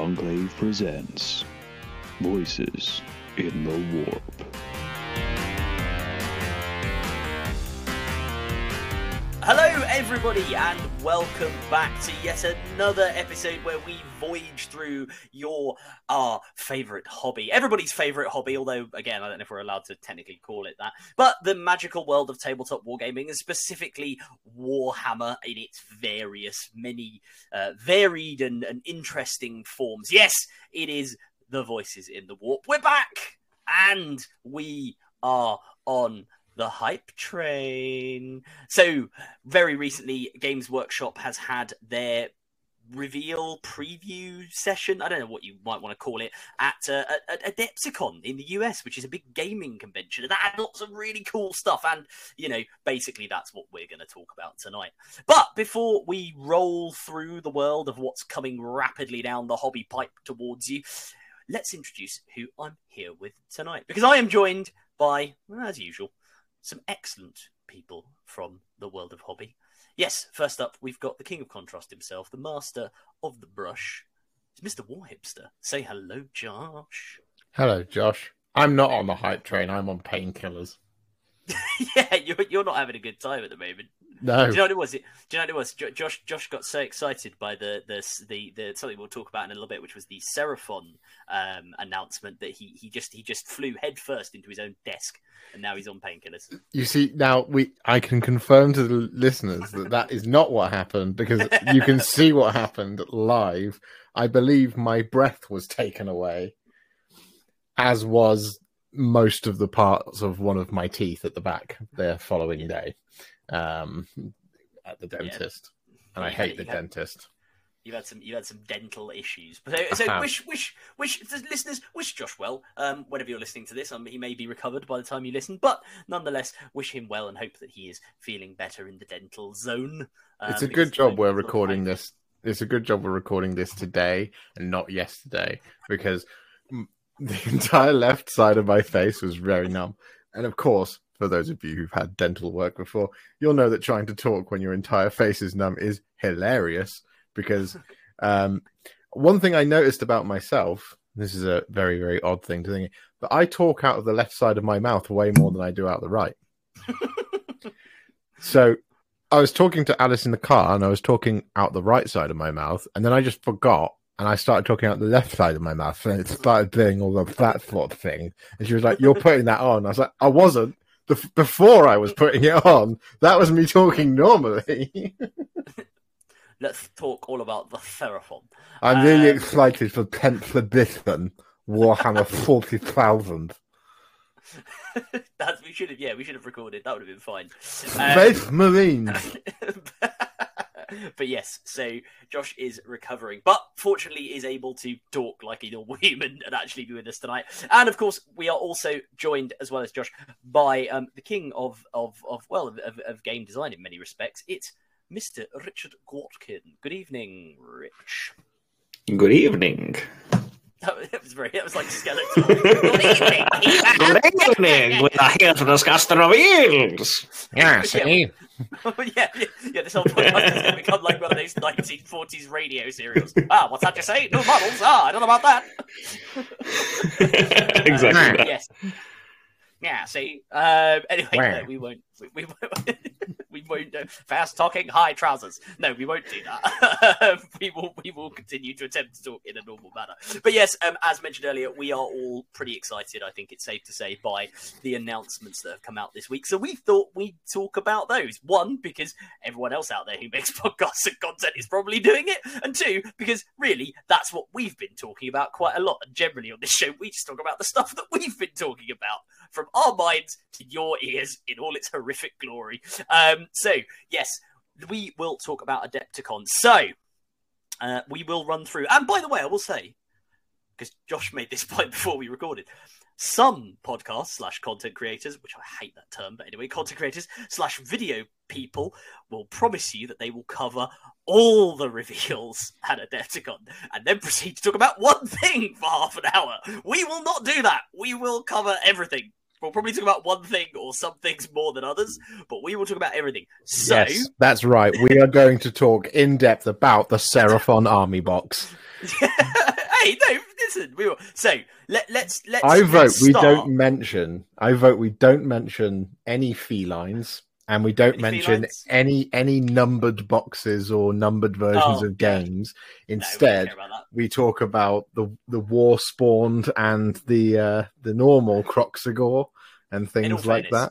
Conclave presents Voices in the Warp. Everybody, and welcome back to yet another episode where we voyage through your our favorite hobby, everybody's favorite hobby. Although, again, I don't know if we're allowed to technically call it that, but the magical world of tabletop wargaming, and specifically Warhammer in its various, many uh, varied and, and interesting forms. Yes, it is the voices in the warp. We're back, and we are on the hype train. So, very recently, Games Workshop has had their reveal preview session. I don't know what you might want to call it at uh, at, Adepticon in the US, which is a big gaming convention, and that had lots of really cool stuff. And you know, basically, that's what we're going to talk about tonight. But before we roll through the world of what's coming rapidly down the hobby pipe towards you, let's introduce who I'm here with tonight, because I am joined by, as usual, some excellent people from the world of hobby. Yes, first up, we've got the king of contrast himself, the master of the brush. It's Mr. Warhipster. Say hello, Josh. Hello, Josh. I'm not on the hype train. I'm on painkillers. yeah, you're, you're not having a good time at the moment. No. Do you know what it was? Do you know what it was? Jo- Josh Josh got so excited by the the the, the something we'll talk about in a little bit, which was the Seraphon um, announcement that he he just he just flew headfirst into his own desk, and now he's on painkillers. You see, now we I can confirm to the listeners that that is not what happened because you can see what happened live. I believe my breath was taken away, as was most of the parts of one of my teeth at the back the following day um, at the dentist, and I hate the had- dentist. You've had some you had some dental issues, but so, so wish wish wish listeners wish Josh well. Um, whenever you're listening to this, um, he may be recovered by the time you listen, but nonetheless, wish him well and hope that he is feeling better in the dental zone. Um, it's a good job we're recording this. It's a good job we're recording this today and not yesterday because the entire left side of my face was very numb. And of course, for those of you who've had dental work before, you'll know that trying to talk when your entire face is numb is hilarious because um, one thing I noticed about myself, this is a very, very odd thing to think, but I talk out of the left side of my mouth way more than I do out the right. so I was talking to Alice in the car and I was talking out the right side of my mouth, and then I just forgot and I started talking out the left side of my mouth, and it started doing all of that sort of thing. And she was like, "You're putting that on." I was like, "I wasn't." The, before I was putting it on, that was me talking normally. Let's talk all about the Seraphon. I'm really Um, excited for 10th edition Warhammer 40,000. That's we should have yeah we should have recorded that would have been fine. Space Marines. but yes, so Josh is recovering, but fortunately is able to talk like a normal human and actually be with us tonight. And of course, we are also joined, as well as Josh, by um, the king of of, of well of, of, game design in many respects. It's Mr. Richard Gwatkin. Good evening, Rich. Good evening. That was, that was very. That was like skeletal. Good evening. Good evening. We are here to discuss the reveals. Yeah, see? yeah, yeah, yeah, this whole podcast is going to become like one of those 1940s radio serials. Ah, what's that you say? New models? Ah, I don't know about that. exactly. that. yes. Yeah. See. Um, anyway, no, we won't. We, we we won't. Uh, fast talking, high trousers. No, we won't do that. we will. We will continue to attempt to talk in a normal manner. But yes, um, as mentioned earlier, we are all pretty excited. I think it's safe to say by the announcements that have come out this week. So we thought we'd talk about those. One, because everyone else out there who makes podcasts and content is probably doing it, and two, because really that's what we've been talking about quite a lot. And generally on this show, we just talk about the stuff that we've been talking about from our minds to your ears in all its horrific glory. Um, so yes, we will talk about Adepticon. So uh, we will run through. And by the way, I will say because Josh made this point before we recorded. Some podcasts slash content creators, which I hate that term, but anyway, content creators slash video people will promise you that they will cover all the reveals at Adepticon and then proceed to talk about one thing for half an hour. We will not do that. We will cover everything. We'll probably talk about one thing or some things more than others, but we will talk about everything. So, Yes, that's right. We are going to talk in depth about the Seraphon army box. hey, no, listen. We will. So let let's let's. I vote let's we don't mention. I vote we don't mention any felines, and we don't Any mention felines? any any numbered boxes or numbered versions Oh, of games. No, we Instead, about that. we talk about the the war spawned and the uh, the normal Kroxigor and things like fairness,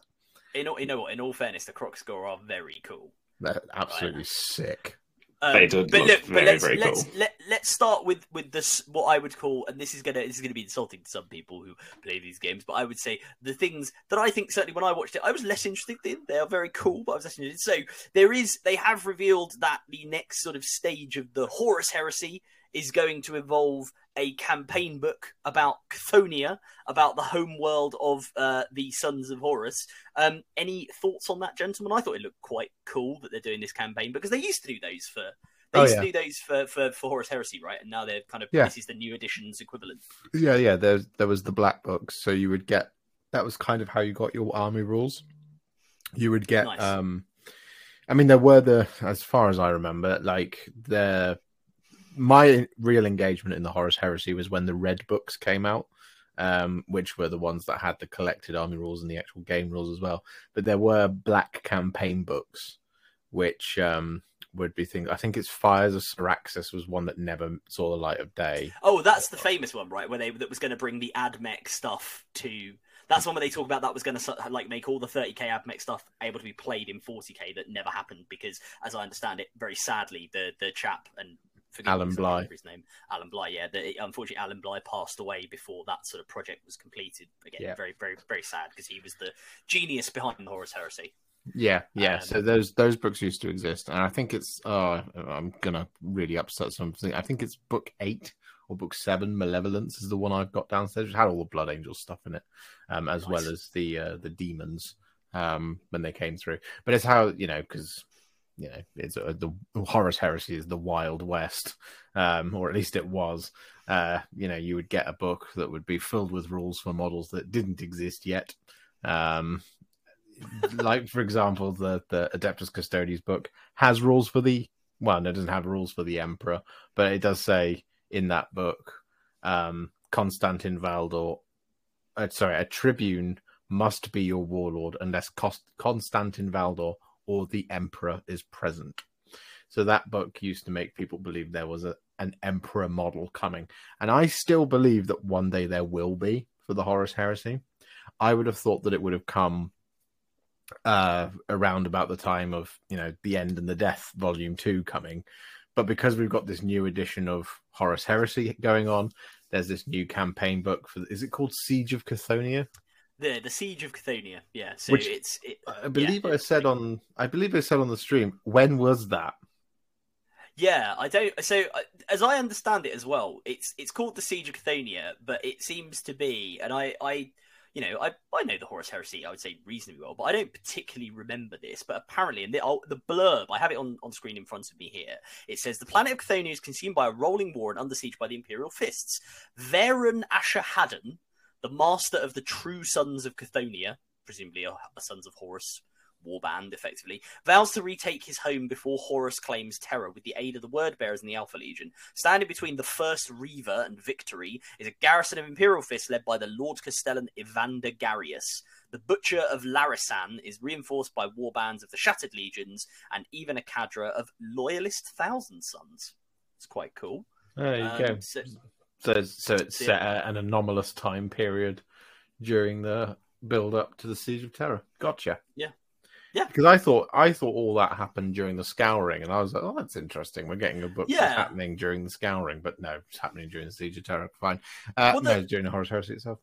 that. In all, you know what? In all fairness, the Kroxigor are very cool. They're absolutely sick. Um, They do but look look, but let's very let's let, let's start with with this what I would call, and this is gonna this is gonna be insulting to some people who play these games, but I would say the things that I think certainly when I watched it, I was less interested in. They are very cool, but I was less interested. So there is they have revealed that the next sort of stage of the Horus Heresy is going to involve a campaign book about Cthonia, about the home world of uh, the Sons of Horus. Um, any thoughts on that, gentlemen? I thought it looked quite cool that they're doing this campaign because they used to do those for they Oh, used yeah. to do those for, for, for Horus Heresy, right? And now they're kind of Yeah. this is the new edition's equivalent. Yeah, yeah. There, there was the black books, so you would get. That was kind of how you got your army rules. You would get. Nice. um I mean, there were the, as far as I remember, like the. My real engagement in the Horus Heresy was when the red books came out, um, which were the ones that had the collected army rules and the actual game rules as well. But there were black campaign books, which um would be things. I think it's Fires of Syraxis was one that never saw the light of day. Oh, that's the famous one, right? Where they that was going to bring the AdMech stuff to. That's one where they talk about that was going to like make all the 30k AdMech stuff able to be played in 40k. That never happened because, as I understand it, very sadly, the the chap and Alan Bligh. his name, Alan Bligh. Yeah, the, unfortunately, Alan Bligh passed away before that sort of project was completed. Again, Yeah. very very very sad because he was the genius behind the Horus Heresy. Yeah, yeah. Um, so those those books used to exist, and I think it's. Oh, I'm gonna really upset something. I think it's book eight or book seven. Malevolence is the one I've got downstairs. Which had all the Blood Angel stuff in it, um, as Nice. well as the uh, the demons um, when they came through. But it's how you know because you know it's uh, the Horus Heresy is the Wild West, um, or at least it was. Uh, you know, you would get a book that would be filled with rules for models that didn't exist yet. Um, like for example, the the Adeptus Custodes book has rules for the well, no, it doesn't have rules for the Emperor, but it does say in that book, um, Constantin Valdor, uh, sorry, a tribune must be your warlord unless Cost- Constantin Valdor or the Emperor is present. So that book used to make people believe there was a, an Emperor model coming, and I still believe that one day there will be for the Horus Heresy. I would have thought that it would have come uh around about the time of you know the end and the death volume 2 coming but because we've got this new edition of Horus Heresy going on there's this new campaign book for is it called Siege of Cthonia The the Siege of Cthonia. Yeah, so Which- it's it, I believe yeah, I said on I believe I said on the stream when was that Yeah, I don't. So, uh, as I understand it as well, it's it's called the Siege of Cthonia, but it seems to be, and I, I, you know, I, I know the Horus Heresy, I would say reasonably well, but I don't particularly remember this. But apparently, in the oh, the blurb, I have it on on screen in front of me here. It says the planet of Cthonia is consumed by a rolling war and under siege by the Imperial fists. Varen Ashahadon, the master of the true sons of Cthonia, presumably a, sons of Horus warband, effectively, vows to retake his home before Horus claims terror with the aid of the Word Bearers and the Alpha Legion. Standing between the first Reaver and victory is a garrison of Imperial Fists led by the Lord Castellan Evander Garius. The Butcher of Larisan is reinforced by warbands of the Shattered Legions and even a cadre of Loyalist Thousand Sons. It's quite cool. there you Um, go so- so so it's So, set at an anomalous time period during the build up to the Siege of Terror gotcha Yeah. Yeah. because I thought I thought all that happened during the Scouring, and I was like, "Oh, that's interesting. We're getting a book that's happening during the Scouring, but no, it's happening during the Siege of Terror. Fine, uh, Well, no, during the Horus Heresy itself.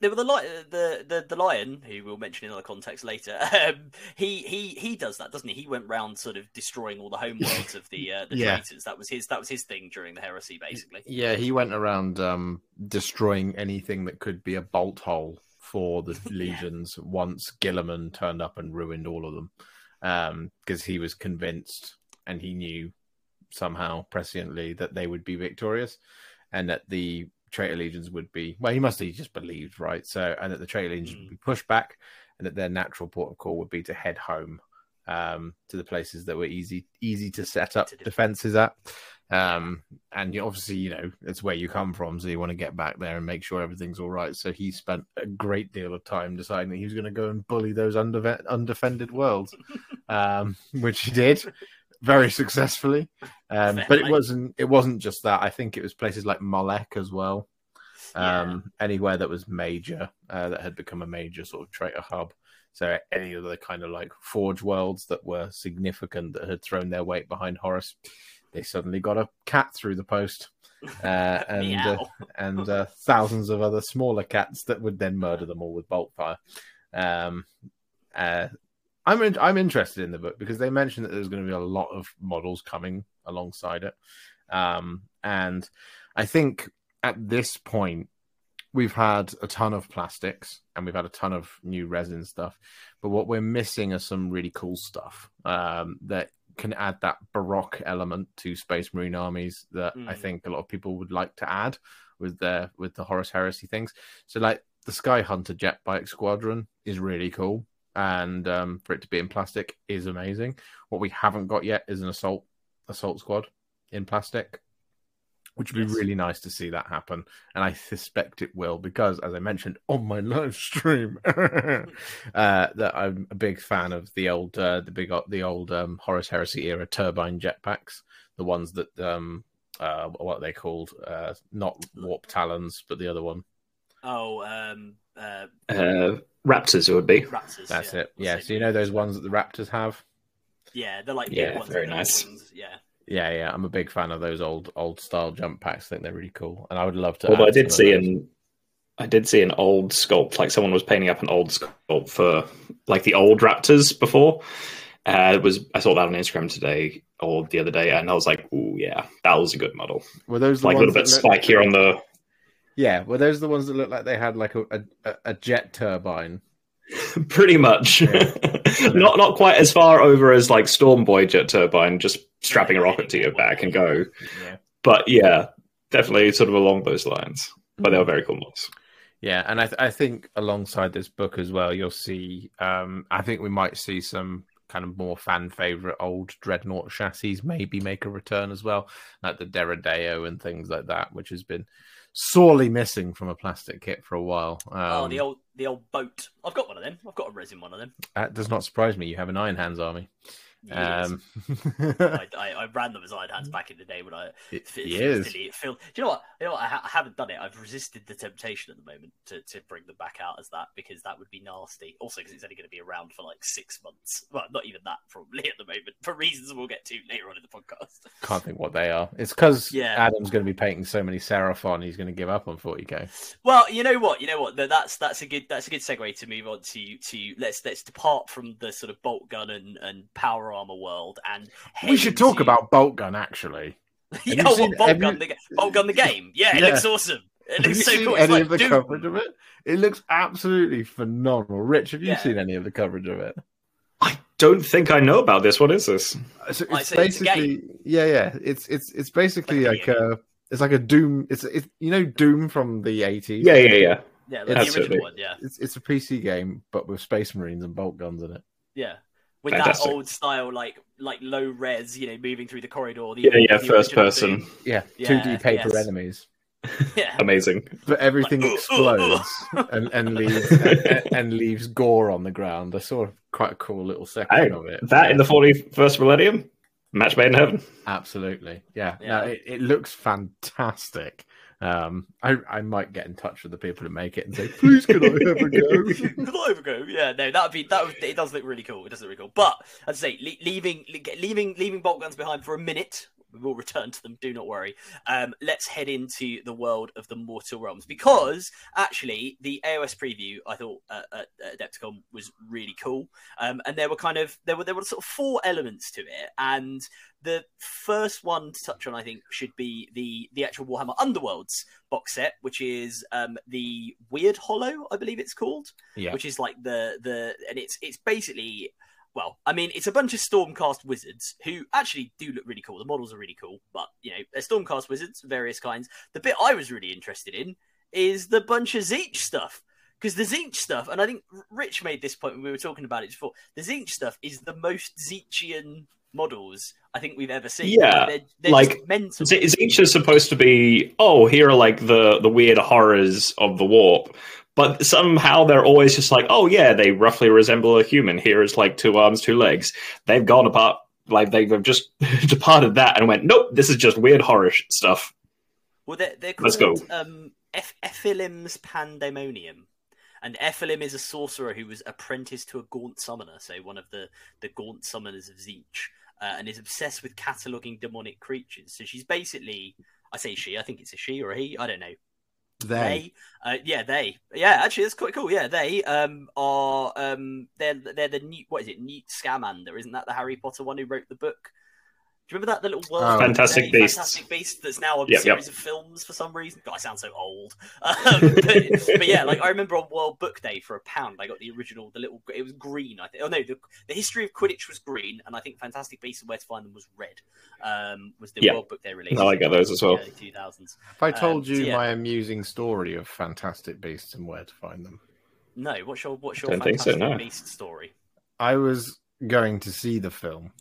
There were the, li- the the the lion, who we'll mention in other context later. Um, he he he does that, doesn't he? He went round sort of destroying all the homeworlds of the uh, the Yeah. traitors. That was his that was his thing during the heresy, basically. Yeah, he went around um, destroying anything that could be a bolt hole for the legions. Once Guilliman turned up and ruined all of them, because he was convinced and he knew somehow presciently that they would be victorious, and that the traitor legions would be well, he must have just believed, right? So, and that the traitor legions Mm. would be pushed back, and that their natural port of call would be to head home um, to the places that were easy easy to set up To defenses at. Um, and you obviously, you know, it's where you come from, so you want to get back there and make sure everything's all right. So he spent a great deal of time deciding that he was going to go and bully those unde- undefended worlds, um, which he did very successfully. Um, but it wasn't. It wasn't just that. I think it was places like Molech as well. Yeah. Um, anywhere that was major, uh, that had become a major sort of traitor hub. So any of the kind of like forge worlds that were significant that had thrown their weight behind Horus, they suddenly got a cat through the post, uh, and uh, and uh, thousands of other smaller cats that would then murder them all with bolt fire. Um, uh, I'm in, I'm interested in the book because they mentioned that there's going to be a lot of models coming alongside it, um, and I think at this point we've had a ton of plastics and we've had a ton of new resin stuff, but what we're missing are some really cool stuff um, that can add that baroque element to Space Marine armies that I Mm. think a lot of people would like to add with their with the Horus Heresy things. So like the Sky Hunter jet bike squadron is really cool, and um, for it to be in plastic is amazing. What we haven't got yet is an assault assault squad in plastic, which would Yes. be really nice to see that happen. And I suspect it will because, as I mentioned on my live stream, uh, that I'm a big fan of the old, uh, the big, the old um, Horus Heresy era turbine jetpacks, the ones that, um, uh, what are they called? Uh, not warp talons, but the other one. Oh, um, uh, Uh, Raptors it would be. Raptors. That's yeah. it. Yeah. We'll So say- you know those ones that the Raptors have. Yeah, they're like Yeah, ones very nice. wings, Yeah. Yeah, yeah, I'm a big fan of those old old style jump packs. I think they're really cool, and I would love to. Although I did see an I did see an old sculpt, like someone was painting up an old sculpt for like the old Raptors before. Uh, it was I saw that on Instagram today or the other day, and I was like, "Ooh, yeah, that was a good model." Were those the Like a little bit that look- spikier on the Yeah, were those are the ones that looked like they had like a a, a jet turbine? pretty much. Yeah. not not quite as far over as like Storm Boy jet turbine, just strapping a rocket to your back and go. Yeah, But yeah, definitely sort of along those lines. But they were very cool models. yeah, and I th- I think alongside this book as well, you'll see. Um, I think we might see some kind of more fan favorite old dreadnought chassis maybe make a return as well, like the Deradeo and things like that, which has been sorely missing from a plastic kit for a while. Um, oh, the old the old boat. I've got one of them. I've got a resin one of them. that does not surprise me. You have an Iron Hands army. Years. Um, I, I, I ran them as Iron Hands back in the day when I it, F- he it is. feels silly. It feels. Do you know what? You know what? I, ha- I haven't done it. I've resisted the temptation at the moment to, to bring them back out as that because that would be nasty. Also, because it's only going to be around for like six months. Well, not even that probably at the moment for reasons we'll get to later on in the podcast. Can't think what they are. It's because Yeah. Adam's going to be painting so many Seraphon, he's going to give up on 40k. Well, you know what? You know what? That's that's a good that's a good segue to move on to to let's let's depart from the sort of bolt gun and, and power armor world and We should talk into- about Bolt Gun, actually. yeah, you what, seen- bolt gun you- the bolt gun the game. Yeah, it Yeah. looks awesome. It Have you looks so seen cool. Any like of the Doom. coverage of it? It looks absolutely phenomenal. Rich, have you Yeah. seen any of the coverage of it? I don't think I know about this. What is this? So Like, it's so it's basically yeah, yeah. It's it's it's basically Like like, a uh, it's like a Doom. It's it's you know Doom from the eighties. Yeah, yeah, yeah. Yeah, like the original one. Yeah, It's it's a PC game, but with Space Marines and bolt guns in it. yeah. With Fantastic. that old style, like like low res, you know, moving through the corridor. The, Yeah, yeah, the first person. Doom. Yeah, Yeah, two D paper yes. enemies. Yeah, Amazing. but everything Like, "Ooh, ooh, explodes and, and leaves and, and leaves gore on the ground. I saw quite a cool little section Hey, of it. That in the 41st millennium? Match made in heaven. Absolutely, yeah. Yeah. No, it, it looks fantastic. Um, I I might get in touch with the people who make it and say, please, can I have a go? Could I ever go? Yeah, no, that would be that. Would, it does look really cool. It does look really cool. But I'd say le- leaving le- leaving leaving bolt guns behind for a minute. We will return to them. Do not worry. Um, let's head into the world of the Mortal Realms because actually the AOS preview I thought uh, at, at Adepticon was really cool. Um, and there were kind of there were there were sort of four elements to it, and the first one to touch on I think should be the the actual Warhammer Underworlds box set, which is um, the Wyrdhollow, I believe it's called yeah, which is like the the and it's it's basically well, I mean, it's a bunch of Stormcast wizards who actually do look really cool. The models are really cool, but you know, they're Stormcast wizards, various kinds. The bit I was really interested in is the bunch of Tzeentch stuff because the Tzeentch stuff, and I think Rich made this point when we were talking about it before. The Tzeentch stuff is the most Tzeentchian models I think we've ever seen. Yeah, they're, they're like, just mental. Z- Tzeentch is supposed to be, oh, here are like the the weird horrors of the warp, but somehow they're always just like, oh yeah, they roughly resemble a human. Here is like two arms, two legs. They've gone apart, like they've just departed that and went, nope, this is just weird horror stuff. Well, they're, they're Let's go. um, Eph- Ephilim's Pandemonium. And Ephilim is a sorcerer who was apprenticed to a Gaunt summoner, so one of the, the Gaunt summoners of Tzeentch, uh, and is obsessed with cataloguing demonic creatures. So she's basically, I say she, I think it's a she or a he, I don't know. They. They, uh, yeah, they, yeah, actually, that's quite cool. Yeah, they um are um they're they're the Newt, what is it, Newt Scamander? Isn't that the Harry Potter one who wrote the book? Do you remember that the little world? Oh. Fantastic Day, Beasts. Fantastic Beast that's now a Yep, yep. series of films for some reason. God, I sound so old. Um, but, but yeah, like I remember on World Book Day for a pound, I got the original, the little, it was green. I think. Oh no, the, the history of Quidditch was green, and I think Fantastic Beasts and Where to Find Them was red. Um, was the Yeah. World Book Day release? I like those as well. Early two thousands. If I told Um, you so yeah. my amusing story of fantastic beasts and where to find them, No, what's your what's your Don't so, Fantastic no. Beast story? I was going to see the film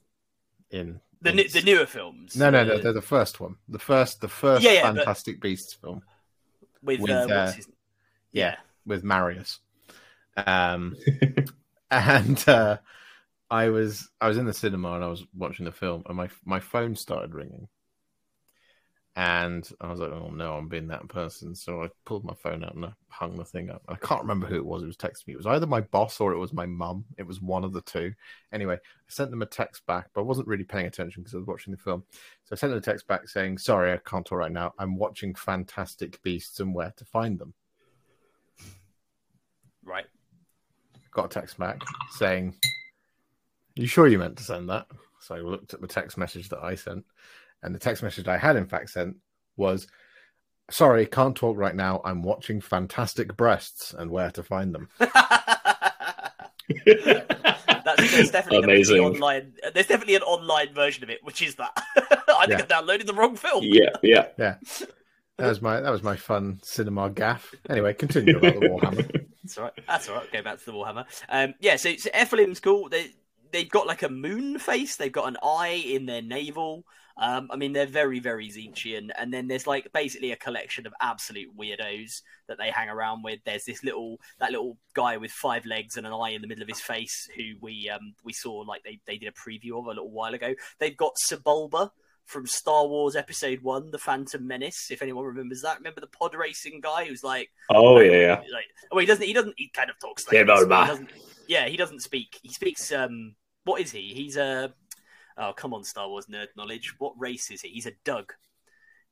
in The in- new, the newer films. no no no uh, they're the first one. The first the first Yeah, yeah, fantastic beasts film. With, with, uh, uh, what's his, yeah. with Marius. Um and uh I was I was in the cinema and I was watching the film and my my phone started ringing and I was like oh no I'm being that person. So I pulled my phone out and I hung the thing up. I can't remember who it was. It was texting me. It was either my boss or it was my mum. It was one of the two. Anyway I sent them a text back but I wasn't really paying attention because I was watching the film. So I sent them a text back saying sorry I can't talk right now. I'm watching Fantastic Beasts and Where to Find Them. Right. got a text back saying, "You sure you meant to send that?" So I looked at the text message that I sent, and the text message I had in fact sent was, "Sorry, can't talk right now. I'm watching Fantastic Breasts and where to find them." That's, there's definitely Amazing. An online. There's definitely an online version of it, which is that. I think Yeah. I downloaded the wrong film. yeah, yeah. yeah. That was my that was my fun cinema gaff. Anyway, continue about the Warhammer. That's all right. That's all right. Go back to the Warhammer. Um, yeah. So, so Ephilim's cool. They they've got like a moon face. They've got an eye in their navel. Um, I mean, they're very very Tzeentchian. And then there's like basically a collection of absolute weirdos that they hang around with. There's this little that little guy with five legs and an eye in the middle of his face who we um we saw like they they did a preview of a little while ago. They've got Sebulba. From Star Wars Episode One, The Phantom Menace. If anyone remembers that, remember the pod racing guy who's like, Oh yeah, yeah. like well he doesn't he doesn't he kind of talks like Yeah, this, but- but he doesn't, yeah he doesn't speak he speaks um what is he? He's a oh come on star wars nerd knowledge. What race is he? He's a Dug.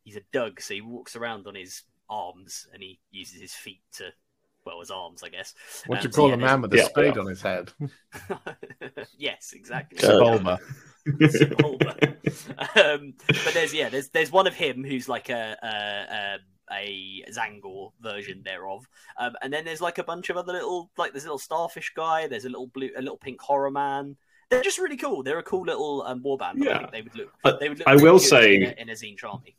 He's a Dug. So he walks around on his arms and he uses his feet to well his arms i guess. What do Um, you so call yeah, a man with a yeah, spade yeah. on his head? yes exactly. Uh, Bulba. Um, but there's yeah, there's there's one of him who's like a a, a, a Tzaangor version thereof, um, and then there's like a bunch of other little like there's a little starfish guy, there's a little blue, a little pink horror man. They're just really cool. They're a cool little um, warband. Yeah. they would look. They would look I really will say- in a, in a Zine army.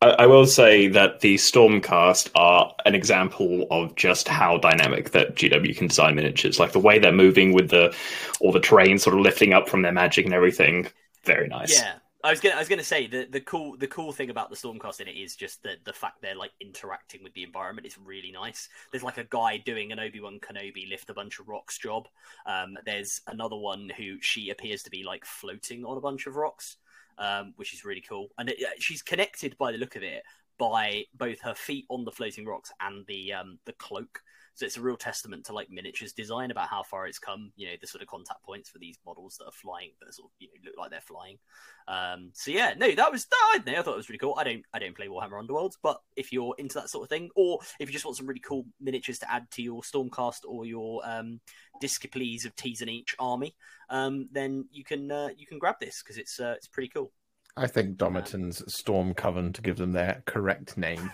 I, I will say that the Stormcast are an example of just how dynamic that GW can design miniatures. Like the way they're moving with the all the terrain sort of lifting up from their magic and everything. Very nice. Yeah. I was gonna, I was gonna say the, the cool, the cool thing about the Stormcast in it is just the the fact they're like interacting with the environment is really nice. There's like a guy doing an Obi Wan Kenobi lift a bunch of rocks job. Um, there's another one who she appears to be like floating on a bunch of rocks, um, which is really cool. And it, she's connected by the look of it by both her feet on the floating rocks and the um, the cloak. So it's a real testament to like miniatures design about how far it's come. You know, the sort of contact points for these models that are flying, that sort of you know look like they're flying. Um, so yeah, no, that was I, know, I thought it was really cool. I don't I don't play Warhammer Underworlds, but if you're into that sort of thing, or if you just want some really cool miniatures to add to your Stormcast or your um, Disciples of Tzeentch army, um, then you can uh, you can grab this because it's uh, it's pretty cool. I think Domitan's Storm Coven, to give them their correct name,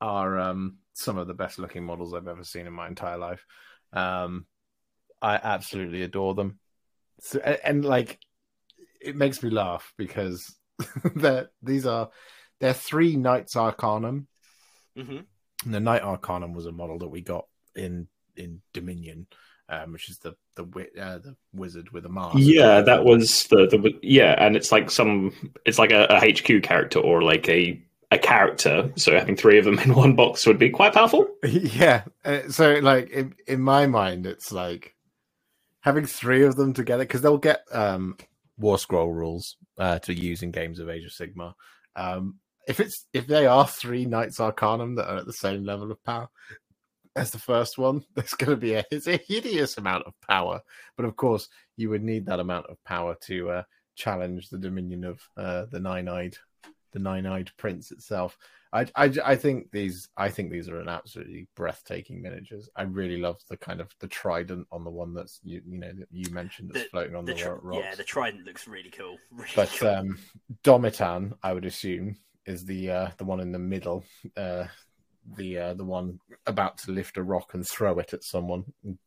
are um, some of the best looking models I've ever seen in my entire life. Um, I absolutely adore them. So, and, and like, it makes me laugh because they're, these are they're three Knights Arcanum. hmm And the Knight Arcanum was a model that we got in in Dominion, um, which is the the uh, the wizard with a mask. Yeah, that was the the yeah, and it's like some it's like a, a HQ character or like a a character. So having three of them in one box would be quite powerful. yeah. Uh, so like in in my mind, it's like having three of them together because they'll get um War Scroll rules uh, to use in games of Age of Sigmar. Um, if it's if they are three Knights Arcanum that are at the same level of power as the first one, there's going to be a it's a hideous amount of power. But of course, you would need that amount of power to uh, challenge the dominion of uh, the nine-eyed the nine-eyed prince itself. I, I, I think these I think these are an absolutely breathtaking miniatures. I really love the kind of the trident on the one that's you you know that you mentioned that's The- floating on The the, tr- rocks. yeah, the trident looks really cool. Really But cool. um, Domitan, I would assume, is the uh, the one in the middle, uh, the uh, the one about to lift a rock and throw it at someone,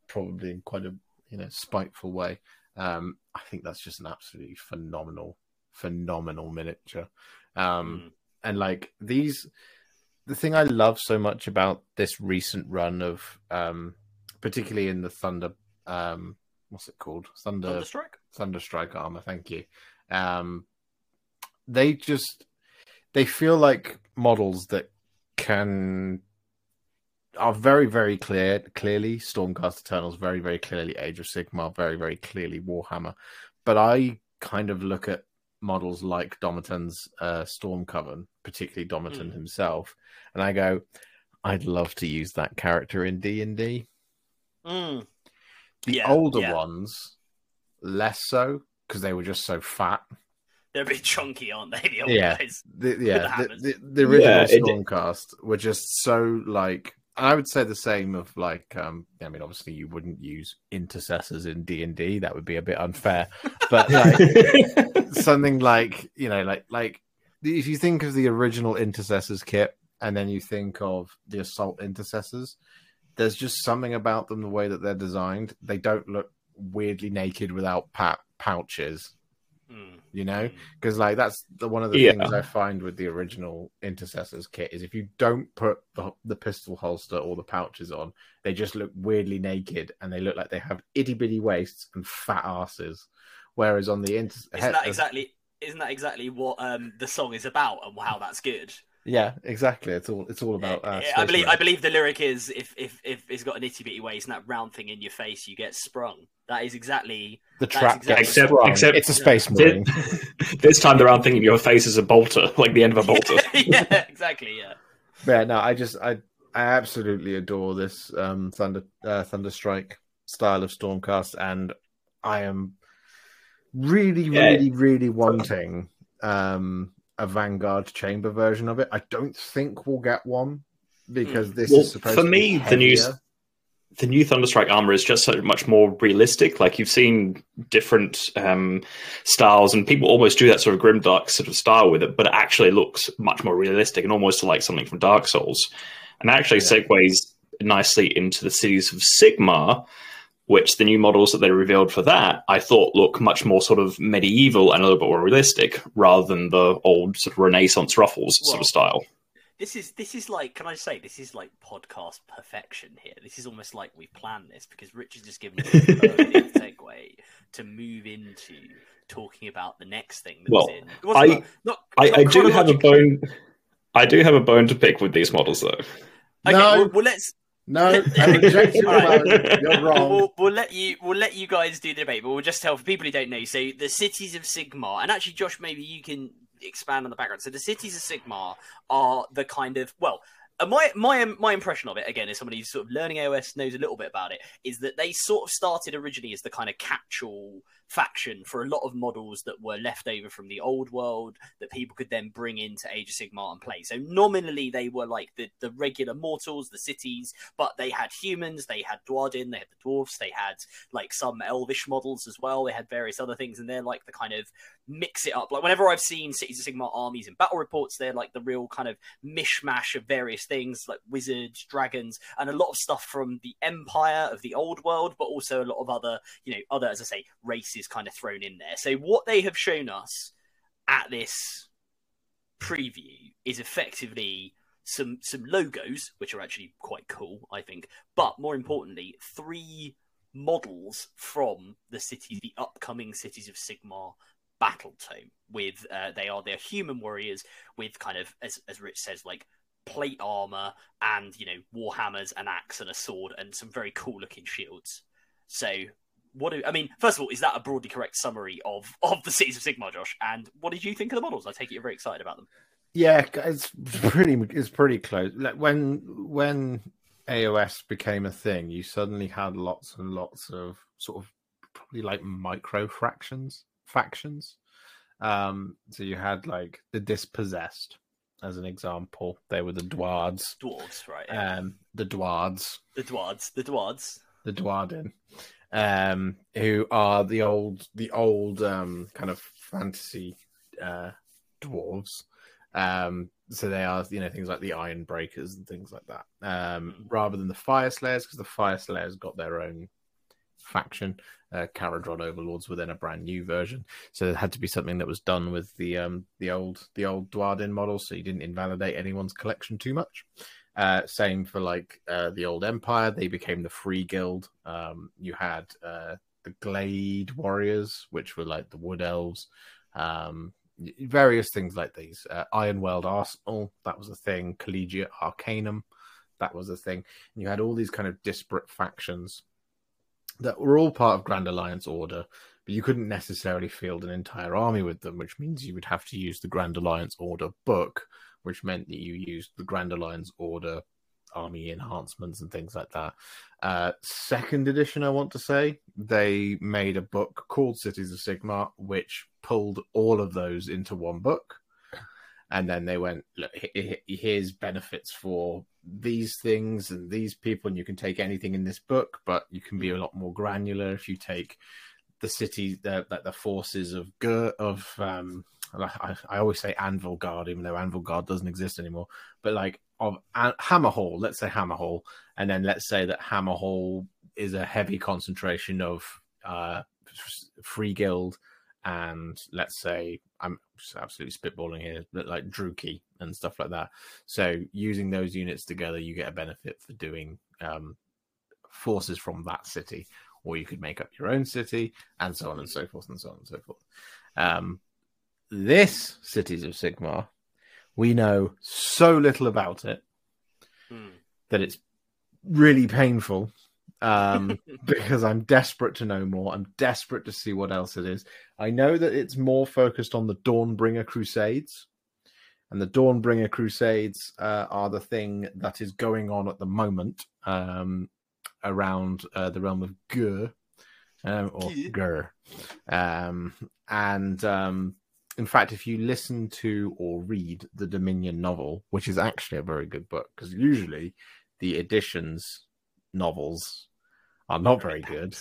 probably in quite a you know spiteful way. Um, I think that's just an absolutely phenomenal, phenomenal miniature. Um, Mm. and like these, the thing I love so much about this recent run of, um, particularly in the Thunder, um, what's it called? Thunder Thunderstrike. Thunderstrike armor. Thank you. Um, they just they feel like models that can are very very clear clearly Stormcast Eternals, very very clearly Age of Sigmar, very very clearly Warhammer. But I kind of look at models like Domitan's uh, Storm Coven, particularly Domitan Mm. himself, and I go, I'd love to use that character in D and D. Mm. The Yeah, older yeah. ones, less so because they were just so fat. They're a bit chunky, aren't they? The old Yeah. guys. The, the yeah, the, the, the original Yeah, it- Stormcast were just so like. And I would say the same of like. um I mean, obviously, you wouldn't use intercessors in D and D. That would be a bit unfair. But like something like you know, like like if you think of the original intercessors kit, and then you think of the assault intercessors, there's just something about them the way that they're designed. They don't look weirdly naked without pa- pouches. Mm. You know, Mm. because like that's the one of the Yeah. things I find with the original intercessors kit is if you don't put the, the pistol holster or the pouches on, they just look weirdly naked and they look like they have itty bitty waists and fat asses. Whereas on the inter, Isn't that exactly? Isn't that exactly what um, the song is about and how that's good? Yeah, exactly. It's all it's all about. Uh, I Space believe I believe the lyric is if if if it's got an itty bitty waist and that round thing in your face, you get sprung. That is exactly the that's trap exactly- Except- sprung. except- it's a space marine. this time the round thing in your face is a bolter, like the end of a bolter. yeah, exactly. Yeah. yeah, no, I just I I absolutely adore this um Thunder uh, Thunderstrike style of Stormcast, and I am really, Yeah. really, really wanting um a Vanguard chamber version of it. I don't think we'll get one because this Well, is supposed for to be me, the new heavier. the new Thunderstrike armor is just so much more realistic. Like you've seen different um, styles, and people almost do that sort of grimdark sort of style with it, but it actually looks much more realistic and almost like something from Dark Souls. And actually Yeah. segues nicely into the cities of Sigmar, which the new models that they revealed for that I thought look much more sort of medieval and a little bit more realistic rather than the old sort of Renaissance ruffles sort of style. This is this is like can I say this is like podcast perfection here. This is almost like we've planned this because Rich has just given us a perfect segue to move into talking about the next thing that Well, was in. It I- not, not, I, not I do have a bone. I do have a bone to pick with these models, though. Okay, No. well, well, let's No, I reject your. You're wrong. We'll, we'll let you we'll let you guys do the debate, but we'll just tell for people who don't know. So the cities of Sigmar, and actually, Josh, maybe you can expand on the background. So the cities of Sigmar are the kind of well. uh, My my my impression of it again, as somebody who's sort of learning AOS knows a little bit about it, is that they sort of started originally as the kind of catch-all faction for a lot of models that were left over from the old world that people could then bring into Age of Sigmar and play. So nominally they were like the, the regular mortals, the cities, but they had humans, they had Duardin, they had the dwarfs, they had like some elvish models as well, they had various other things, and they're like the kind of mix it up. Like whenever I've seen Cities of Sigmar armies in battle reports, they're like the real kind of mishmash of various things like wizards, dragons, and a lot of stuff from the Empire of the Old World, but also a lot of other, you know, other, as I say, races kind of thrown in there. So what they have shown us at this preview is effectively some some logos, which are actually quite cool, I think. But more importantly, three models from the cities, the upcoming cities of Sigmar battle tome. With uh, they are they're human warriors with kind of as as Rich says like plate armor and you know warhammers, an axe and a sword and some very cool looking shields. So what do I mean? First of all, is that a broadly correct summary of of the cities of Sigmar, Josh? And what did you think of the models? I take it you're very excited about them. Yeah, it's pretty it's pretty close. Like when when AOS became a thing, you suddenly had lots and lots of sort of probably like micro fractions factions. Um, so you had like the dispossessed as an example. They were the Dwards. Dwarves, right? Yeah. Um, the Dwards. The Dwards. The Dwards. The Duardin. Um, who are the old the old um kind of fantasy uh dwarves. Um, so they are, you know, things like the Iron Breakers and things like that, um, Mm. rather than the Fyreslayers, because the Fyreslayers got their own faction, uh, Kharadron Overlords within a brand new version. So there had to be something that was done with the um, the old the old Duardin model, so you didn't invalidate anyone's collection too much. Uh, same for like uh, the old Empire; they became the Free Guild. Um, you had uh, the Glade Warriors, which were like the Wood Elves. Um, various things like these. Uh, World Arsenal, that was a thing. Collegiate Arcanum, that was a thing. And you had all these kind of disparate factions that were all part of Grand Alliance Order, but you couldn't necessarily field an entire army with them, which means you would have to use the Grand Alliance Order book, which meant that you used the Grand Alliance Order army enhancements and things like that. Uh, second edition, I want to say, they made a book called Cities of Sigmar, which pulled all of those into one book. And then they went, look, he- he- here's benefits for these things and these people, and you can take anything in this book, but you can be a lot more granular if you take the city, the the, forces of Ghur of um, I, I always say Anvilgard, even though Anvilgard doesn't exist anymore. But like of An- Hammerhal, let's say Hammerhal, and then let's say that Hammerhal is a heavy concentration of uh, Free Guild, and let's say I'm absolutely spitballing here, but like Druki and stuff like that. So using those units together, you get a benefit for doing um, forces from that city, or you could make up your own city, and so on and so forth, and so on and so forth. Um, this Cities of Sigmar, we know so little about it Hmm. that it's really painful um, because I'm desperate to know more. I'm desperate to see what else it is. I know that it's more focused on the Dawnbringer Crusades, and the Dawnbringer Crusades uh, are the thing that is going on at the moment um, around uh, the realm of Ghur, um, or Ghur. Ghur. Um, and um, in fact, if you listen to or read the Dominion novel, which is actually a very good book, because usually the editions novels are not very good.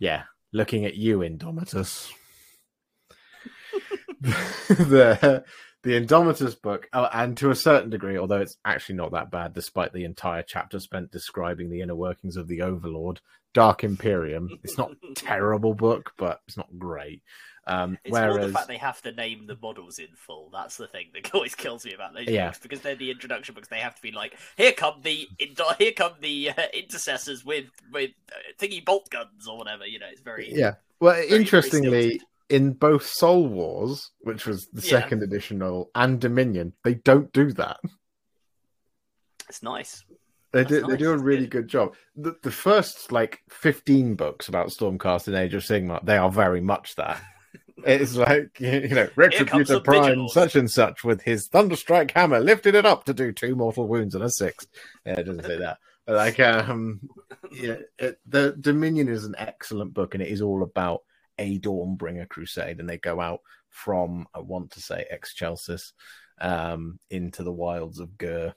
Yeah, looking at you, Indomitus. the the Indomitus book, oh, and to a certain degree, although it's actually not that bad, despite the entire chapter spent describing the inner workings of the Overlord, Dark Imperium. It's not a terrible book, but it's not great. Um, It's more whereas the fact they have to name the models in full. That's the thing that always kills me about those Yeah. books because they're the introduction books. They have to be like, here come the indo- here come the uh, intercessors with with uh, thingy bolt guns or whatever. You know, it's very yeah. Well, very interestingly, stilted. in both Soul Wars, which was the Yeah. second edition novel, and Dominion, they don't do that. It's nice. They That's do. They do a really good. good job. The, the first like fifteen books about Stormcast and Age of Sigmar, they are very much that. It's like you know, Retributor Prime, such and such, with his Thunderstrike hammer, lifted it up to do two mortal wounds and a six. Yeah, it doesn't say that. But like, um, yeah, it, the Dominion is an excellent book, and it is all about a Dawnbringer crusade, and they go out from I want to say Excelsis um, into the wilds of Ghur,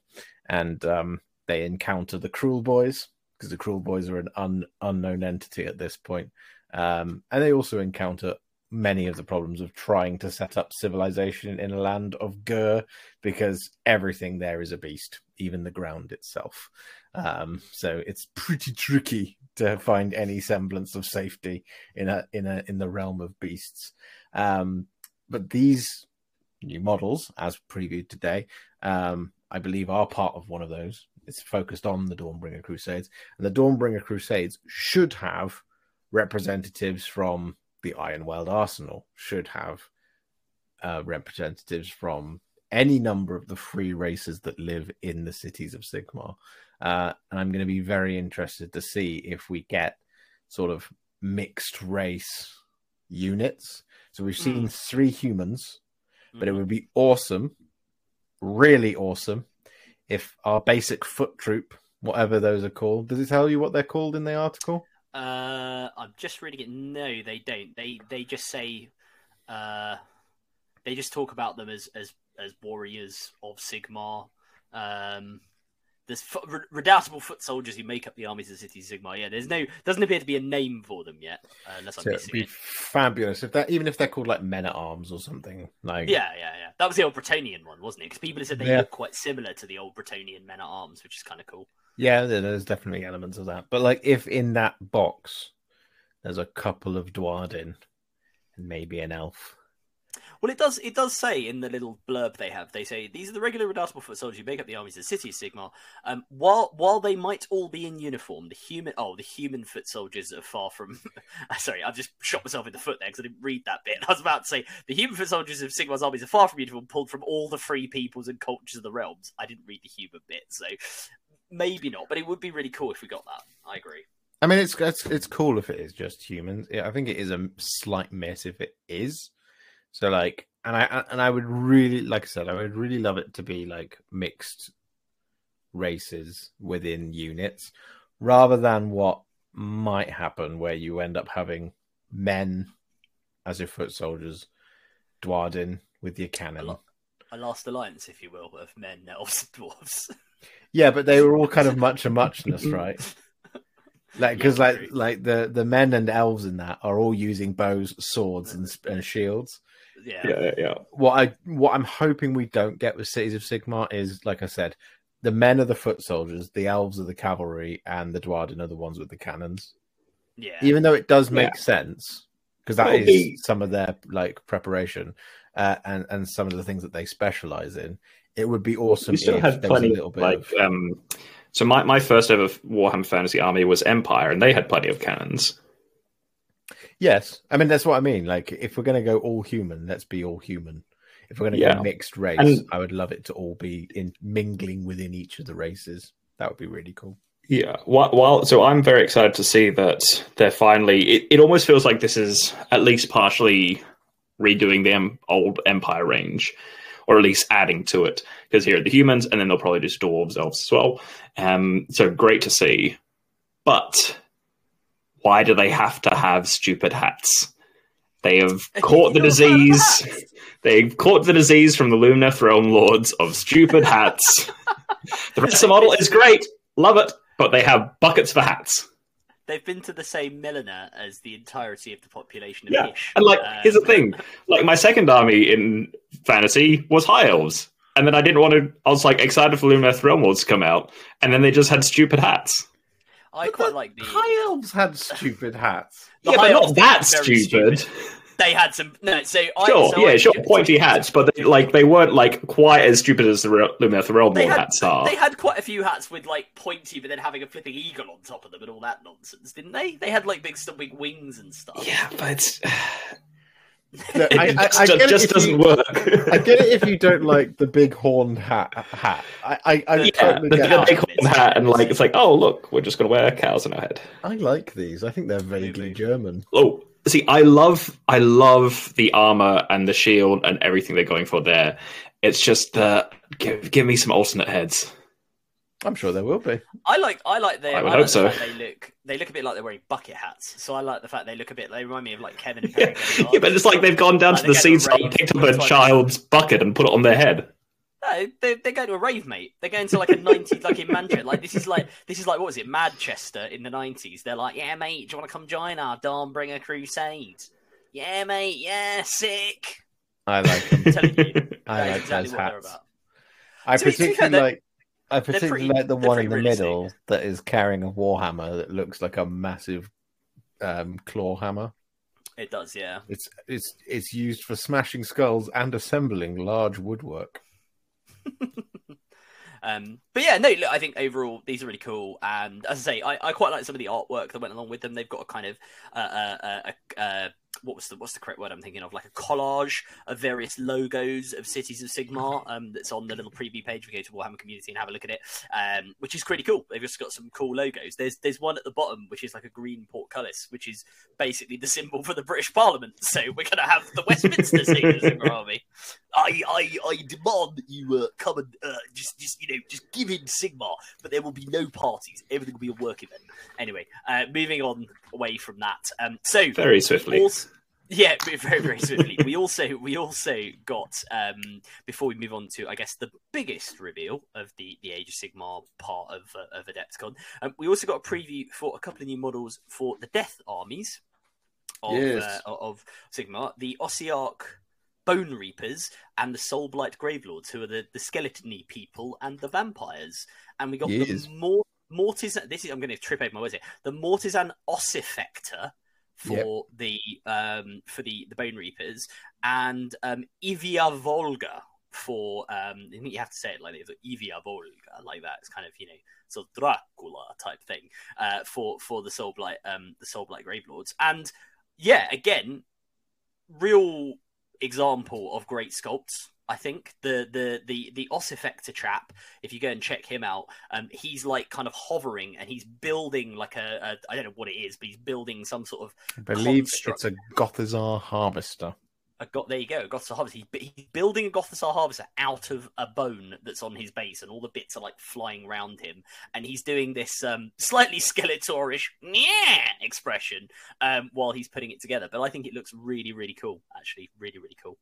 and um, they encounter the Kruleboyz because the Kruleboyz are an un- unknown entity at this point, um, and they also encounter many of the problems of trying to set up civilization in a land of Ghur because everything there is a beast. even the ground itself. Um, so it's pretty tricky to find any semblance of safety in a in a in the realm of beasts. Um, but these new models, as previewed today, um, I believe are part of one of those. It's focused on the Dawnbringer Crusades, and the Dawnbringer Crusades should have representatives from the Ironweld Arsenal, should have uh, representatives from any number of the free races that live in the cities of Sigmar. Uh, and I'm going to be very interested to see if we get sort of mixed race units. So we've seen three humans, but it would be awesome, really awesome, if our basic foot troop, whatever those are called, does it tell you what they're called in the article? Uh, I'm just reading it. No, they don't. They they just say, uh, they just talk about them as as as warriors of Sigmar. Um, there's re- redoubtable foot soldiers who make up the armies of the city of Sigmar. Yeah, there's no doesn't appear to be a name for them yet, uh, unless I'm So it'd be it. fabulous if that, even if they're called like men at arms or something. Like, Yeah, yeah, yeah. That was the old Bretonnian one, wasn't it? Because people said they Yeah. look quite similar to the old Bretonnian men at arms, which is kind of cool. Yeah, there's definitely elements of that. But like, if in that box there's a couple of Duardin and maybe an elf, Well, it does. It does say in the little blurb they have. They say these are the regular redoubtable foot soldiers who make up the armies of the city of Sigmar. Um, while while they might all be in uniform, the human oh the human foot soldiers are far from. sorry, I've just shot myself in the foot there because I didn't read that bit. I was about to say the human foot soldiers of Sigmar's armies are far from uniform, pulled from all the free peoples and cultures of the realms. I didn't read the human bit, so maybe not. But it would be really cool if we got that. I agree. I mean, it's it's it's cool if it is just humans. Yeah, I think it is a slight miss if it is. So like, and I and I would really, like I said, I would really love it to be like mixed races within units, rather than what might happen where you end up having men as your foot soldiers, Duardin with your cannon. A last alliance, if you will, of men, elves, and dwarves. Yeah, but they were all kind of much a muchness, right? Like because Yeah, like true. like the the men and elves in that are all using bows, swords, and, and shields. yeah. Yeah, yeah. What I what I'm hoping we don't get with Cities of Sigmar is, like I said, the men are the foot soldiers, the elves are the cavalry, and the Duardin are the ones with the cannons. yeah. Even though it does make sense because that Well, is the- some of their like preparation uh, and and some of the things that they specialize in. It would be awesome we still had there was a plenty little of bit like of um so my, my first ever warhammer fantasy army was empire and they had plenty of cannons Yes, I mean that's what I mean. Like, if we're going to go all human, let's be all human. If we're going to Yeah. go mixed race, And- I would love it to all be in mingling within each of the races. That would be really cool. yeah while, while so i'm very excited to see that they're finally it, it almost feels like this is at least partially redoing the em- old empire range or at least adding to it. Because here are the humans and then they'll probably do dwarves elves as well. Um so great to see. But why do they have to have stupid hats? They have caught the You're a fan of disease. They've caught the disease from the Lumineth Throne Lords of stupid hats. the rest of the model is great, love it, but they have buckets for hats. They've been to the same milliner as the entirety of the population of Yeah, Ish. and like, Um, here's the thing: like, my second army in fantasy was High Elves, and then I didn't want to. I was like excited for Lumineth Realm Lords to come out, and then they just had stupid hats. I quite like the. High elves had stupid hats. the yeah, High but not that were very stupid. They had some. No, so I, Sure, so yeah, I, sure, pointy hats, but they, like they weren't like quite as stupid as the Re- Lumineth Realm They Lord had, hats are. they had quite a few hats with like pointy, but then having a flipping eagle on top of them and all that nonsense, didn't they? They had like big stumping wings and stuff. Yeah, but it's, Look, I, I, it I just, it just doesn't you, work. I get it if you don't like the big horned hat. hat. I, I, I Yeah, Yeah, totally the, get the big horn hat, and like it's like, oh look, we're just gonna wear cows on our head. I like these. I think they're vaguely German. Oh, see, I love, I love the armor and the shield and everything they're going for there. It's just the give, give me some alternate heads. I'm sure there will be. I like I like their I would like hope the so. They look they look a bit like they're wearing bucket hats. So I like the fact they look a bit. They remind me of like Kevin and Yeah, yeah, but it's like they've gone down Like to the they get seed the picked up a child's bucket, and put it on their head. No, they they go to a rave, mate. They're going to like a nineties, like in Manchester. Like this is like this is like what was it, Manchester in the nineties? They're like, yeah, mate, do you want to come join our Dawnbringer Crusade? Yeah, mate. Yeah, sick. I like them. I'm telling you, I like exactly those they're hats. I To be- be fair, particularly like. I particularly pretty- like the one in the middle that is carrying a warhammer that looks like a massive um, claw hammer. It does, yeah. It's it's it's used for smashing skulls and assembling large woodwork. Um, but yeah, no, look, I think overall these are really cool, and as I say, I, I quite like some of the artwork that went along with them. They've got a kind of uh, uh, uh, uh, what was the what's the correct word I'm thinking of? Like a collage of various logos of Cities of Sigmar. Um, that's on the little preview page. We go to Warhammer Community and have a look at it, um, which is pretty cool. They've just got some cool logos. There's there's one at the bottom which is like a green portcullis, which is basically the symbol for the British Parliament. So we're gonna have the Westminster Sigmar army. I, I, I demand that you uh, come and uh, just, just, you know, just give in Sigmar, but there will be no parties. Everything will be a work event. Anyway, uh, moving on away from that. Um, so Very swiftly. also- yeah, very very swiftly. we also we also got um, before we move on to I guess the biggest reveal of the the Age of Sigmar part of uh, of Adepticon. Um, we also got a preview for a couple of new models for the Death Armies of Yes. uh, of Sigmar, the Ossiarch Bone Reapers and the Soulblight Gravelords, who are the the skeletony people and the vampires. And we got Yes. the Mor- Mortisan. This is I'm going to trip over my words here. The Mortisan Ossifector for the um for the the Bone Reapers and um Ivya Volga for um I think you have to say it like this, Ivya Volga like that. It's kind of you know sort of Dracula type thing uh for for the Soulblight um the Soulblight Gravelords and yeah again real example of great sculpts. I think the the the the Ossifector chap, if you go and check him out, um, he's like kind of hovering and he's building like a, a I don't know what it is, but he's building some sort of I believe Construct. it's a Gothizzar harvester. a got there you go, Gothizzar harvester. He's, he's building a Gothizzar harvester out of a bone that's on his base, and all the bits are like flying around him. And he's doing this um, slightly Skeletorish yeah expression um, while he's putting it together. But I think it looks really, really cool. Actually, really, really cool.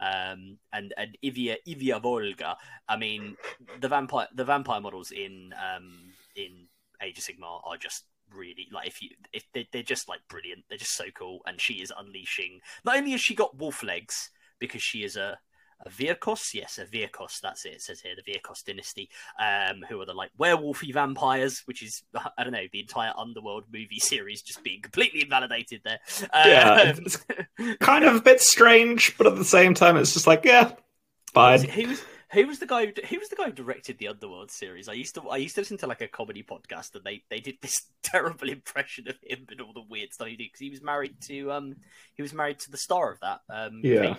Um, and and Ivya Ivya Volga. I mean, the vampire the vampire models in um, in Age of Sigmar are just really like if you if they, they're just like brilliant. They're just so cool. And she is unleashing. Not only has she got wolf legs because she is a a Vyrkos, yes, a Vyrkos. That's it. It says here the Vyrkos dynasty, um, who are the like werewolfy vampires, which is I don't know the entire Underworld movie series just being completely invalidated there. Yeah, Um, it's kind of a bit strange, but at the same time, it's just like, yeah, fine. who was who was the guy who, who was the guy who directed the Underworld series? I used to I used to listen to like a comedy podcast and they they did this terrible impression of him and all the weird stuff he did because he was married to um he was married to the star of that um Yeah.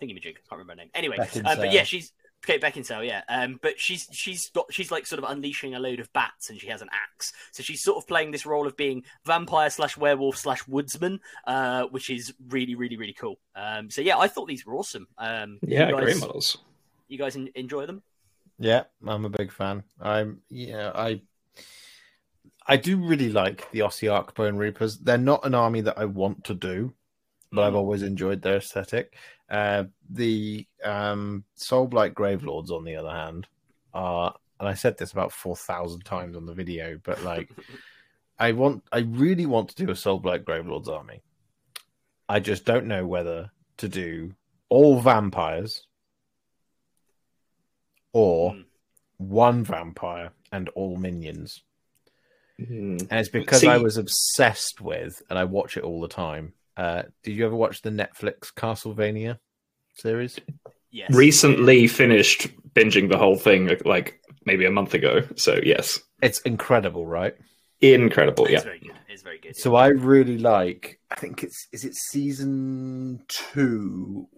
Kate thingamajig can't remember her name anyway Beckinsale. uh, but yeah she's Kate Beckinsale yeah um but she's she's got she's like sort of unleashing a load of bats and she has an axe so she's sort of playing this role of being vampire slash werewolf slash woodsman uh which is really really really cool um so yeah I thought these were awesome um Yeah, you guys, great models. you guys en- enjoy them Yeah, I'm a big fan. I'm yeah, I I do really like the Ossiarch Bone Reapers. They're not an army that I want to do, but I've Mm. always enjoyed their aesthetic. Uh, the um, Soulblight Gravelords, on the other hand, are, and I said this about four thousand times on the video, but like, I want, I really want to do a Soulblight Gravelords army. I just don't know whether to do all vampires or Mm. one vampire and all minions. Mm. And it's because I was obsessed with, and I watch it all the time. Uh, did you ever watch the Netflix Castlevania series? yes Recently finished binging the whole thing, like maybe a month ago. So yes, It's incredible, right? incredible. It's Yeah, very good. It's very good. So I really like. I think it's is it season two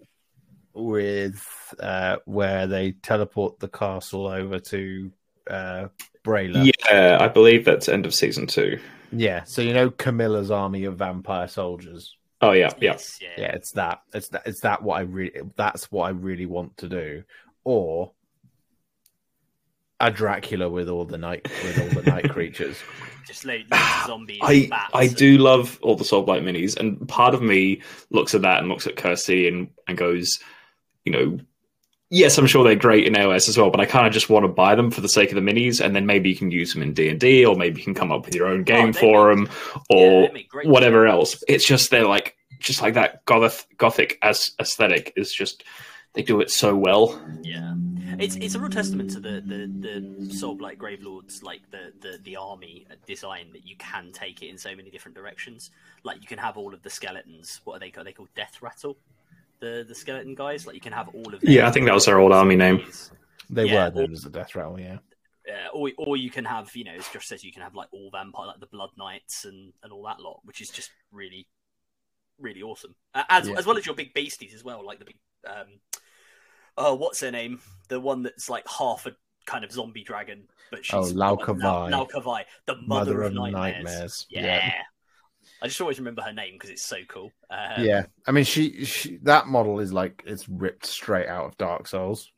with uh, where they teleport the castle over to uh, Braila. yeah. I believe that's end of season two. yeah. So you know Carmilla's army of vampire soldiers. Oh yeah, yeah. Yes, yeah. yeah it's that it's that it's that what i really that's what i really want to do or a dracula with all the night with all the night creatures Just loads of zombies. I and bats I and- do love all the Soulblight minis, and part of me looks at that and looks at Kirsty and, and goes, you know, yes, I'm sure they're great in AOS as well, but I kind of just want to buy them for the sake of the minis, and then maybe you can use them in D and D, or maybe you can come up with your own oh, game Oh, for make- them, or they make great whatever else. It's just they're like just like that goth gothic as aesthetic is just they do it so well. Yeah. It's it's a real testament to the the the Soulblight Gravelords like the the the army design that you can take it in so many different directions. Like you can have all of the skeletons. What are they called? Are they called Death Rattle. The the skeleton guys. Like you can have all of. them. Yeah, I think that was their old army name. They Yeah, were known as the Death Rattle, yeah. Uh, or or you can have you know as Josh says you can have like all vampire like the Blood Knights and and all that lot, which is just really really awesome. Uh, as Yeah. as well as your big beasties as well, like the big um oh what's her name? The one that's like half a kind of zombie dragon, but she's Oh, Lau- Lauka Vai. Laukavai, the mother, of, nightmares. Yeah. Yeah. I just always remember her name because it's so cool. Uh, yeah. I mean, she, she that model is like it's ripped straight out of Dark Souls.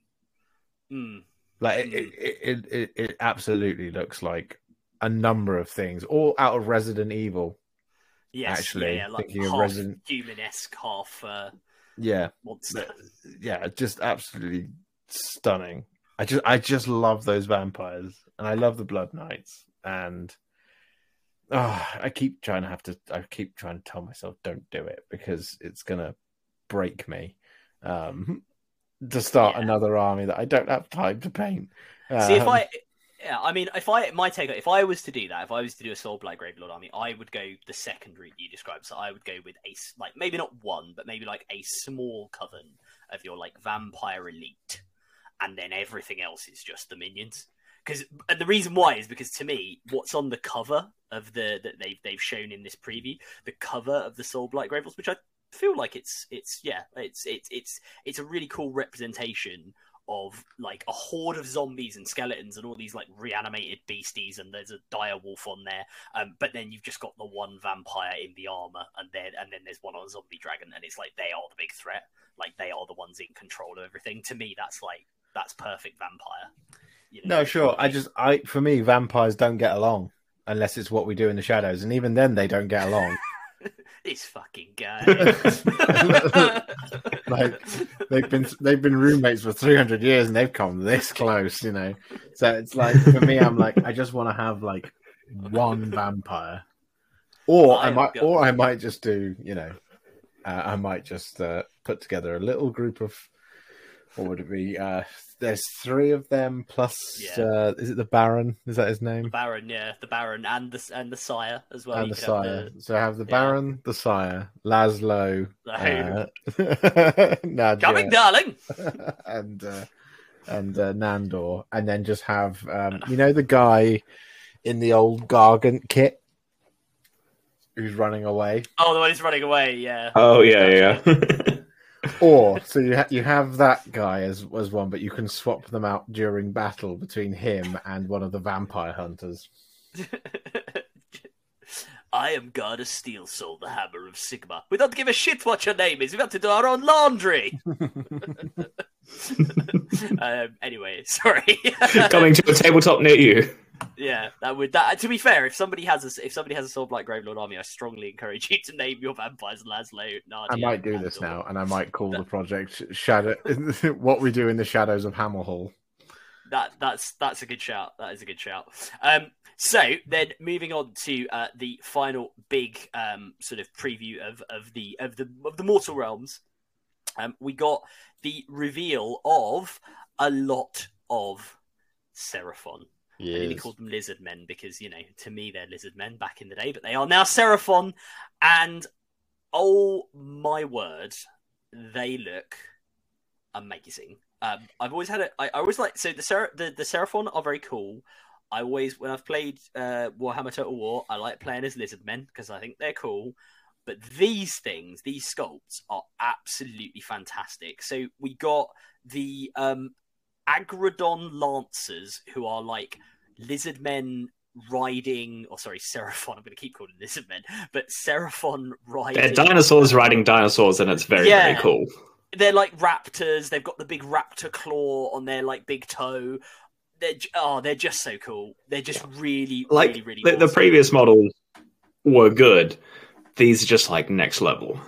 mm, Like it, it, it, it, it absolutely looks like a number of things, all out of Resident Evil. yes, Actually, yeah, yeah, like half Resident- human-esque, half uh, Yeah, monster. yeah, just absolutely stunning. I just, I just love those vampires, and I love the Blood Knights, and oh, I keep trying to have to, I keep trying to tell myself don't do it because it's gonna break me. Um, to start Yeah. another army that I don't have time to paint. See, if Um, I, yeah, I mean, if I, my take, if I was to do that, if I was to do a Soulblight Gravelord army, I would go the second route you described. So I would go with a like, maybe not one, but maybe like a small coven of your like vampire elite, and then everything else is just the minions. Because and the reason why is because to me, what's on the cover of the that they've they've shown in this preview, the cover of the Soulblight Gravelords, which I feel like it's it's yeah, it's it's it's it's a really cool representation of like a horde of zombies and skeletons and all these like reanimated beasties and there's a dire wolf on there. Um, but then you've just got the one vampire in the armor and then and then there's one on zombie dragon and it's like they are the big threat. Like they are the ones in control of everything. To me that's like that's perfect vampire you know? No, sure. I just, I for me, vampires don't get along unless it's what we do in the shadows, and even then, they don't get along. this fucking guy like they've been they've been roommates for three hundred years, and they've come this close, you know. So it's like for me, I'm like, I just want to have like one vampire, or I I might, or I might just do, you know, uh, I might just uh, put together a little group of. What would it be? Uh, there's three of them plus. Yeah. Uh, is it the Baron? Is that his name? baron yeah the baron and the and the sire as well and You the could have sire. So I have the yeah. Baron, the sire, Laszlo, the- uh, Nadia, coming darling and uh, and uh, Nandor, and then just have um, you know the guy in the old Gargant kit who's running away, oh the one who's running away yeah Oh yeah, yeah. yeah. or so you ha- you have that guy as as one, but you can swap them out during battle between him and one of the vampire hunters. I am God of Steel Soul, the Hammer of Sigmar. We don't give a shit what your name is. We've got to do our own laundry. um, anyway, sorry. Coming to a tabletop near you. Yeah, that would. That to be fair, if somebody has a if somebody has a Soulblight Gravelord army, I strongly encourage you to name your vampires Laszlo. Nadia, I might do this now, and I might call the project Shadow. what we do in the shadows of Hammerhal. that that's that's a good shout. That is a good shout. Um, so then moving on to uh, the final big um, sort of preview of, of the of the of the Mortal Realms. Um, we got the reveal of a lot of Seraphon. I nearly called them lizard men because you know to me they're lizard men back in the day, but they are now Seraphon, and oh my word, they look amazing. Um, I've always had a, I, I always like so the Ser- the the Seraphon are very cool. I always when I've played uh, Warhammer Total War, I like playing as lizard men because I think they're cool. But these things, these sculpts, are absolutely fantastic. So we got the um, Aggradon Lancers, who are like lizard men riding, or sorry, Seraphon. I'm going to keep calling them lizard men, but Seraphon riding. They're dinosaurs riding dinosaurs, and it's very Yeah. very cool. They're like raptors. They've got the big raptor claw on their like big toe. They're oh, they're just so cool. They're just really, Like really, really. the, the previous models were good. These are just like next level.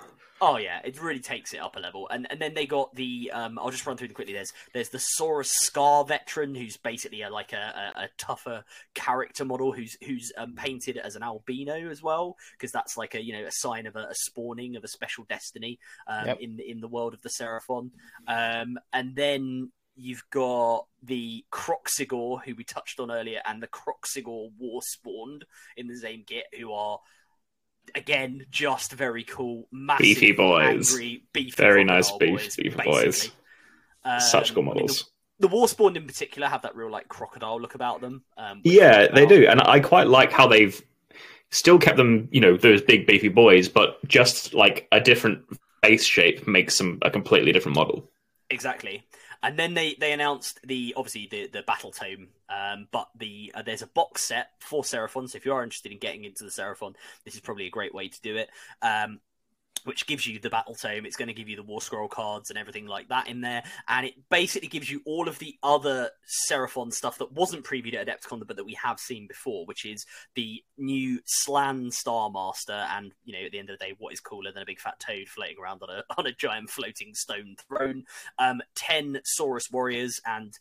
Oh yeah, it really takes it up a level. And and then they got the um I'll just run through them quickly. There's there's the Saurus Scar veteran who's basically a, like a, a, a tougher character model who's who's um, painted as an albino as well because that's like a you know a sign of a, a spawning of a special destiny um, Yep. in in the world of the Seraphon. Um and then you've got the Kroxigor, who we touched on earlier, and the Kroxigor War Spawned in the same kit, who are again just very cool, massive, Beefy boys. angry, beefy, Very nice beef- boys, beefy boys. Um, Such cool I mean, models. the, the War Spawned in particular have that real like crocodile look about them. Um, Yeah, they do, and I quite like how they've still kept them, you know, those big beefy boys, but just like a different face shape makes them a completely different model. Exactly. And then they, they announced the obviously the, the battle tome, um, but the uh, there's a box set for Seraphon. So if you are interested in getting into the Seraphon, this is probably a great way to do it. Um, which gives you the battle tome. It's going to give you the War Scroll cards and everything like that in there, and it basically gives you all of the other Seraphon stuff that wasn't previewed at Adepticon, but that we have seen before, which is the new Slann Starmaster, and you know, at the end of the day, what is cooler than a big fat toad floating around on a on a giant floating stone throne? Um, ten Saurus warriors, and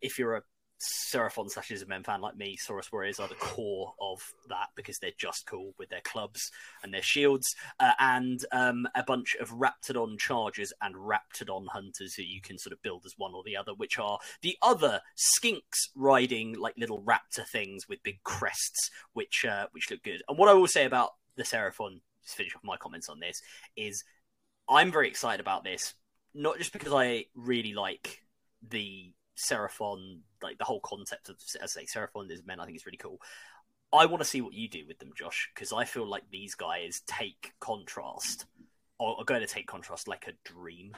if you're a Seraphon slash Men fan like me, Saurus Warriors are the core of that because they're just cool with their clubs and their shields, uh, and um, a bunch of Raptadon Chargers and Raptadon Hunters that you can sort of build as one or the other, which are the other skinks riding like little raptor things with big crests, which uh, which look good. And what I will say about the Seraphon, just finish off my comments on this, is I'm very excited about this, not just because I really like the Seraphon, like the whole concept of, as I say, Seraphon is men. I think it's really cool. I want to see what you do with them, Josh, because I feel like these guys take contrast, or are going to take contrast like a dream.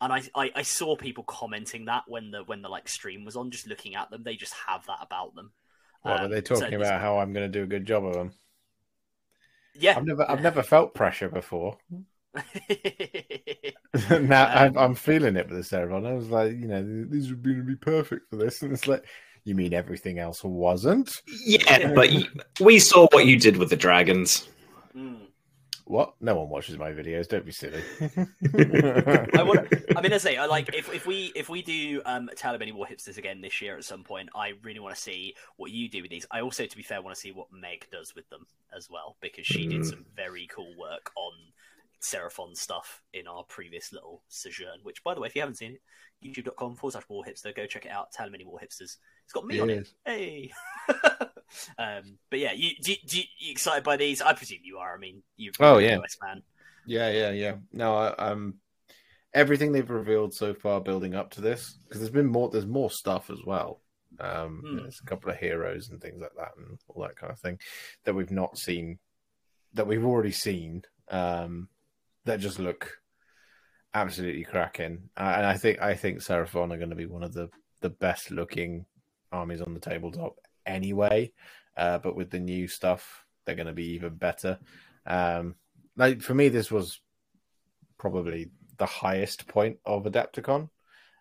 And I, I, I saw people commenting that when the when the like stream was on, just looking at them, they just have that about them. What are Um, they talking this- about? How I'm going to do a good job of them? Yeah, I've never, I've never felt pressure before. now I'm, I'm feeling it with the Seraphon. I was like, you know, these would be, be perfect for this, and it's like, you mean everything else wasn't? Yeah, but you, we saw what you did with the dragons. Mm. What? No one watches my videos. Don't be silly. I want. I mean, I say, I like if, if we if we do um Taliban War hipsters again this year at some point. I really want to see what you do with these. I also, to be fair, want to see what Meg does with them as well because she did Mm. some very cool work on Seraphon stuff in our previous little sojourn. Which, by the way, if you haven't seen it, YouTube.com forward slash War Hipster, go check it out. Taliban War hipsters. It's got me on it. Yes. Hey. um, but yeah, you, do, do, you excited by these? I presume you are. I mean, you. Oh, a yeah. US man. Yeah, yeah, yeah. No, I, um, everything they've revealed so far, building up to this, because there's been more. There's more stuff as well. Um, Hmm. there's a couple of heroes and things like that, and all that kind of thing that we've not seen, that we've already seen. Um, that just look absolutely cracking, and I think I think Seraphon are going to be one of the the best looking armies on the tabletop anyway. Uh, but with the new stuff, they're going to be even better. Um, like for me, this was probably the highest point of Adepticon.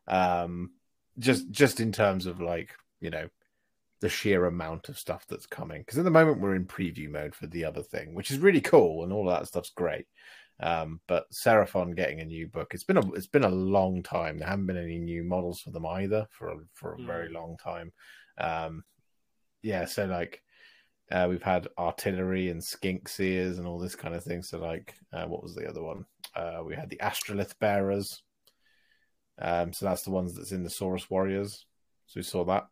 Um, just just in terms of like you know the sheer amount of stuff that's coming. Because at the moment we're in preview mode for the other thing, which is really cool, and all that stuff's great. Um, but Seraphon getting a new book, it's been a it's been a long time. There haven't been any new models for them either for a, for a Hmm. very long time. Um, yeah, so like uh, we've had artillery and skink seers and all this kind of thing. So like, uh, what was the other one? Uh, we had the astrolith bearers. Um, so that's the ones that's in the Saurus warriors. So we saw that.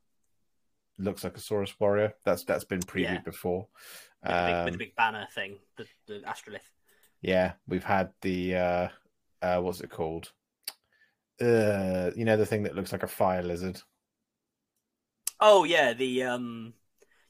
Looks like a Saurus warrior. That's that's been previewed Yeah. before. With, the big, with Um, the big banner thing, the, the astrolith. Yeah, we've had the uh, uh, what's it called? Uh, you know the thing that looks like a fire lizard. Oh yeah, the um,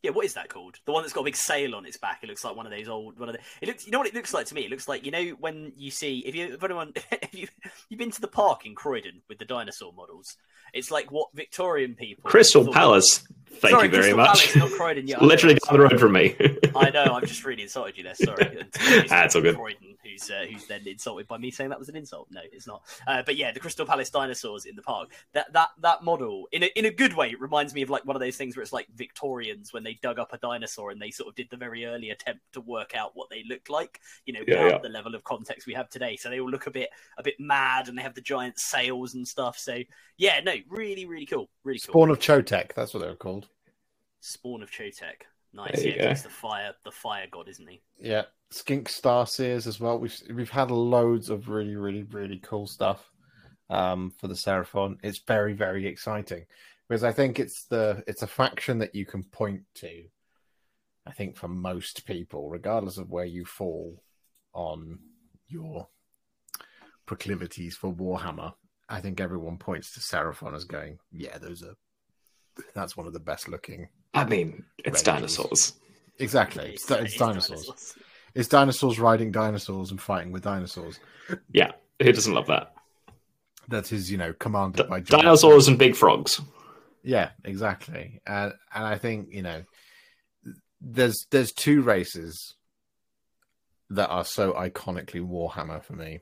yeah, what is that called? The one that's got a big sail on its back. It looks like one of those old one of the. It looks. You know what it looks like to me? It looks like you know when you see if you if anyone if you you've been to the park in Croydon with the dinosaur models. It's like what Victorian people. Crystal thought- Palace. Thank Sorry, you very Crystal much. Palace, not Croydon. Yeah, I Literally know, down the road from me. I know. I've just really insulted you there. Sorry. And to those Ah, it's all good. Croydon, who's uh, who's then insulted by me saying that was an insult. No, it's not. Uh, but yeah, the Crystal Palace dinosaurs in the park. That that that model, in a in a good way, it reminds me of like one of those things where it's like Victorians when they dug up a dinosaur and they sort of did the very early attempt to work out what they looked like. You know, Yeah, without yeah. the level of context we have today. So they all look a bit a bit mad and they have the giant sails and stuff. So yeah, no, really really cool, really cool. Spawn of Chotec. That's what they were called. Spawn of Chotec. Nice. Yeah, go. he's the fire the fire god, isn't he? Yeah, Skink Star Seers as well. We've we've had loads of really, really, really cool stuff. um, for the Seraphon. It's very, very exciting because I think it's the it's a faction that you can point to. I think for most people, regardless of where you fall on your proclivities for Warhammer, I think everyone points to Seraphon as going, yeah, those are that's one of the best looking. I mean, it's Rangers. dinosaurs. Exactly, it's, it's dinosaurs. It's dinosaurs riding dinosaurs and fighting with dinosaurs. Yeah, who doesn't love that? That is, you know, commanded D- by giant- dinosaurs and big frogs. Yeah, exactly. And and I think you know, there's there's two races that are so iconically Warhammer for me,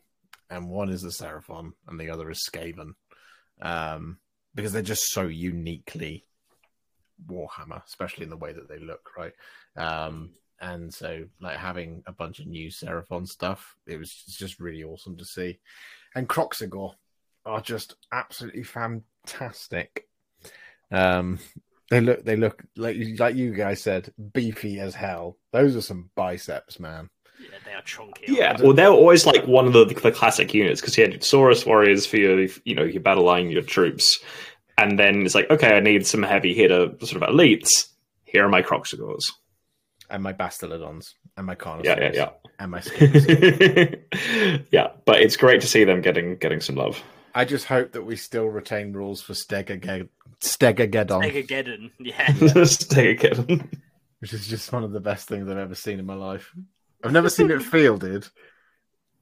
and one is the Seraphon, and the other is Skaven, um, because they're just so uniquely Warhammer, especially in the way that they look, right? Um, and so, like having a bunch of new Seraphon stuff, it was just really awesome to see. And Kroxigor are just absolutely fantastic. Um, they look, they look like like you guys said, beefy as hell. Those are some biceps, man. Yeah, they are chunky. Yeah, well, they were always like one of the, the classic units because you had Saurus warriors for your, you know, your battle line, your troops, and then it's like, okay, I need some heavy hitter sort of elites. Here are my Kroxigors. And my Bastiladons, and my Carnosaurs, Yeah, yeah, yeah. and my yeah. yeah, but it's great to see them getting getting some love. I just hope that we still retain rules for Stegaged- Stegageddon, Megageddon. Yeah. Just take it again. which is just one of the best things I've ever seen in my life. I've never seen it fielded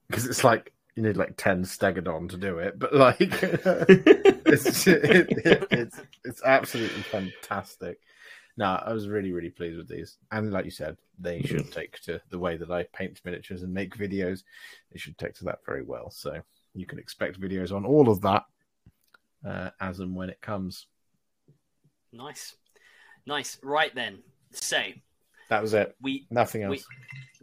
because it's like you need like ten Stegadon to do it, but like it's it, it, it's it's absolutely fantastic. No, I was really really pleased with these, and like you said, they should take to the way that I paint miniatures and make videos. They should take to that very well. So you can expect videos on all of that uh, as and when it comes. Nice. Nice. Right then. So That was it. we Nothing else.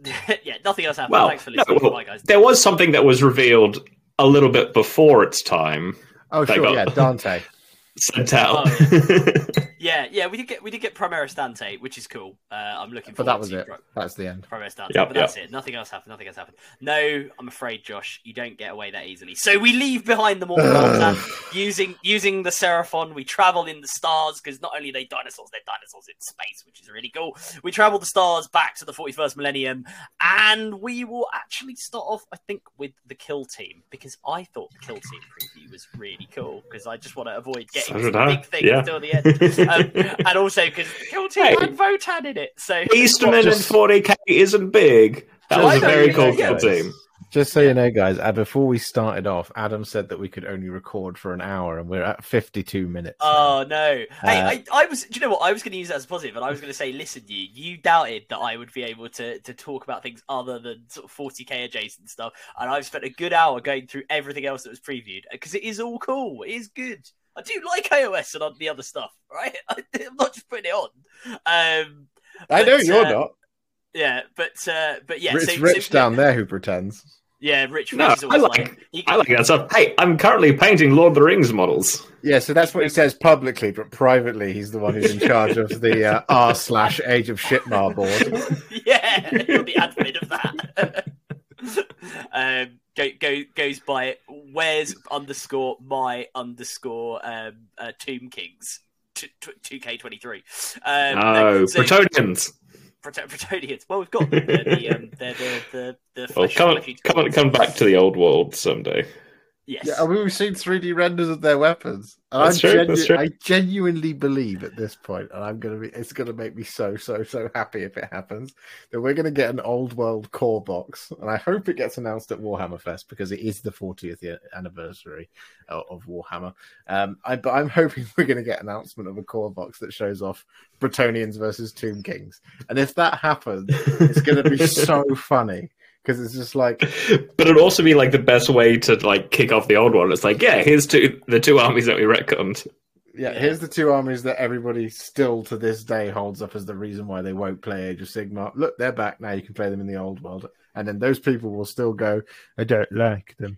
we yeah, nothing else happened. Well, Thanks for no, well, Bye guys. there was something that was revealed a little bit before its time oh sure, got- yeah, Dante. sent out. Oh, Yeah, yeah, we did get we did get Primera Stante, which is cool. Uh, I'm looking But that was it. Pro- That's the end. Primera Stante, Yep, but that's it. Nothing else happened. Nothing else happened. No, I'm afraid, Josh, you don't get away that easily. So we leave behind the Mortal Voltan using using the Seraphon. We travel in the stars because not only are they dinosaurs, they're dinosaurs in space, which is really cool. We travel the stars back to the 41st millennium, and we will actually start off, I think, with the Kill Team because I thought the Kill Team preview was really cool because I just want to avoid getting So some did I, big things yeah. till the end, um, and also because Kill Team Hey. had Votann in it. So Eastman Just- and 40k isn't big. That Just was a very cool know, kill guys, team. Just so you know, guys, uh, before we started off, Adam said that we could only record for an hour, and we're at 52 minutes. now. Oh no! Hey, Uh, I, I was. Do you know what? I was going to use that as a positive, and I was going to say, listen, you, you doubted that I would be able to to talk about things other than sort of 40k adjacent stuff, and I've spent a good hour going through everything else that was previewed because it is all cool. It is good. I do like AoS and on the other stuff, right? I'm not just putting it on. Um, I know you're uh, not. yeah, but uh, but yeah, it's so, Rich so- down there who pretends. Yeah, Rich. Rich No, is I like- he- I like that stuff. Hey, I'm currently painting Lord of the Rings models. Yeah, so that's what he says publicly, but privately, he's the one who's in charge of the uh, r slash Age of Shitmar board. yeah, you're the admin of that. um, go, go, goes by where's underscore my underscore um, uh, Tomb Kings two K twenty three. Um, Oh, so- Bretonnians. Protonians. Well, we've got. They're the, um, they're the the the. Well, come come come back to the old world someday. Yes. Yeah, I mean, we've seen 3D renders of their weapons. And That's I'm true, that's true. I genuinely believe at this point, and I'm gonna be it's gonna make me so, so, so happy if it happens, that we're gonna get an old world core box. And I hope it gets announced at Warhammer Fest because it is the 40th year anniversary of, of Warhammer. Um I but I'm hoping we're gonna get announcement of a core box that shows off Bretonnians versus Tomb Kings. And if that happens, it's gonna be so funny. Because it's just like But it'd also be like the best way to like kick off the old one. It's like, yeah, here's two the two armies that we retconned. Yeah, Yeah. here's the two armies that everybody still to this day holds up as the reason why they won't play Age of Sigmar. Look, they're back now. You can play them in the old world, and then those people will still go, "I don't like them,"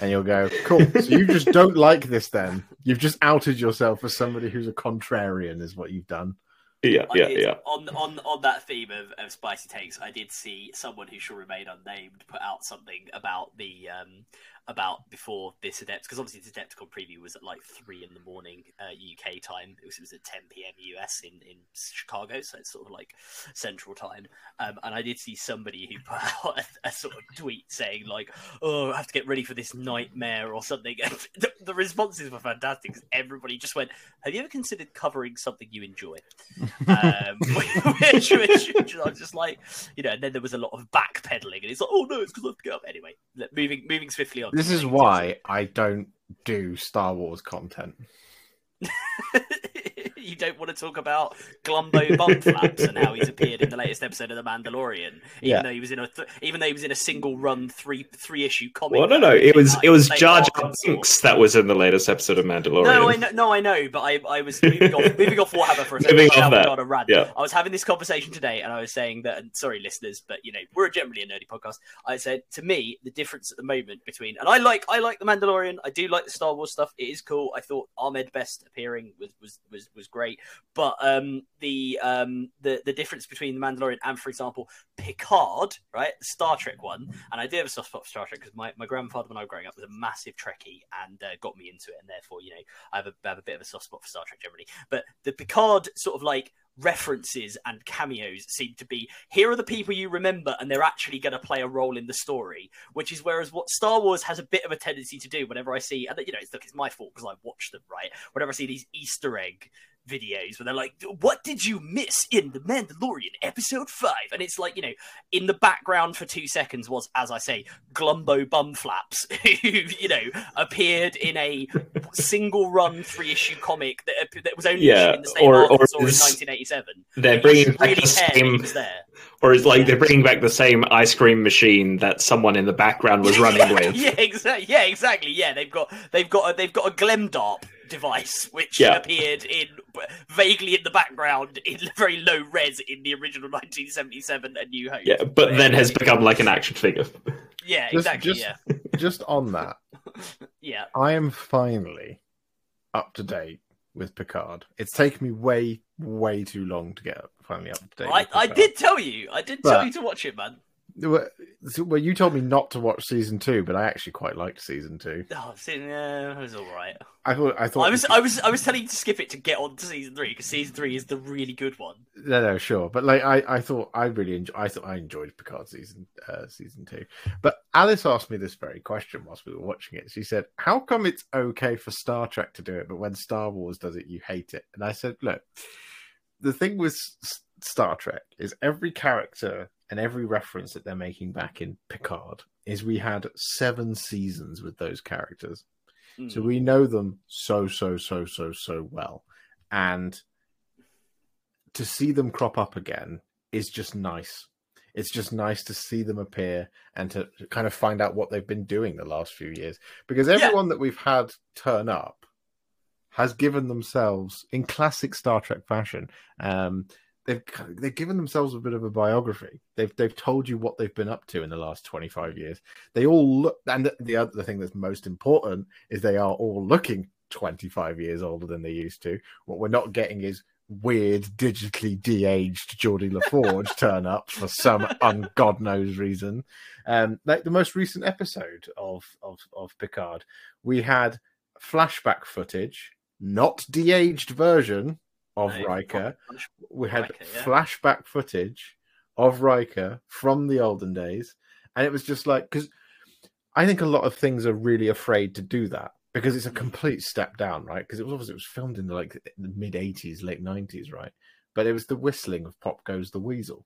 and you'll go, "Cool." so you just don't like this, then? You've just outed yourself as somebody who's a contrarian, is what you've done. Yeah, I yeah, did, yeah. On on on that theme of, of spicy takes, I did see someone who shall remain unnamed put out something about the um about before this Adept because obviously this Adepticon preview was at like three in the morning uh, UK time. It was, it was at 10 p.m. US in, in Chicago, so it's sort of like Central Time. Um, and I did see somebody who put out a, a, sort of tweet saying like, "Oh, I have to get ready for this nightmare" or something. And the, the responses were fantastic because everybody just went, "Have you ever considered covering something you enjoy?" um, which, which, which I was just like, you know. And then there was a lot of backpedaling, and it's like, "Oh no, it's because I have to get up." Anyway, moving moving swiftly on. This is why I don't do Star Wars content. you don't want to talk about Glumbo bum flaps and how he's appeared in the latest episode of The Mandalorian, even Yeah. though he was in a th- even though he was in a single run three three issue comic. Well, no, no, it was Like, it was Jar Jar. Binks that was in the latest episode of Mandalorian. No, I know, no, I know, but I, I was moving off, moving off Warhammer for a second. Moving off that, got a rant. yeah. I was having this conversation today, and I was saying that, and sorry, listeners, but you know, we're generally a nerdy podcast. I said to me, the difference at the moment between, and I like, I like the Mandalorian. I do like the Star Wars stuff. It is cool. I thought Ahmed Best appearing was was was, was great, but um, the um, the the difference between the Mandalorian and, for example, Picard, right, the Star Trek one, and I do have a soft spot for Star Trek because my, my grandfather when I was growing up was a massive Trekkie and uh, got me into it, and therefore, you know, I have a, I have a bit of a soft spot for Star Trek generally. But the Picard sort of like references and cameos seem to be here are the people you remember and they're actually going to play a role in the story which is whereas what star wars has a bit of a tendency to do whenever i see and you know it's, look it's my fault because i watch them right? Whenever i see these easter egg videos where they're like what did you miss in the mandalorian episode 5 and it's like you know in the background for two seconds was as i say glumbo Bumflaps, who you know appeared in a single run three issue comic that, that was only Yeah, issued in the same or- or, in 1987 They're bringing back really the care that he same, there or it's like Yeah. they're bringing back the same ice cream machine that someone in the background was running with. yeah, exactly. Yeah, exactly. Yeah, they've got they've got a, they've got a Glemdarp device which Yeah. appeared in vaguely in the background in very low res in the original 1977 A New Hope. Yeah, but then has become like an action figure. yeah, Just- exactly. just- Yeah, Just on that, yeah. I am finally up to date with Picard. It's taken me way, way too long to get finally up to date. I, I did tell you. I did tell you to watch it, man. Well, you told me not to watch season two, but I actually quite liked season two. Oh, I've yeah, it was all right. I thought, I thought, I was, I was, I was telling you to skip it to get on to season three because season three is the really good one. no, no, sure, but like, I, I thought I really, enjoy, I thought I enjoyed Picard season, uh, season two. But Alice asked me this very question whilst we were watching it. She said, "How come it's okay for Star Trek to do it, but when Star Wars does it, you hate it?" And I said, "Look, the thing with Star Trek is every character and every reference that they're making back in Picard is we had seven seasons with those characters." Mm. So we know them so, so, so, so, so well. And to see them crop up again is just nice. It's just nice to see them appear and to kind of find out what they've been doing the last few years. Because everyone that we've had turn up has given themselves, in classic Star Trek fashion, um, they've they've given themselves a bit of a biography. They've they've told you what they've been up to in the last twenty five years. They all look, and the, the other thing that's most important is they are all looking twenty five years older than they used to. What we're not getting is weird digitally de-aged Geordi LaForge turn up for some ungod knows reason. Um, like the most recent episode of, of of Picard, we had flashback footage, not de-aged version of No, Riker. We had Riker, yeah. flashback footage of Riker from the olden days, and it was just like because I think a lot of things are really afraid to do that because it's a mm. complete step down, right? Because it was obviously it was filmed in the like the mid '80s, late '90s, right? But it was the whistling of "Pop Goes the Weasel,"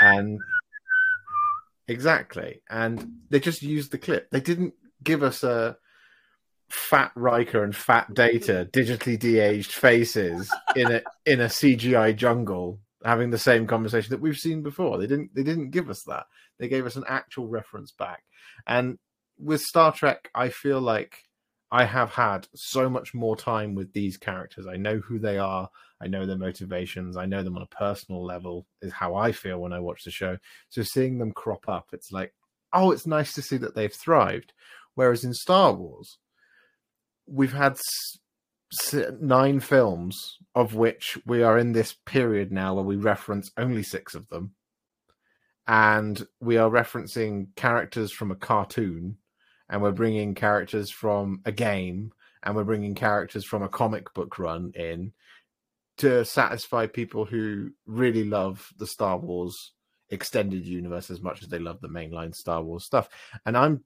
and exactly, and they just used the clip. They didn't give us a fat Riker and fat Data digitally de-aged faces in a in a CGI jungle having the same conversation that we've seen before. They didn't they didn't give us that. They gave us an actual reference back. And with Star Trek, I feel like I have had so much more time with these characters. I know who they are. I know their motivations. I know them on a personal level, is how I feel when I watch the show. So seeing them crop up, it's like, oh, it's nice to see that they've thrived. Whereas in Star Wars, we've had nine films, of which we are in this period now where we reference only six of them. And we are referencing characters from a cartoon and we're bringing characters from a game, and we're bringing characters from a comic book run in to satisfy people who really love the Star Wars extended universe as much as they love the mainline Star Wars stuff. And I'm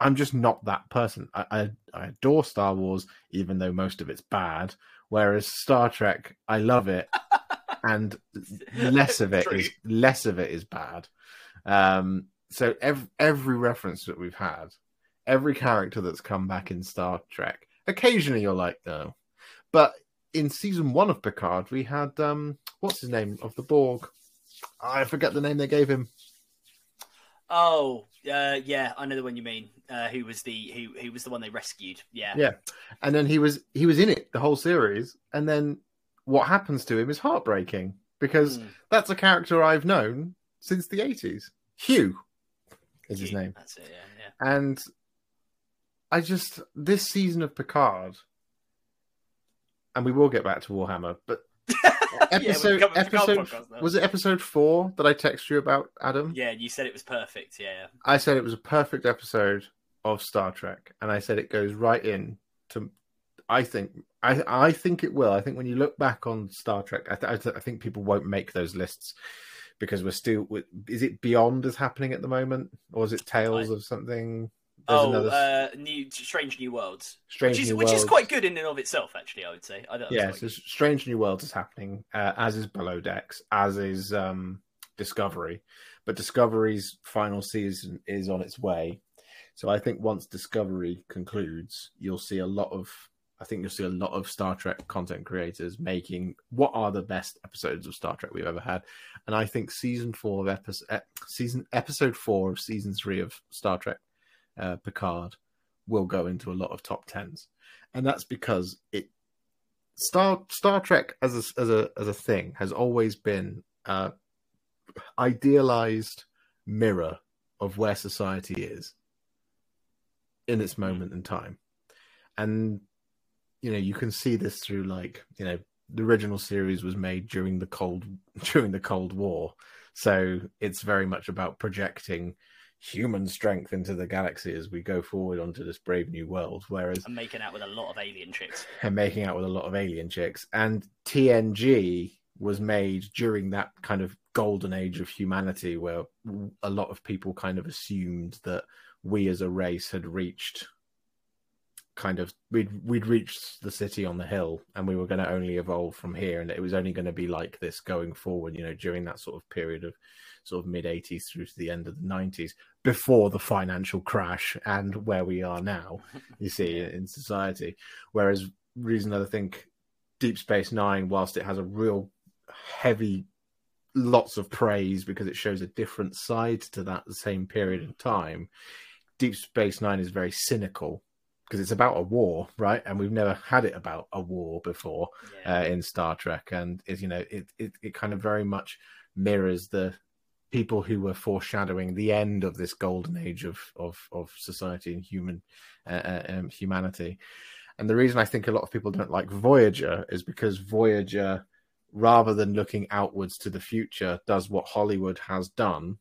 I'm just not that person. I, I, I adore Star Wars, even though most of it's bad. Whereas Star Trek, I love it, and less of it True. is less of it is bad. Um, so every every reference that we've had, every character that's come back in Star Trek, occasionally you're like, no, but in season one of Picard, we had um, what's his name of the Borg? I forget the name they gave him. Oh, uh, yeah, I know the one you mean. Uh, who was the who who was the one they rescued? Yeah, Yeah. and then he was he was in it the whole series and then what happens to him is heartbreaking because Mm. that's a character i've known since the 80s hugh is his name That's it. Yeah, yeah. and i just this season of picard and we will get back to warhammer but episode yeah, episode was it episode four that i texted you about adam Yeah, you said it was perfect. Yeah, yeah. I said it was a perfect episode of Star Trek, and I said it goes right in to. I think I I think it will. I think when you look back on Star Trek, I, th- I, th- I think people won't make those lists because we're still. Is it Beyond is happening at the moment, or is it Tales I- of something? There's oh, another uh, new Strange New Worlds, Strange which is New which is quite good in and of itself. Actually, I would say. I don't, Yeah, so quite Strange New Worlds is happening, uh, as is Below Decks, as is um, Discovery. But Discovery's final season is on its way. So I think once Discovery concludes, you'll see a lot of I think you'll see a lot of Star Trek content creators making what are the best episodes of Star Trek we've ever had. And I think season four of episode season episode four of season three of Star Trek uh, Picard will go into a lot of top tens. And that's because it Star Star Trek as a as a as a thing has always been a idealized mirror of where society is in its moment in time, and you know you can see this through like you know the original series was made during the cold during the Cold War, so it's very much about projecting human strength into the galaxy as we go forward onto this brave new world. Whereas I'm making out with a lot of alien chicks. and making out with a lot of alien chicks. And TNG was made during that kind of golden age of humanity where a lot of people kind of assumed that we as a race had reached kind of we'd we'd reached the city on the hill and we were going to only evolve from here and it was only going to be like this going forward you know during that sort of period of sort of mid 80s through to the end of the 90s before the financial crash and where we are now you see in society. Whereas reason that i think deep space nine whilst it has a real heavy lots of praise because it shows a different side to that same period of time deep space nine is very cynical because it's about a war right? And we've never had it about a war before Yeah. uh, in Star Trek, and is you know it, it it kind of very much mirrors the people who were foreshadowing the end of this golden age of of of society and human uh, uh, um, humanity. And the reason I think a lot of people don't like Voyager is because Voyager, rather than looking outwards to the future, does what Hollywood has done,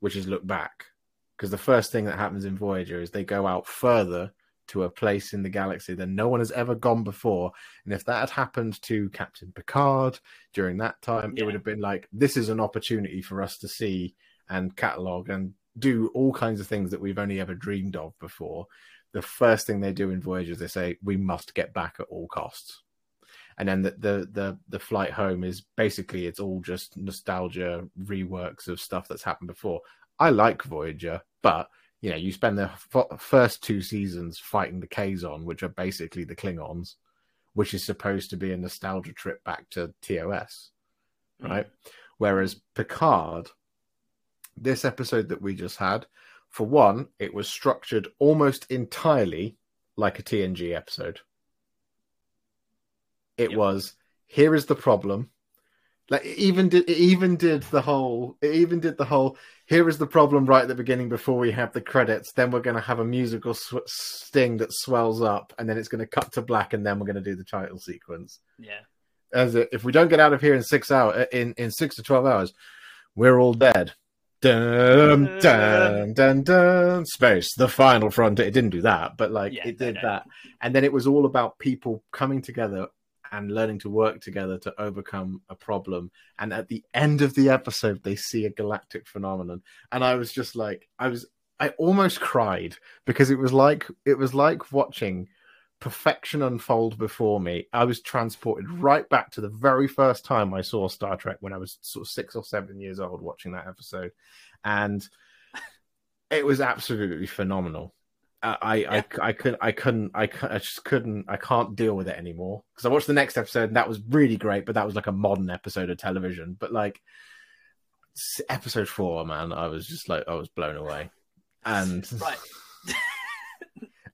which is look back. Because the first thing that happens in Voyager is they go out further to a place in the galaxy that no one has ever gone before. And if that had happened to Captain Picard during that time, it would have been like, this is an opportunity for us to see and catalog and do all kinds of things that we've only ever dreamed of before. The first thing they do in Voyager is they say, we must get back at all costs. And then the, the the the flight home is basically it's all just nostalgia reworks of stuff that's happened before. I like Voyager, but you know, you spend the f- first two seasons fighting the Kazon, which are basically the Klingons, which is supposed to be a nostalgia trip back to TOS, hmm. right? Whereas Picard, this episode that we just had, for one, it was structured almost entirely like a TNG episode. It Yep. was here is the problem. Like it even did it even did the whole it even did the whole here is the problem right at the beginning before we have the credits. Then we're going to have a musical sw- sting that swells up, and then it's going to cut to black, and then we're going to do the title sequence. Yeah. As it, if we don't get out of here in six hour uh, in in six to twelve hours, we're all dead. Dun, uh. dun, dun, dun, space, the final frontier. It didn't do that, but like Yeah, it did that. And then it was all about people coming together and learning to work together to overcome a problem. And at the end of the episode, they see a galactic phenomenon. And I was just like, I was, I almost cried because it was like, it was like watching perfection unfold before me. I was transported right back to the very first time I saw Star Trek when I was sort of six or seven years old watching that episode. And it was absolutely phenomenal. I, I, Yeah. I, I couldn't, I couldn't, I, I just couldn't, I can't deal with it anymore. Because I watched the next episode and that was really great, but that was like a modern episode of television. But like episode four, man, I was just like, I was blown away. And Right.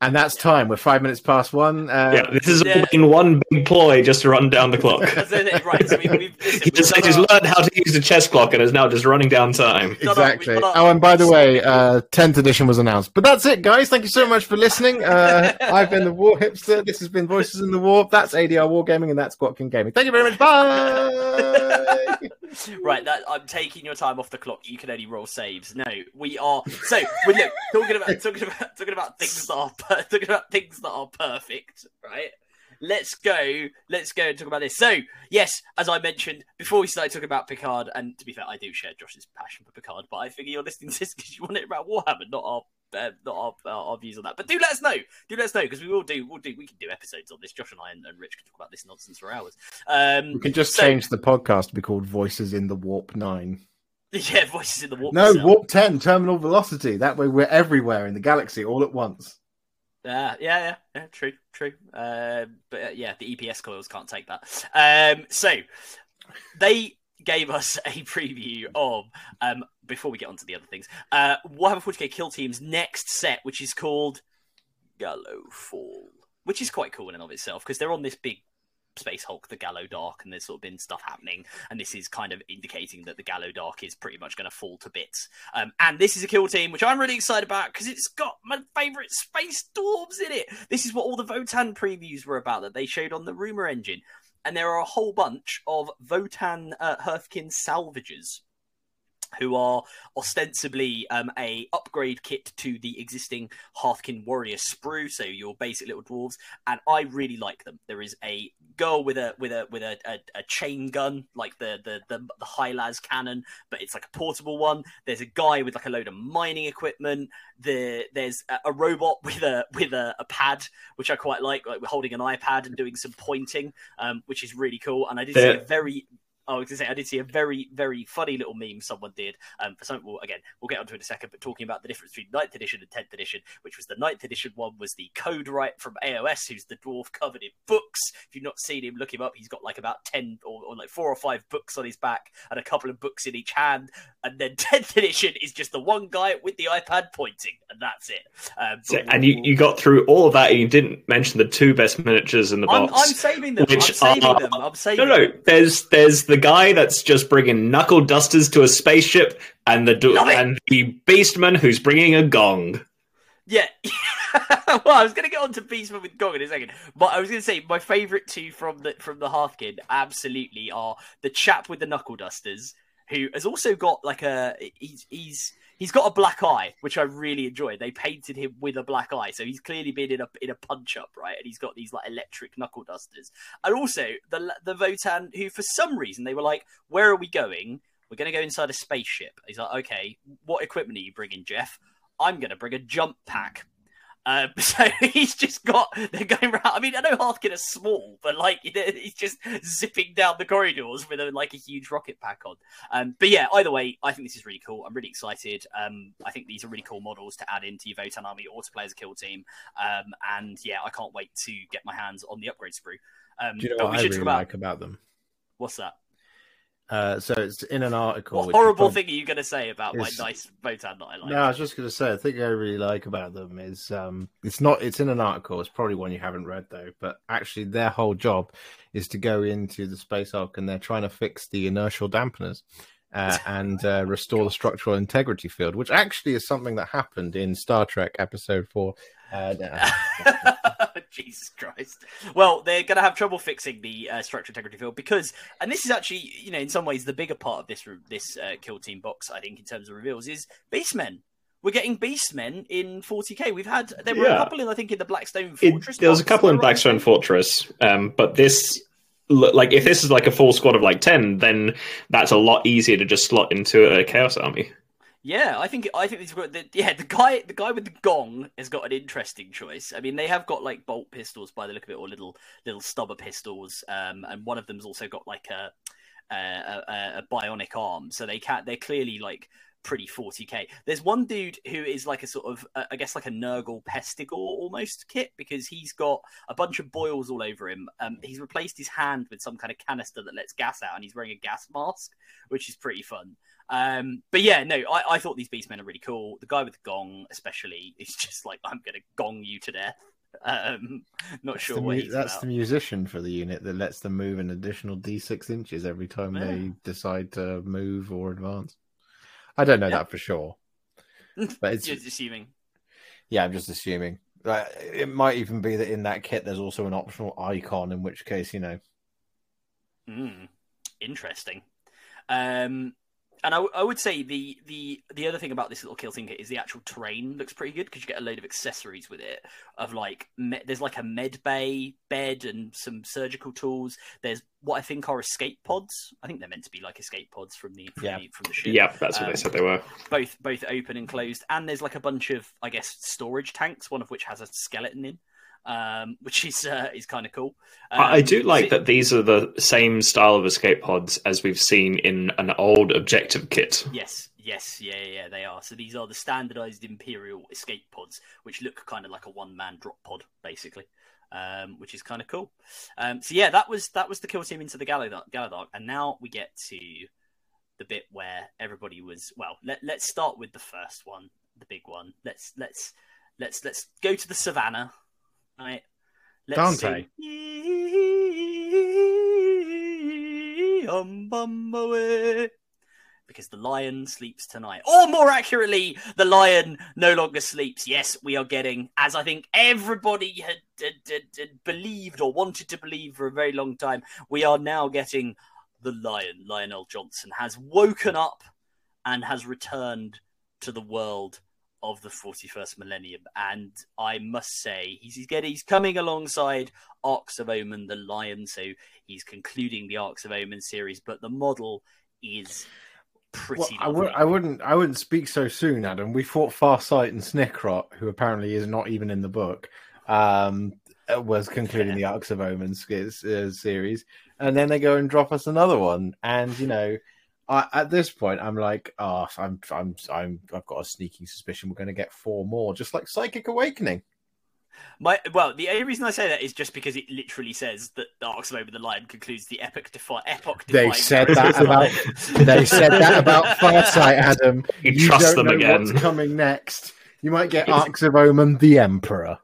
and that's time. We're five minutes past one. Uh, yeah, this has Yeah. all been one big ploy just to run down the clock. That's it, right, so we, we've, listen, he we've just he's learned how to use the chess clock and is now just running down time. Shut up, we Exactly. our- Oh, and by the way, uh, 10th edition was announced. But that's it, guys. Thank you so much for listening. Uh, I've been the War Hipster. This has been Voices in the Warp. That's ADR Wargaming, and that's Gwatkin Gaming. Thank you very much. Bye. Right, that I'm taking your time off the clock. You can only roll saves. No, we are. So we look talking about talking about talking about things that are per- talking about things that are perfect. Right. Let's go. Let's go and talk about this. So yes, as I mentioned before, we started talking about Picard. And to be fair, I do share Josh's passion for Picard, but I figure you're listening to this because you want it about Warhammer, not our. Uh, our, our, views on that, but do let us know. Do let us know because we will do. We'll do. We can do episodes on this. Josh and I and, and Rich can talk about this nonsense for hours. Um, we can just So- change the podcast to be called Voices in the Warp 9. yeah, voices in the warp. No. Warp 10, Terminal Velocity. That way we're everywhere in the galaxy all at once. Yeah, yeah, yeah, yeah, true, true. Um, but uh, yeah, the EPS coils can't take that. Um, so they gave us a preview of um, before we get on to the other things. Uh, Warhammer 40k Kill Team's next set, which is called Gallow Fall, which is quite cool in and of itself because they're on this big Space Hulk, the Gallow Dark, and there's sort of been stuff happening, and this is kind of indicating that the Gallow Dark is pretty much going to fall to bits. Um, and this is a kill team, which I'm really excited about because it's got my favourite space dwarves in it. This is what all the Votann previews were about that they showed on the rumor engine, and there are a whole bunch of Votann uh, Hearthkyn salvages who are ostensibly um, a upgrade kit to the existing Hearthkyn Warrior sprue, so your basic little dwarves, and I really like them. There is a girl with a with a with a, a, a chain gun, like the the the, the high las cannon, but it's like a portable one. There's a guy with like a load of mining equipment. The there's a, a robot with a with a, a pad, which I quite like, like we're holding an iPad and doing some pointing, um, which is really cool. And I did see a very I was going to say I did see a very, very funny little meme someone did. Um, for something, we'll, again, we'll get onto it in a second. But talking about the difference between 9th edition and tenth edition, which was the 9th edition one was the Codewright from AOS, who's the dwarf covered in books. If you've not seen him, look him up. He's got like about ten or, or like four or five books on his back and a couple of books in each hand. And then tenth edition is just the one guy with the iPad pointing, and that's it. Um, So- and you, you got through all of that and you didn't mention the two best miniatures in the I'm, box. I'm saving them. which I'm saving are- them. I'm saving No, no. There's there's the guy that's just bringing knuckle dusters to a spaceship, and the it. and the beastman who's bringing a gong. Yeah. well, I was going to get on to Beastman with Gong in a second, but I was going to say my favourite two from the from the Hearthkyn absolutely are the chap with the knuckle dusters, who has also got like a he's he's he's got a black eye, which I really enjoy. They painted him with a black eye, so he's clearly been in a in a punch up, right? And he's got these like electric knuckle dusters, and also the the Votann who for some reason they were like, "Where are we going?" We're going to go inside a spaceship. He's like, okay, what equipment are you bringing, Jeff? I'm going to bring a jump pack. Um, so he's just got they're going around. I mean, I know Hearthkyn is small, but like he's just zipping down the corridors with a, like a huge rocket pack on. Um, but yeah, either way, I think this is really cool. I'm really excited. Um, I think these are really cool models to add into your Votann army or to play as a kill team. Um, and yeah, I can't wait to get my hands on the upgrade sprue. Um, Do you know what we I really about like about them? what's that? Uh, so it's in an article. What horrible thing are you going to say about my nice Votann that I like? No, I was just going to say, the thing I really like about them is um, it's not, it's in an article. It's probably one you haven't read though, but actually their whole job is to go into the space hulk and they're trying to fix the inertial dampeners. uh, and uh, restore the structural integrity field, which actually is something that happened in Star Trek Episode Four. Uh, Jesus Christ. Well, they're going to have trouble fixing the uh, structural integrity field because, and this is actually, you know, in some ways the bigger part of this this uh, kill team box, I think, in terms of reveals, is Beastmen. We're getting Beastmen in 40k. We've had there were Yeah. a couple in, I think, in the Blackstone It- there was a couple in I right Blackstone? Fortress, um, but this, like, if this is like a full squad of like ten, then that's a lot easier to just slot into a Chaos Army. Yeah, I think I think these were the, yeah the guy the guy with the gong has got an interesting choice. I mean, they have got like bolt pistols by the look of it, or little little stubber pistols, um, and one of them's also got like a a, a, a bionic arm, so they can they're clearly like pretty 40k. There's one dude who is like a sort of uh, I guess like a Nurgle Pestigor almost kit because he's got a bunch of boils all over him. Um, he's replaced his hand with some kind of canister that lets gas out, and he's wearing a gas mask, which is pretty fun. Um, but yeah, no, I, I thought these beastmen are really cool. The guy with the gong, especially, is just like I'm gonna gong you to death. Um, not That's, sure the, what he's that's about. the musician for the unit that lets them move an additional d6 inches every time they decide to move or advance. I don't know Yeah. that for sure, but it's Just assuming. yeah. I'm just assuming. It might even be that in that kit there's also an optional icon, in which case you know Mm, interesting. Um, and I, w- I would say the, the the other thing about this little kill team kit is the actual terrain looks pretty good because you get a load of accessories with it. Of like, me, there's like a med bay bed and some surgical tools. There's what I think are escape pods. I think they're meant to be like escape pods from the from, Yeah. the, from the ship. Yeah, that's what Um, they said they were. both both open and closed, and there's like a bunch of I guess storage tanks, one of which has a skeleton in, um, which is uh, is kind of cool. Um, I do like so- that these are the same style of escape pods as we've seen in an old objective kit. Yes, yes, yeah, yeah, yeah, they are. So these are the standardized Imperial escape pods, which look kind of like a one man drop pod, basically. Um, which is kind of cool. Um, so yeah, that was that was the kill team into the Gallowdark, Gallowdark, and now we get to the bit where everybody was. Well, let let's start with the first one, the big one. Let's let's let's let's go to the savannah, right? Let's Dante. sing, "Um, bum, away." because the lion sleeps tonight. Or more accurately, the lion no longer sleeps. Yes, we are getting, as I think everybody had, had, had, had believed or wanted to believe for a very long time, we are now getting the lion. Lionel Johnson has woken up and has returned to the world of the 41st millennium. And I must say, he's, he's getting, he's coming alongside Arks of Omen, the lion. So he's concluding the Arks of Omen series, but the model is pretty. Well, I, would, I wouldn't. I wouldn't speak so soon, Adam. We fought Farsight and Snikrot, who apparently is not even in the book. Um, uh, was concluding the Arks of Omens uh, series, and then they go and drop us another one. And you know, I, at this point, I'm like, oh, I'm, I'm, I'm, I've got a sneaking suspicion we're going to get four more, just like Psychic Awakening. My well, the only reason I say that is just because it literally says that the Arks of Omen the Lion concludes the epic defi- epoch. They said that about. They said that about Farsight, Adam. You, You trust don't them know again. what's coming next. You might get Arks of Omen, the Emperor.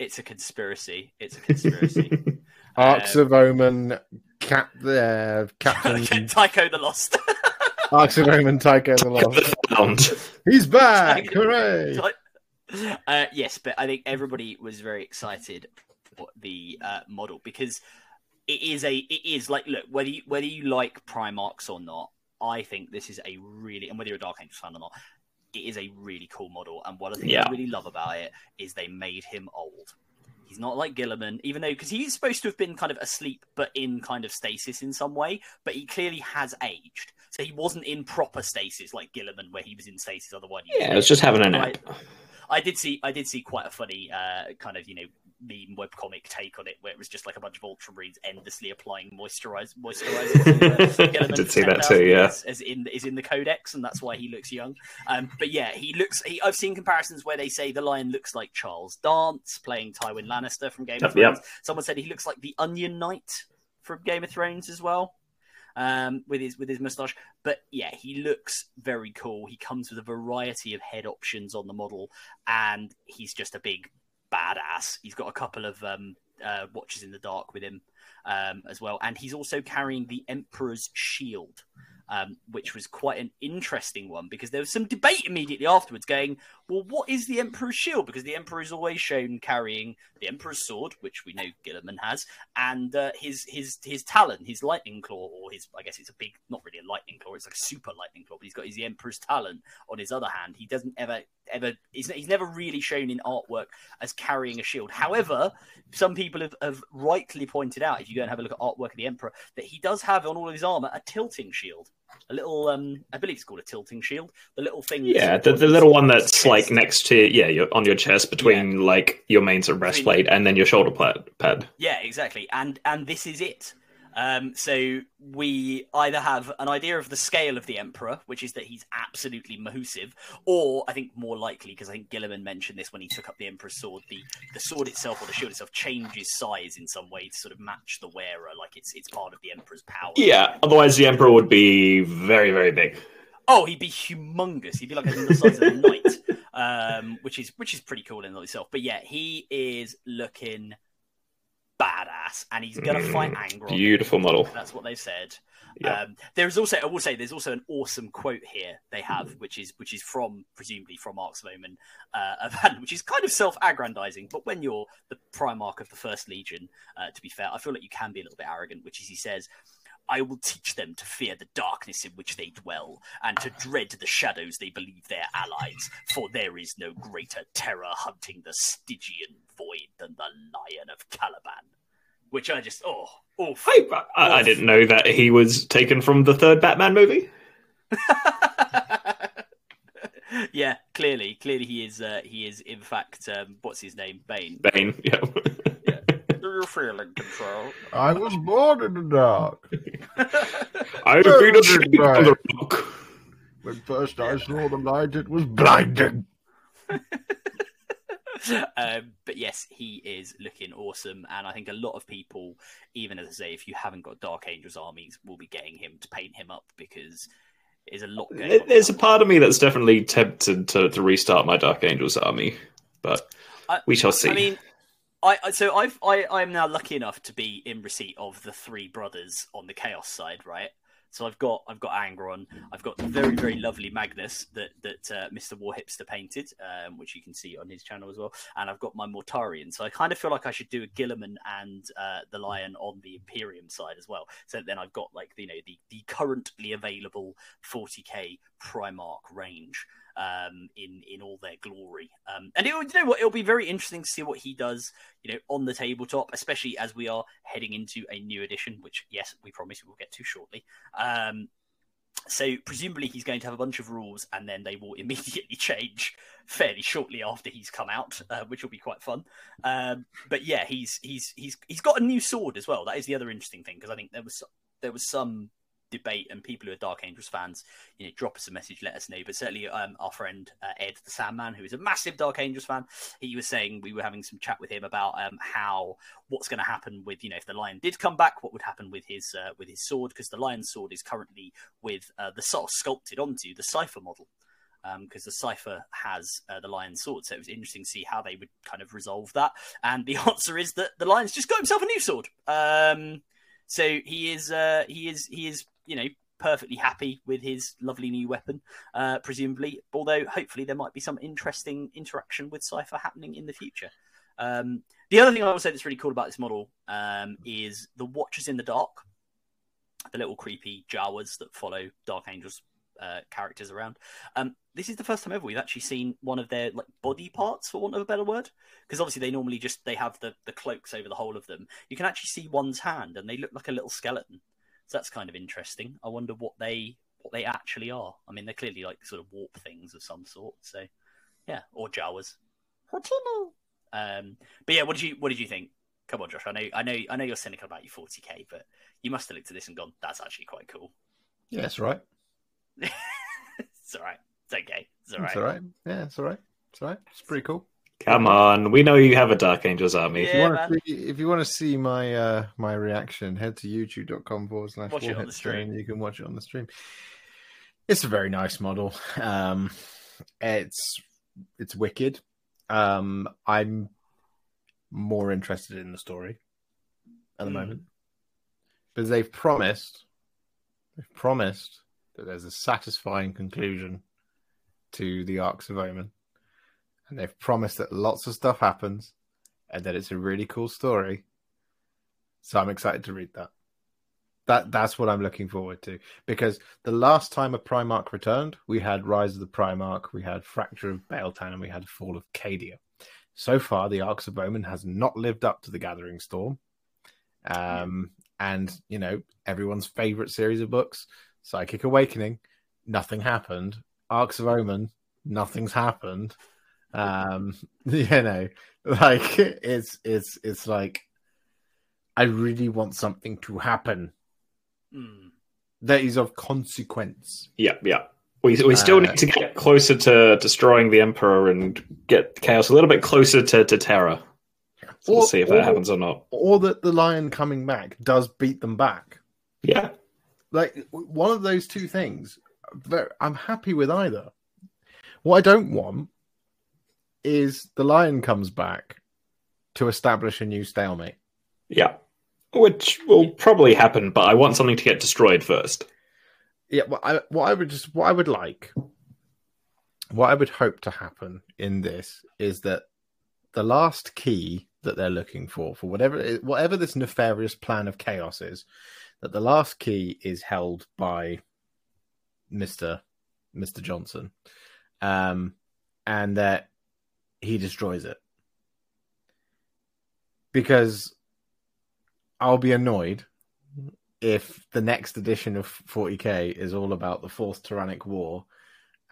It's a conspiracy. It's a conspiracy. Arks Um, of Omen, Cap, uh, Captain Tycho the Lost. Arks of Omen, Tycho the Lost. He's back! Hooray! uh, yes, but I think everybody was very excited for the uh, model because it is a it is like look whether you, whether you like Primarchs or not, I think this is a really and whether you're a Dark Angels fan or not, it is a really cool model. And one of the things Yeah. I really love about it is they made him old. He's not like Guilliman, even though because he's supposed to have been kind of asleep, but in kind of stasis in some way. But he clearly has aged, so he wasn't in proper stasis like Guilliman, where he was in stasis. Otherwise, he Yeah, I was just having a nap. Right. I did see I did see quite a funny uh, kind of you know meme webcomic take on it where it was just like a bunch of ultramarines endlessly applying moisturize moisturizer. to, uh, I did see that too, yeah. As in is in the codex, and that's why he looks young. Um, but yeah, he looks. He, I've seen comparisons where they say the lion looks like Charles Dance playing Tywin Lannister from Game of Yep, yep. Thrones. Someone said he looks like the Onion Knight from Game of Thrones as well. Um, with his with his mustache, but yeah, he looks very cool. He comes with a variety of head options on the model, and he's just a big badass. He's got a couple of um, uh, watches in the dark with him um, as well, and he's also carrying the Emperor's shield, um, which was quite an interesting one because there was some debate immediately afterwards going, well, what is the Emperor's shield? Because the Emperor is always shown carrying the Emperor's sword, which we know Guilliman has, and uh, his his his talon, his lightning claw, or his I guess it's a big, not really a lightning claw, it's like a super lightning claw, but he's got his the Emperor's talon on his other hand. He doesn't ever ever he's, he's never really shown in artwork as carrying a shield. However, some people have, have rightly pointed out, if you go and have a look at artwork of the Emperor, that he does have on all of his armor a tilting shield. A little, um, I believe it's called a tilting shield. The little thing. Yeah, the, the little one that's like next to yeah, your, on your chest between yeah. like your main sort of breastplate and then your shoulder pad. Yeah, exactly. And and this is it. Um, so we either have an idea of the scale of the Emperor, which is that he's absolutely massive, or I think more likely, because I think Guilliman mentioned this when he took up the Emperor's sword, the, the sword itself or the shield itself changes size in some way to sort of match the wearer, like it's it's part of the Emperor's power. Yeah, otherwise the Emperor would be very very big. Oh, he'd be humongous. He'd be like the size of a knight, um, which is which is pretty cool in itself. But yeah, he is looking badass, and he's gonna mm, fight Angron. Beautiful model. That's what they've said. Yeah. Um, there's also, I will say, there's also an awesome quote here they have, which is which is from presumably from Mark Sloman, uh, which is kind of self-aggrandizing. But when you're the Primarch of the First Legion, uh, to be fair, I feel like you can be a little bit arrogant. Which is, he says, I will teach them to fear the darkness in which they dwell, and to dread the shadows they believe their allies, for there is no greater terror hunting the Stygian void than the Lion of Caliban. Which I just, oh, oh. I, I, I didn't know that he was taken from the third Batman movie. yeah, clearly, clearly he is. Uh, he is in fact. Um, what's his name? Bane. Bane. Yeah. Do you feel in control? I was born in the dark. I defeated Shane on the rock. When first I saw the light, it was blinding. um, but yes, he is looking awesome, and I think a lot of people, even as I say, if you haven't got Dark Angels armies, will be getting him to paint him up because there's a lot. There's a part of me that's definitely tempted to, to restart my Dark Angels army, but I, we shall see. I mean, I so I've I I'm now lucky enough to be in receipt of the three brothers on the Chaos side, right? So I've got I've got Angron, I've got the very very lovely Magnus that that uh, Mr. Warhipster painted, um, which you can see on his channel as well, and I've got my Mortarion. So I kind of feel like I should do a Guilliman and uh, the Lion on the Imperium side as well. So then I've got like you know the the currently available 40k Primarch range um, in in all their glory. Um, and it, you know what, it'll be very interesting to see what he does, you know, on the tabletop, especially as we are heading into a new edition, which yes, we promise we will get to shortly. Um, so presumably he's going to have a bunch of rules, and then they will immediately change fairly shortly after he's come out, uh, which will be quite fun. Um, but yeah, he's he's he's he's got a new sword as well. That is the other interesting thing because I think there was there was some debate and people who are Dark Angels fans, you know, drop us a message, let us know. But certainly, um, our friend uh, Ed the Sandman, who is a massive Dark Angels fan, he was saying we were having some chat with him about um, how what's going to happen with you know if the lion did come back, what would happen with his uh, with his sword because the lion's sword is currently with uh, the sort of sculpted onto the Cypher model. Because um, the Cypher has uh, the lion's sword, so it was interesting to see how they would kind of resolve that. And the answer is that the lion's just got himself a new sword. Um, so he is uh, he is he is you know, perfectly happy with his lovely new weapon, uh, presumably. Although hopefully there might be some interesting interaction with Cypher happening in the future. Um, the other thing I will say that's really cool about this model um, is the Watchers in the Dark, the little creepy Jawas that follow Dark Angels uh, characters around. Um, this is the first time ever we've actually seen one of their like body parts, for want of a better word, because obviously they normally just they have the the cloaks over the whole of them. You can actually see one's hand, and they look like a little skeleton. So that's kind of interesting. I wonder what they what they actually are. I mean, they're clearly like sort of warp things of some sort. So yeah, or Jawas. Um, but yeah, what did you what did you think? Come on, Josh. I know I know I know you're cynical about your 40k, but you must have looked at this and gone, "That's actually quite cool." Yeah, that's right. it's all right. It's okay. It's all right. It's all right. Yeah, it's all right. It's all right. It's pretty cool. Come on, we know you have a Dark Angels army. Yeah, if you want to see, if you want to see my uh, my reaction, head to youtube.com forward slash warhead stream. You can watch it on the stream. It's a very nice model. Um, it's it's wicked. Um, I'm more interested in the story at the mm. moment because they've promised they've promised that there's a satisfying conclusion to the Arks of Omen, and they've promised that lots of stuff happens, and that it's a really cool story. So I'm excited to read that. That that's what I'm looking forward to because the last time a Primarch returned, we had Rise of the Primarch, we had Fracture of Biel-Tan, and we had Fall of Cadia. So far, the Arks of Omen has not lived up to the Gathering Storm. Um, and you know everyone's favorite series of books, Psychic Awakening, nothing happened. Arks of Omen, nothing's happened. Um, you know, like it's it's it's like I really want something to happen Hmm. that is of consequence. Yeah, yeah. We, we still Uh, need to get closer to destroying the Emperor and get Chaos a little bit closer to, to Terra. So we'll see if or- that happens or not. Or that the lion coming back does beat them back. Yeah. Like one of those two things. I'm happy with either. What I don't want is the lion comes back to establish a new stalemate. Yeah. Which will probably happen, but I want something to get destroyed first. Yeah, what I, what I would just what I would like, what I would hope to happen in this is that the last key that they're looking for for whatever whatever this nefarious plan of chaos is, that the last key is held by Mister Mister Johnson, um, and that he destroys it. Because I'll be annoyed if the next edition of 40k is all about the fourth tyrannic war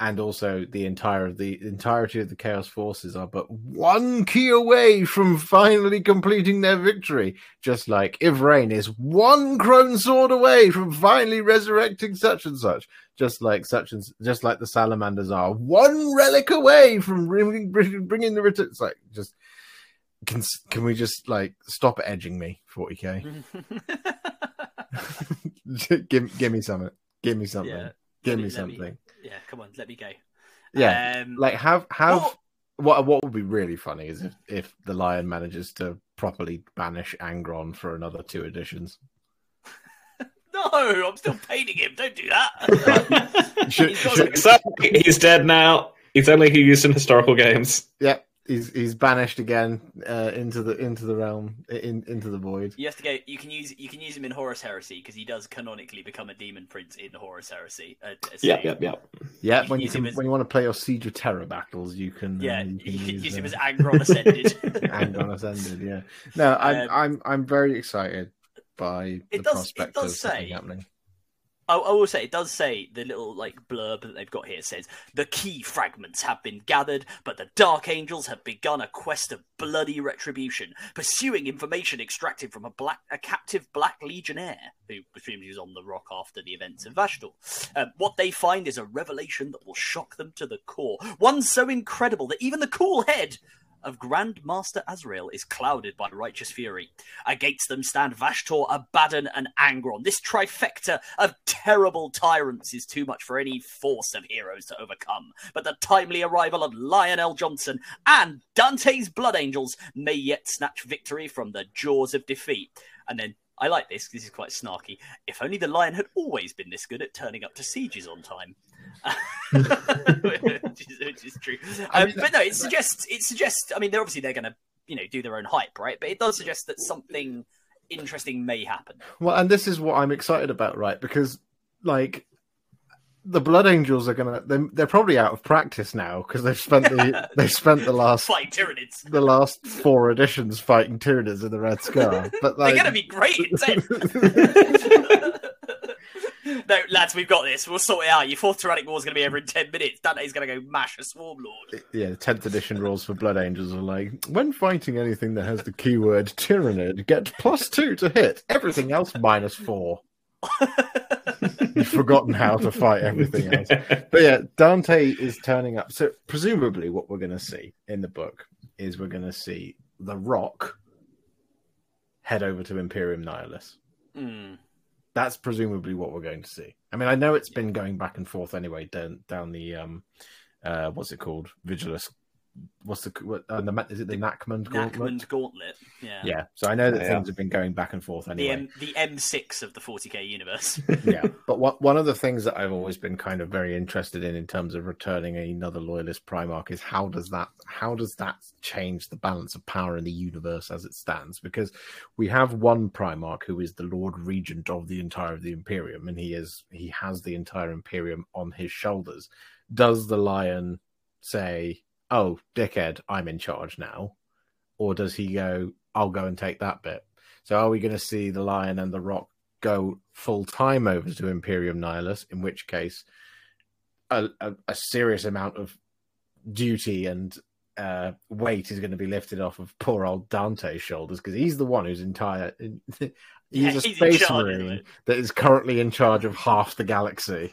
and also the entire the entirety of the chaos forces are but one key away from finally completing their victory just like Yvraine is one crone sword away from finally resurrecting such and such just like such and just like the salamanders are one relic away from bringing, bringing, the return it's like just can can we just like stop edging me 40k give give me something. Give me something. Yeah. give me- something. Yeah, come on, let me go. Yeah, Um, like have have well- what what would be really funny is if if the lion manages to properly banish Angron for another two editions. no, I'm still painting him. Don't do that. Should, He's should- so he's dead now. He's only used in historical games. yeah, he's he's banished again uh, into the into the realm in into the void. You have to go. You can use you can use him in Horus Heresy because he does canonically become a demon prince in Horus Heresy. Uh, uh, Yeah, so- yeah, yeah. Yeah, You when you can, as- when you want to play your Siege of Terra battles, you can. uh, Yeah, you you can use him uh, as Angron Ascended. Angron Ascended. Yeah, no, I'm Um, I'm I'm very excited by the It does- it prospect does of something say- happening. I, I will say it does say the little like blurb that they've got here says the key fragments have been gathered, but the Dark Angels have begun a quest of bloody retribution, pursuing information extracted from a black a captive Black Legionnaire who presumably was on the rock after the events of Vashtor. Um, what they find is a revelation that will shock them to the core, one so incredible that even the cool head of Grand Master Azrael is clouded by righteous fury. Against them stand Vashtor, Abaddon, and Angron. This trifecta of terrible tyrants is too much for any force of heroes to overcome. But the timely arrival of Lion El'Jonson and Dante's Blood Angels may yet snatch victory from the jaws of defeat. And then I like this. This is quite snarky. If only the lion had always been this good at turning up to sieges on time. which, is, which is true. I Um, mean, but no, it suggests. It suggests. I mean, they're obviously they're going to, you know, do their own hype, right? But it does suggest that something interesting may happen. Well, and this is what I'm excited about, right? Because like the Blood Angels are gonna they're, they're probably out of practice now because they've spent the they've spent the last Fighting Tyranids. the last four editions fighting Tyranids in the Red Scar. But like They're going to be great in eh? no, lads, we've got this. We'll sort it out. Your fourth Tyrannic War is going to be over in 10 minutes. Dante's going to go mash a Swarm Lord. yeah, the tenth edition rules for Blood Angels are like when fighting anything that has the keyword Tyranid, get plus two to hit. Everything else minus four. You've forgotten how to fight everything else. But yeah, Dante is turning up. So presumably, what we're going to see in the book is we're going to see the Rock head over to Imperium Nihilus. Hmm. That's presumably what we're going to see. I mean, I know it's been going back and forth anyway down down the um, uh, what's it called, Vigilus what's the what, uh, the Ma- is it the Nachmund Gauntlet? Nachmund Gauntlet. Yeah. Yeah, so I know that Yeah. things have been going back and forth The anyway. M the M6 of the 40k universe. yeah, but what, one of the things that I've always been kind of very interested in in terms of returning another loyalist Primarch is how does that how does that change the balance of power in the universe as it stands? Because we have one Primarch who is the Lord Regent of the entire of the Imperium, and he is he has the entire Imperium on his shoulders. Does the Lion say, "Oh, dickhead, I'm in charge now," or does he go, "I'll go and take that bit"? So are we going to see the Lion and the Rock go full time over to Imperium Nihilus, in which case a, a, a serious amount of duty and uh, weight is going to be lifted off of poor old Dante's shoulders because he's the one who's entire. He's Yeah, a he's space marine that is currently in charge of half the galaxy,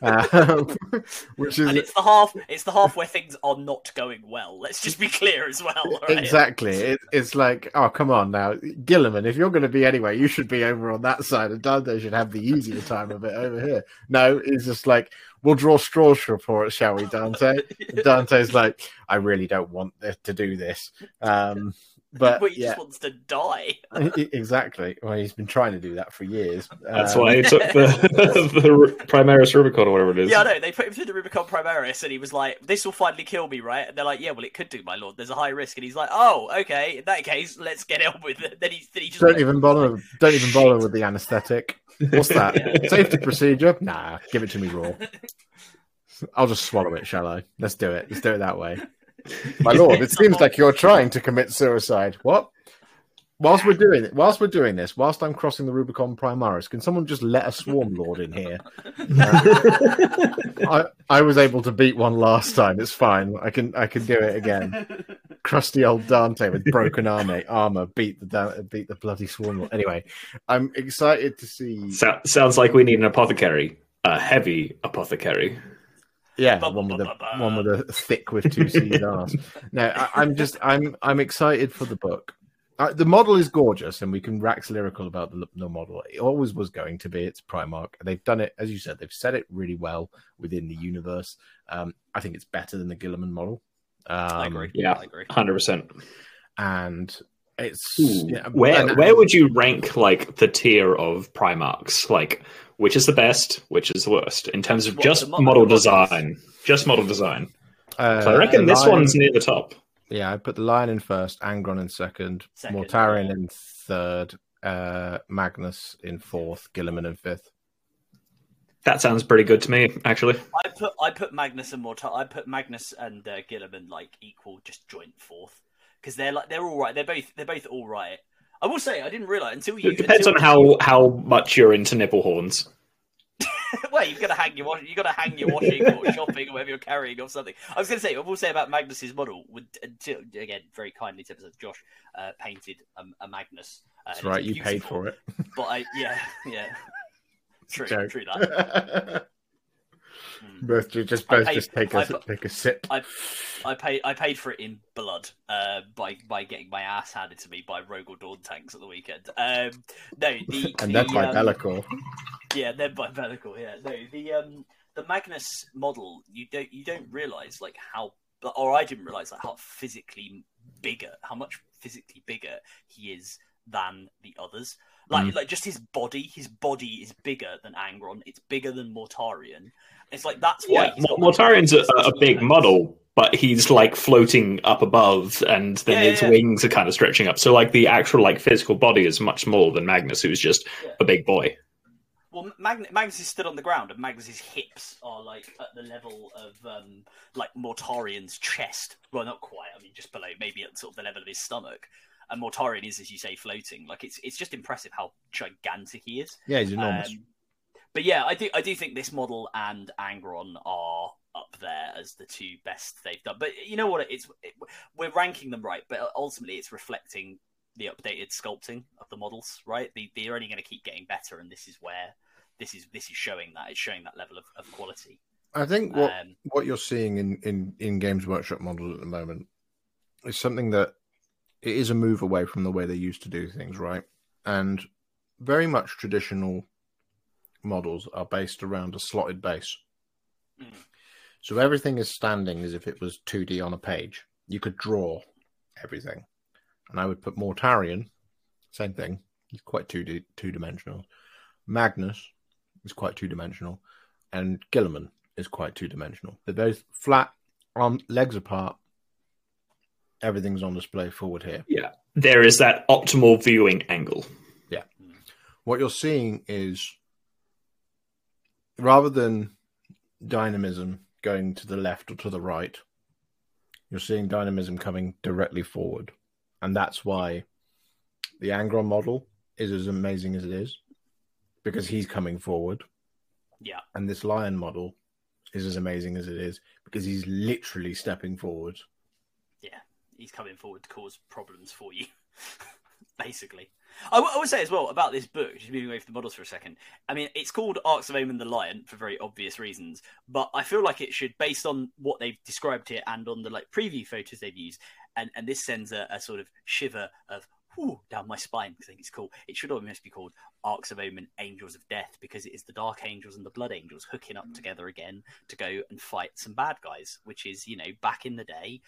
um, which is and it's the half it's the half where things are not going well. Let's just be clear as well. Right? Exactly. It, it's like, oh, come on now. Guilliman, if you're going to be anyway, you should be over on that side, and Dante should have the easier time of it over here. No, it's just like, we'll draw straws for it, shall we, Dante? Dante's like, I really don't want to do this. Um, but But he yeah, just wants to die. exactly. Well, he's been trying to do that for years. That's Um, why he took the the Primaris Rubicon or whatever it is. Yeah, I know. They put him through the Rubicon Primaris, and he was like, "This will finally kill me, right?" And they're like, "Yeah, well, it could do, my lord. There's a high risk." And he's like, "Oh, okay. In that case, let's get on with it." Then he, then he just Don't went, even bother. Don't even bother with the anaesthetic. What's that? Safety procedure? Nah, give it to me raw. I'll just swallow it, shall I? Let's do it. Let's do it that way. My lord, it seems like you're trying to commit suicide. What? Whilst we're doing it, whilst we're doing this, whilst I'm crossing the Rubicon Primaris, can someone just let a swarm lord in here? I I was able to beat one last time. It's fine. I can I can do it again. Crusty old Dante with broken armor armor beat the da- beat the bloody swarm lord. Anyway, I'm excited to see. So, sounds like we need an apothecary, a heavy apothecary. Yeah, Ba- one with ba- a ba- ba- one with a thick with two C's arse. No, I, I'm just I'm I'm excited for the book. Uh, the model is gorgeous, and we can wax lyrical about the, the model. It always was going to be. It's Primarch. They've done it, as you said. They've set it really well within the universe. Um, I think it's better than the Guilliman model. Um, I agree. yeah. I agree. Hundred percent. and it's yeah, where and- where would you rank like the tier of Primarchs? Like which is the best, which is the worst in terms of What, just the mo- model design? Just model design. uh, So I reckon this Lion- one's near the top. Yeah, I put the Lion in first, Angron in second, Second, Mortarion yeah. in third, uh, Magnus in fourth, Guilliman in fifth. That sounds pretty good to me, actually. I put I put Magnus and Mortar. I put Magnus and uh, Guilliman like equal, just joint fourth because they're like they're all right. They're both they're both all right. I will say I didn't realize until you. It depends until, on how how much you're into nipple horns. well, you've got to hang your wa- you've got to hang your washing or shopping or whatever you're carrying or something. I was going to say I will say about Magnus's model would until again very kindly to Josh uh, painted um, a Magnus. Uh, That's right, you paid for it. But I yeah yeah. True, Joke. true that. Mm. both just both paid- just take a I- take a sip. I paid I paid for it in blood uh, by by getting my ass handed to me by Rogal Dorn tanks at the weekend. Um, no, the and the, then by um, Bellicor. Yeah, then by Bellicor. Yeah, no, the um the Magnus model you don't you don't realize like how or I didn't realize like how physically bigger, how much physically bigger he is than the others. Like Mm. like just his body, his body is bigger than Angron. It's bigger than Mortarion. It's like that's why Yeah, he's got, Mo- like, Mortarion's a, a big team model, but he's like floating up above, and then Yeah, his yeah. wings are kind of stretching up. So like the actual like physical body is much smaller than Magnus, who's just Yeah. a big boy. Well, Mag- Magnus is stood on the ground, and Magnus's hips are like at the level of um, like Mortarion's chest. Well, not quite. I mean, just below, maybe at sort of the level of his stomach. And Mortarion is, as you say, floating. Like it's it's just impressive how gigantic he is. Yeah, he's enormous. Um, but yeah, I do I do think this model and Angron are up there as the two best they've done. But you know what? It's it, we're ranking them right, but ultimately it's reflecting the updated sculpting of the models. Right? They, they're only going to keep getting better, and this is where this is this is showing that it's showing that level of, of quality. I think what Um, what you're seeing in, in, in Games Workshop model at the moment is something that it is a move away from the way they used to do things, right? And very much traditional models are based around a slotted base. Mm. So everything is standing as if it was 2D on a page. you could draw everything. And I would put Mortarion, same thing. He's quite 2D, two dimensional. Magnus is quite two dimensional, and Guilliman is quite two dimensional. They're both flat, arm legs apart. Everything's on display forward here. Yeah, there is that optimal viewing angle. Yeah. What you're seeing is rather than dynamism going to the left or to the right, you're seeing dynamism coming directly forward. And that's why the Angron model is as amazing as it is because he's coming forward. Yeah. And this Lion model is as amazing as it is because he's literally stepping forward. Yeah, he's coming forward to cause problems for you, basically. I, w- I would say as well about this book, just moving away from the models for a second. I mean, it's called Arks of Omen the Lion for very obvious reasons, but I feel like it should, based on what they've described here and on the like preview photos they've used, and, and this sends a, a sort of shiver of whew, down my spine because I think it's cool. It should almost be called Arks of Omen Angels of Death because it is the Dark Angels and the Blood Angels hooking up together again to go and fight some bad guys, which is, you know, back in the day,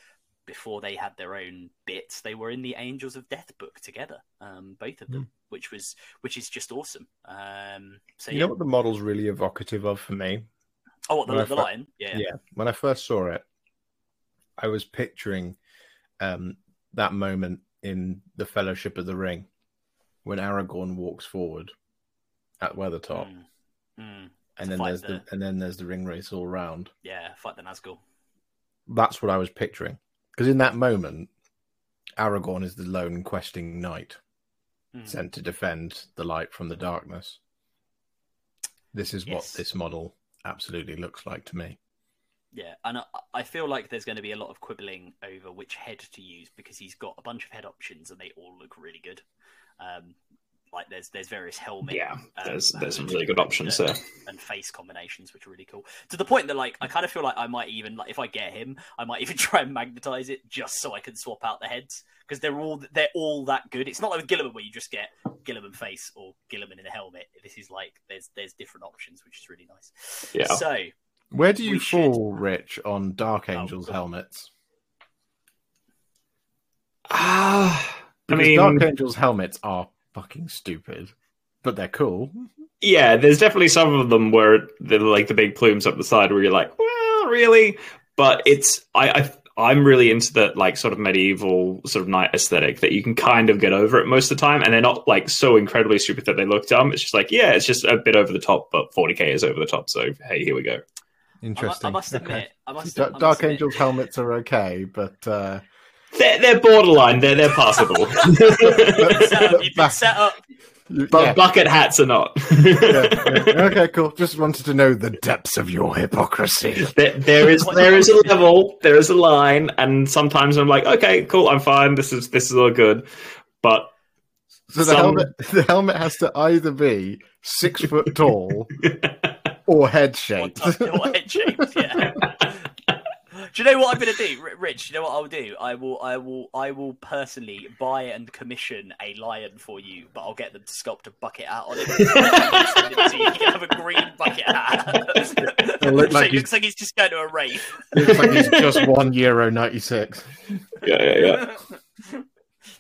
before they had their own bits, they were in the Angels of Death book together, um, both of them, which was which is just awesome. Um, so You yeah. know what the model's really evocative of for me? oh, what the, when the lion? Yeah, yeah when i first saw it i was picturing um that moment in the fellowship of the ring when aragorn walks forward at weathertop Mm. Mm. and then there's the... the- and then there's the ring race all around yeah, fight the Nazgul. that's what i was picturing because in that moment aragorn is the lone questing knight Mm. sent to defend the light from the darkness this is what this model absolutely looks like to me Yeah, and I, I feel like there's going to be a lot of quibbling over which head to use because he's got a bunch of head options and they all look really good. Um, like there's there's various helmet, Yeah, um, there's there's some really good options and- there. and face combinations, which are really cool. To the point that like I kind of feel like I might even like if I get him, I might even try and magnetize it just so I can swap out the heads because they're all they're all that good. It's not like with Guilliman where you just get Guilliman face or Guilliman in a helmet. This is like there's there's different options, which is really nice. Yeah. So Where do you We should- fall, Rich, on Dark Oh, Angels go on. helmets? Ah, I mean, Dark Angels helmets are fucking stupid, but they're cool. yeah, there's definitely some of them where they're like the big plumes up the side where you're like, well, really? But it's I, I I'm really into that like sort of medieval sort of knight aesthetic that you can kind of get over it most of the time, and they're not like so incredibly stupid that they look dumb. It's just like, yeah, it's just a bit over the top, but 40k is over the top. So hey, here we go. I, mu- Interesting. I must Okay. I must, Da- I must Dark admit- Angels helmets are okay, but uh, They're they're borderline. They're they're passable. set up, you've been set up. but yeah, bucket hats are not. yeah, yeah. okay, cool. Just wanted to know the depths of your hypocrisy. there, there is there is a level, there is a line, and sometimes I'm like, okay, cool, I'm fine. This is this is all good, but So the Some- helmet, the helmet has to either be six foot tall or head Or shaped. tuck your head shaped, yeah. Do you know what I'm going to do, Rich? Do you know what I'll do? I will, I will, I will personally buy and commission a lion for you, but I'll get them to sculpt a bucket hat on it. Send it you. You can have a green bucket hat. It'll look like looks like he's just going to a rave. Looks like he's just one euro ninety six. yeah, yeah, yeah.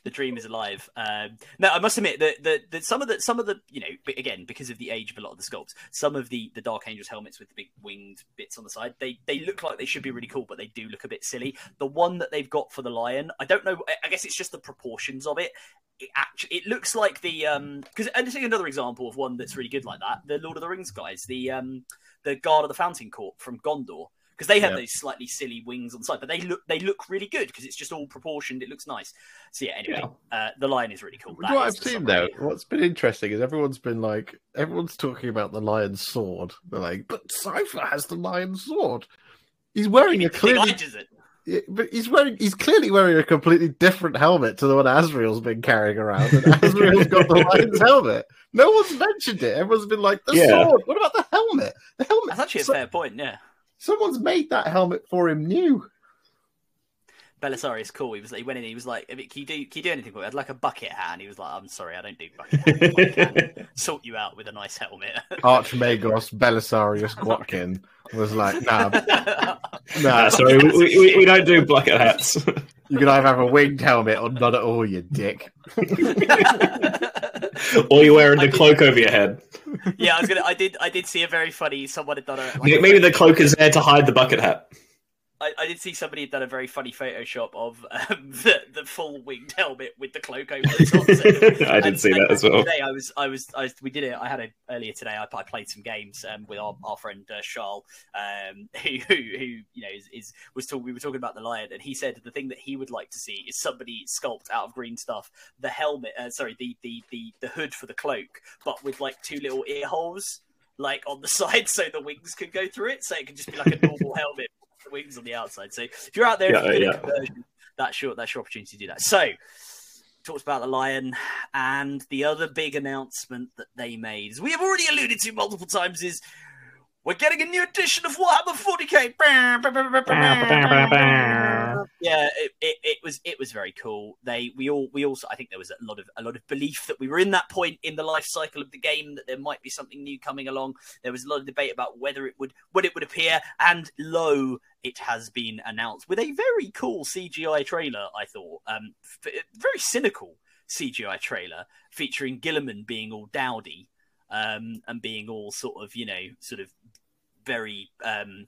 the dream is alive. Um, no, I must admit that that, the, some of the some of the you know again because of the age of a lot of the sculpts, some of the the Dark Angels helmets with the big winged bits on the side, they they look like they should be really cool, but they do look a bit silly. The one that they've got for the lion, I don't know. I- guess it's just the proportions of it. It actually it looks like the um because and is another example of one that's really good like that. The Lord of the Rings guys, the um the Guard of the Fountain Court from Gondor. Because they have Yeah. those slightly silly wings on the side, but they look they look really good because it's just all proportioned. It looks nice. So yeah, anyway, uh, the lion is really cool. That what I've seen though, what's been interesting is everyone's been like, everyone's talking about the lion's sword. They're like, but Cypher has the lion's sword. He's wearing a clearly? Yeah, but he's wearing, he's clearly wearing a completely different helmet to the one Azrael's been carrying around. And Azrael's got the lion's helmet. No one's mentioned it. Everyone's been like, the Yeah. sword. What about the helmet? The helmet. That's actually a so- fair point. Yeah, Someone's made that helmet for him new. Belisarius is cool. He was he went in. He was like, "Can you do can you do anything with it?" I'd like a bucket hat, and he was like, "I'm sorry, I don't do bucket hats. but I can Sort you out with a nice helmet." Archmagos Belisarius Gwatkin was like, nah, nah. Sorry, we, we, we don't do bucket hats. You can either have a winged helmet or not at all, you dick. or you're wearing the cloak over your head. yeah, I was gonna. I did. I did see a very funny. Someone had done a. Like, Maybe maybe the cloak is there to hide the bucket hat. I, I did see somebody had done a very funny Photoshop of um, the the full winged helmet with the cloak over the top. So, I did see that as well. Today I was, I was, I was, we did it. I had it earlier today. I, I played some games um, with our, our friend uh, Charles, um, who, who, who, you know, is, is was talking. We were talking about the lion, and he said the thing that he would like to see is somebody sculpt out of green stuff the helmet. Uh, sorry, the, the the the hood for the cloak, but with like two little ear holes. Like on the side, so the wings could go through it, so it could just be like a normal helmet wings on the outside. So if you're out there, Yeah, if you're yeah. conversion, that's your that's your opportunity to do that. So talked about the lion and the other big announcement that they made, as we have already alluded to multiple times, is we're getting a new edition of Warhammer 40k. Yeah, it, it, it was it was very cool. They we all we also I think there was a lot of a lot of belief that we were in that point in the life cycle of the game that there might be something new coming along. There was a lot of debate about whether it would when it would appear, and lo, it has been announced with a very cool CGI trailer. I thought, um, very cynical CGI trailer featuring Guilliman being all dowdy, um, and being all sort of you know sort of very um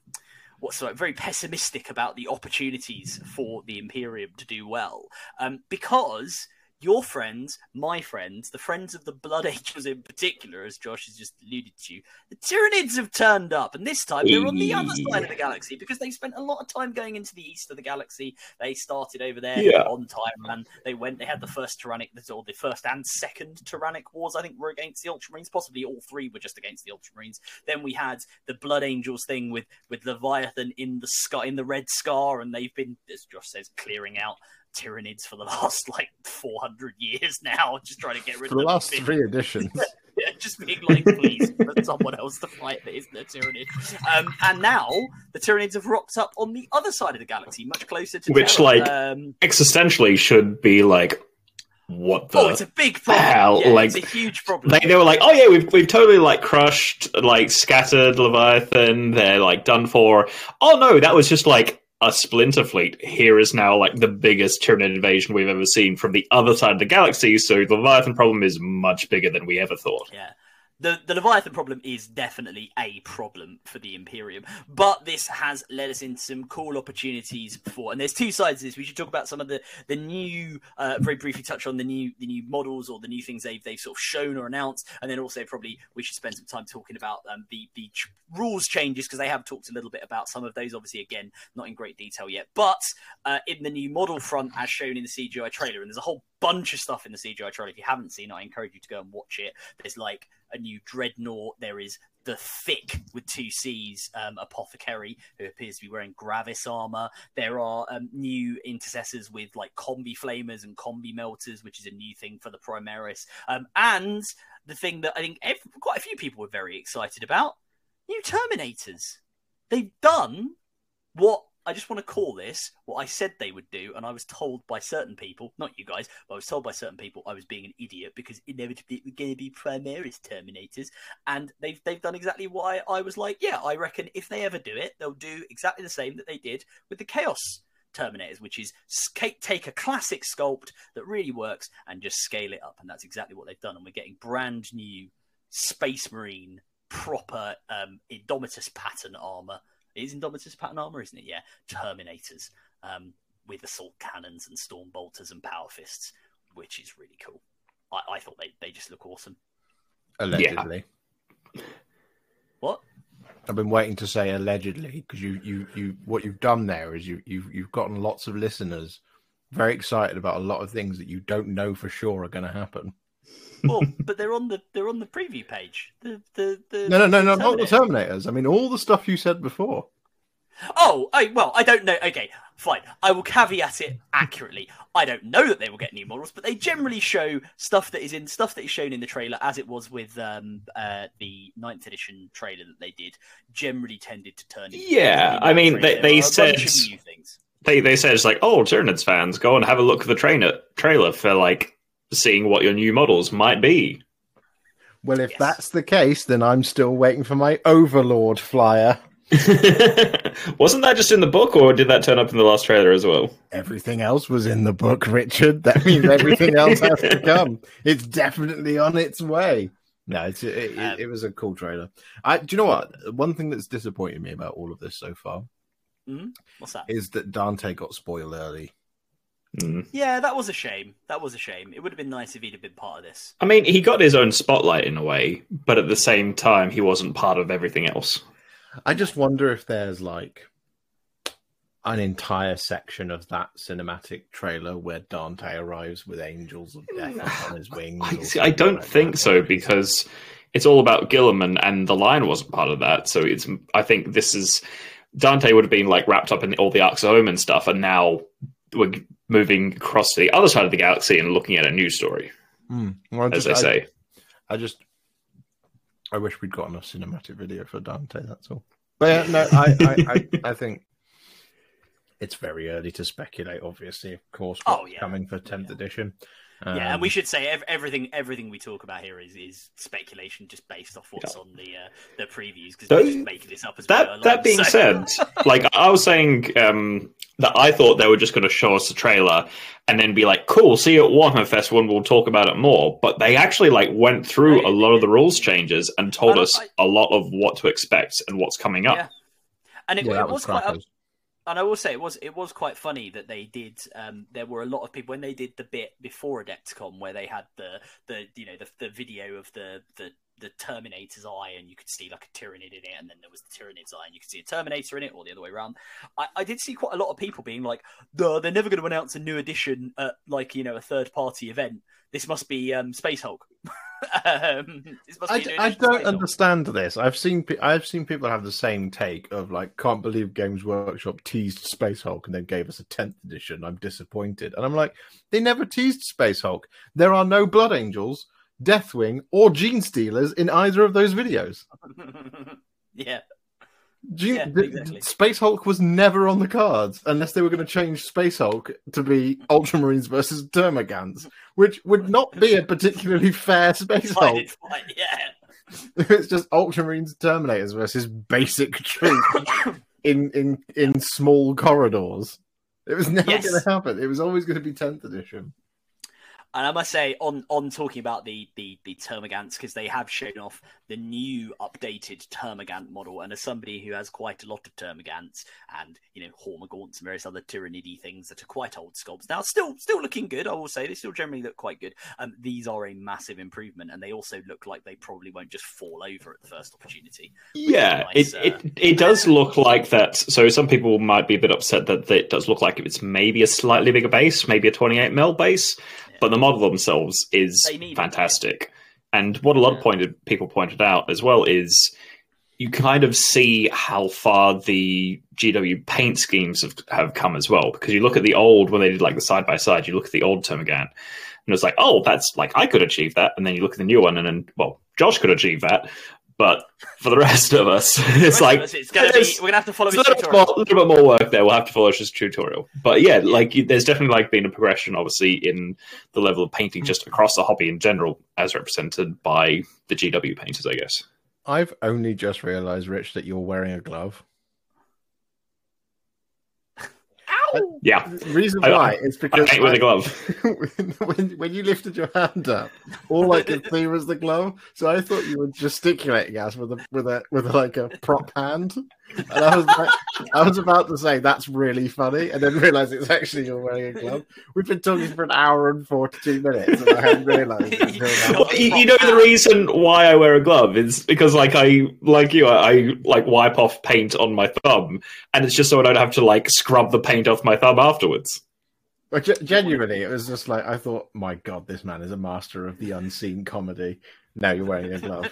what's word, very pessimistic about the opportunities for the Imperium to do well. Um, because your friends, my friends, the friends of the Blood Angels in particular, as Josh has just alluded to, the Tyranids have turned up, and this time they're on the other side of the galaxy because they spent a lot of time going into the east of the galaxy. They started over there Yeah. on time, and they went. They had the first Tyrannic, or the first and second Tyrannic wars. I think were against the Ultramarines. Possibly all three were just against the Ultramarines. Then we had the Blood Angels thing with with Leviathan in the sky in the Red Scar, and they've been, as Josh says, clearing out Tyranids for the last like 400 years now, just trying to get rid For of the them. last three editions. Yeah, just being like, please, for someone else to fight that isn't a Tyranid. Um, and now the Tyranids have rocked up on the other side of the galaxy, much closer to Which, Terra. like, um, Existentially, should be like, what the oh, it's a big problem. hell, Yeah, like, it's a huge problem. They, they were like, oh yeah, we've we've totally like crushed, like scattered Leviathan. They're like done for. Oh no, that was just like a splinter fleet. Here is now like the biggest Tyranid invasion we've ever seen from the other side of the galaxy. So the Leviathan problem is much bigger than we ever thought. Yeah. The, the Leviathan problem is definitely a problem for the Imperium, but this has led us into some cool opportunities for. And there's two sides to this. We should talk about some of the the new, uh, very briefly touch on the new the new models or the new things they've they've sort of shown or announced, and then also probably we should spend some time talking about um, the the ch- rules changes because they have talked a little bit about some of those. Obviously, again, not in great detail yet, but uh, in the new model front, as shown in the CGI trailer, and there's a whole bunch of stuff in the CGI trailer. If you haven't seen it, I encourage you to go and watch it. There's like a new dreadnought. There is the thick with two C's um, apothecary who appears to be wearing Gravis armor. There are um, new intercessors with like combi flamers and combi melters, which is a new thing for the Primaris. Um, and the thing that I think ev- quite a few people were very excited about: new Terminators. They've done what I just want to call this what I said they would do, and I was told by certain people, not you guys, but I was told by certain people I was being an idiot because inevitably it was going to be Primaris Terminators, and they've they've done exactly why I, was like. Yeah, I reckon if they ever do it, they'll do exactly the same that they did with the Chaos Terminators, which is take a classic sculpt that really works and just scale it up, and that's exactly what they've done. And we're getting brand new Space Marine proper um, Indomitus pattern armor. It is Indomitus pattern armor, isn't it? Yeah, Terminators um, with assault cannons and storm bolters and power fists, which is really cool. I, I thought they, they just look awesome. Allegedly. What? I've been waiting to say allegedly because you, you, you, what you've done there is you, you've, you've gotten lots of listeners very excited about a lot of things that you don't know for sure are going to happen. Well, but they're on the they're on the preview page. The the, the No, no, no, no, not the Terminators. I mean, all the stuff you said before. Oh, I, well, I don't know. Okay, fine. I will caveat it accurately. I don't know that they will get new models, but they generally show stuff that is in stuff that is shown in the trailer, as it was with um, uh, the ninth edition trailer that they did. Generally tended to turn. Into Yeah, I mean, they- they there are a bunch said- new things. they they said it's like, oh, Tyranids fans, go and have a look at the trainer trailer for like seeing what your new models might be. Well, if Yes. that's the case, then I'm still waiting for my Overlord flyer. Wasn't that just in the book, or did that turn up in the last trailer as well? Everything else was in the book, Richard. That means everything else has to come. It's definitely on its way. No, it's, it, it, Um, it was a cool trailer. I, do you know what? One thing that's disappointed me about all of this so far What's that? is that Dante got spoiled early. Mm. Yeah, that was a shame. That was a shame. It would have been nice if he'd have been part of this. I mean, he got his own spotlight in a way, but at the same time, he wasn't part of everything else. I just wonder if there's like an entire section of that cinematic trailer where Dante arrives with angels of death on his wings. I, see, I don't like think that. so because it's all about Gilliam and, and the Lion wasn't part of that. So it's I think this is Dante would have been like wrapped up in all the Arks of Omen stuff, and now we're moving across to the other side of the galaxy and looking at a new story, Hmm. Well, as just- they I- say. I just, I wish we'd gotten a cinematic video for Dante. That's all. But yeah, no, I, I, I, I think it's very early to speculate. Obviously, of course, Oh, what's yeah. coming for tenth Yeah. edition. Yeah, and Um, we should say ev- everything everything we talk about here is, is speculation, just based off what's on the uh, the previews because we're just making this up as That along, that being so- said, like I was saying um, that I thought they were just going to show us the trailer and then be like, "Cool, see you at Warhammer Festival, and we'll talk about it more." But they actually like went through a lot of the rules changes and told I- us I- a lot of what to expect and what's coming up. Yeah. and it, yeah, it was was quite. crackers. And I will say it was it was quite funny that they did. Um, there were a lot of people when they did the bit before Adepticon where they had the the you know the, the video of the the the Terminator's eye and you could see like a Tyranid in it, and then there was the Tyranid's eye and you could see a Terminator in it, or the other way around. I, I did see quite a lot of people being like, "Duh, they're never going to announce a new edition at like you know a third party event. This must be um, Space Hulk." um, this I, be a new I don't understand this. I've seen pe- I've seen people have the same take of like, can't believe Games Workshop teased Space Hulk and then gave us a tenth edition. I'm disappointed, and I'm like, they never teased Space Hulk. There are no Blood Angels, Deathwing, or Genestealers in either of those videos. yeah, Gene, Yeah, exactly. Space Hulk was never on the cards unless they were going to change Space Hulk to be Ultramarines versus Termagants, which would not be a particularly fair Space Hulk. Fine, yeah. it's just Ultramarines Terminators versus basic troops in, in in small corridors. It was never Yes. going to happen. It was always going to be 10th edition. And I must say, on on talking about the the the Termagants, because they have shown off the new updated Termagant model, and as somebody who has quite a lot of Termagants and you know Hormagaunts and various other Tyranidy things that are quite old sculpts now, still still looking good. I will say they still generally look quite good. Um, these are a massive improvement, and they also look like they probably won't just fall over at the first opportunity. Yeah, nice, it, uh, it it does look like that. So some people might be a bit upset that it does look like it's maybe a slightly bigger base, maybe a 28 mil base, but the model themselves is need it, fantastic. And what a lot of pointed people pointed out as well is you kind of see how far the GW paint schemes have, have come as well. Because you look at the old when they did like the side by side, you look at the old Termagant, and it's like, oh, that's like I could achieve that. And then you look at the new one, and then well, Josh could achieve that. But for the rest of us, it's rest like us, it's gonna be we're gonna have to follow it's a little, tutorial. more, a little bit more work there. We'll have to follow his tutorial. But yeah, like there's definitely like been a progression, obviously, in the level of painting just across the hobby in general, as represented by the GW painters, I guess. I've only just realized, Rich, that you're wearing a glove. Ow! Yeah, The reason I- why is I because paint with a glove. when, when you lifted your hand up, all I could see was the glove. So I thought you were gesticulating at us with a with a with like a prop hand, and I was like, I was about to say that's really funny, and then realised it's actually you're wearing a glove. We've been talking for an hour and forty two minutes, and I hadn't realised it until now. Well, you, you know the reason why I wear a glove is because, like I, like you, I, I like wipe off paint on my thumb, and it's just so I don't have to like scrub the paint off my thumb afterwards. But ge- genuinely, it was just like I thought, my God, this man is a master of the unseen comedy. Now you're wearing a glove.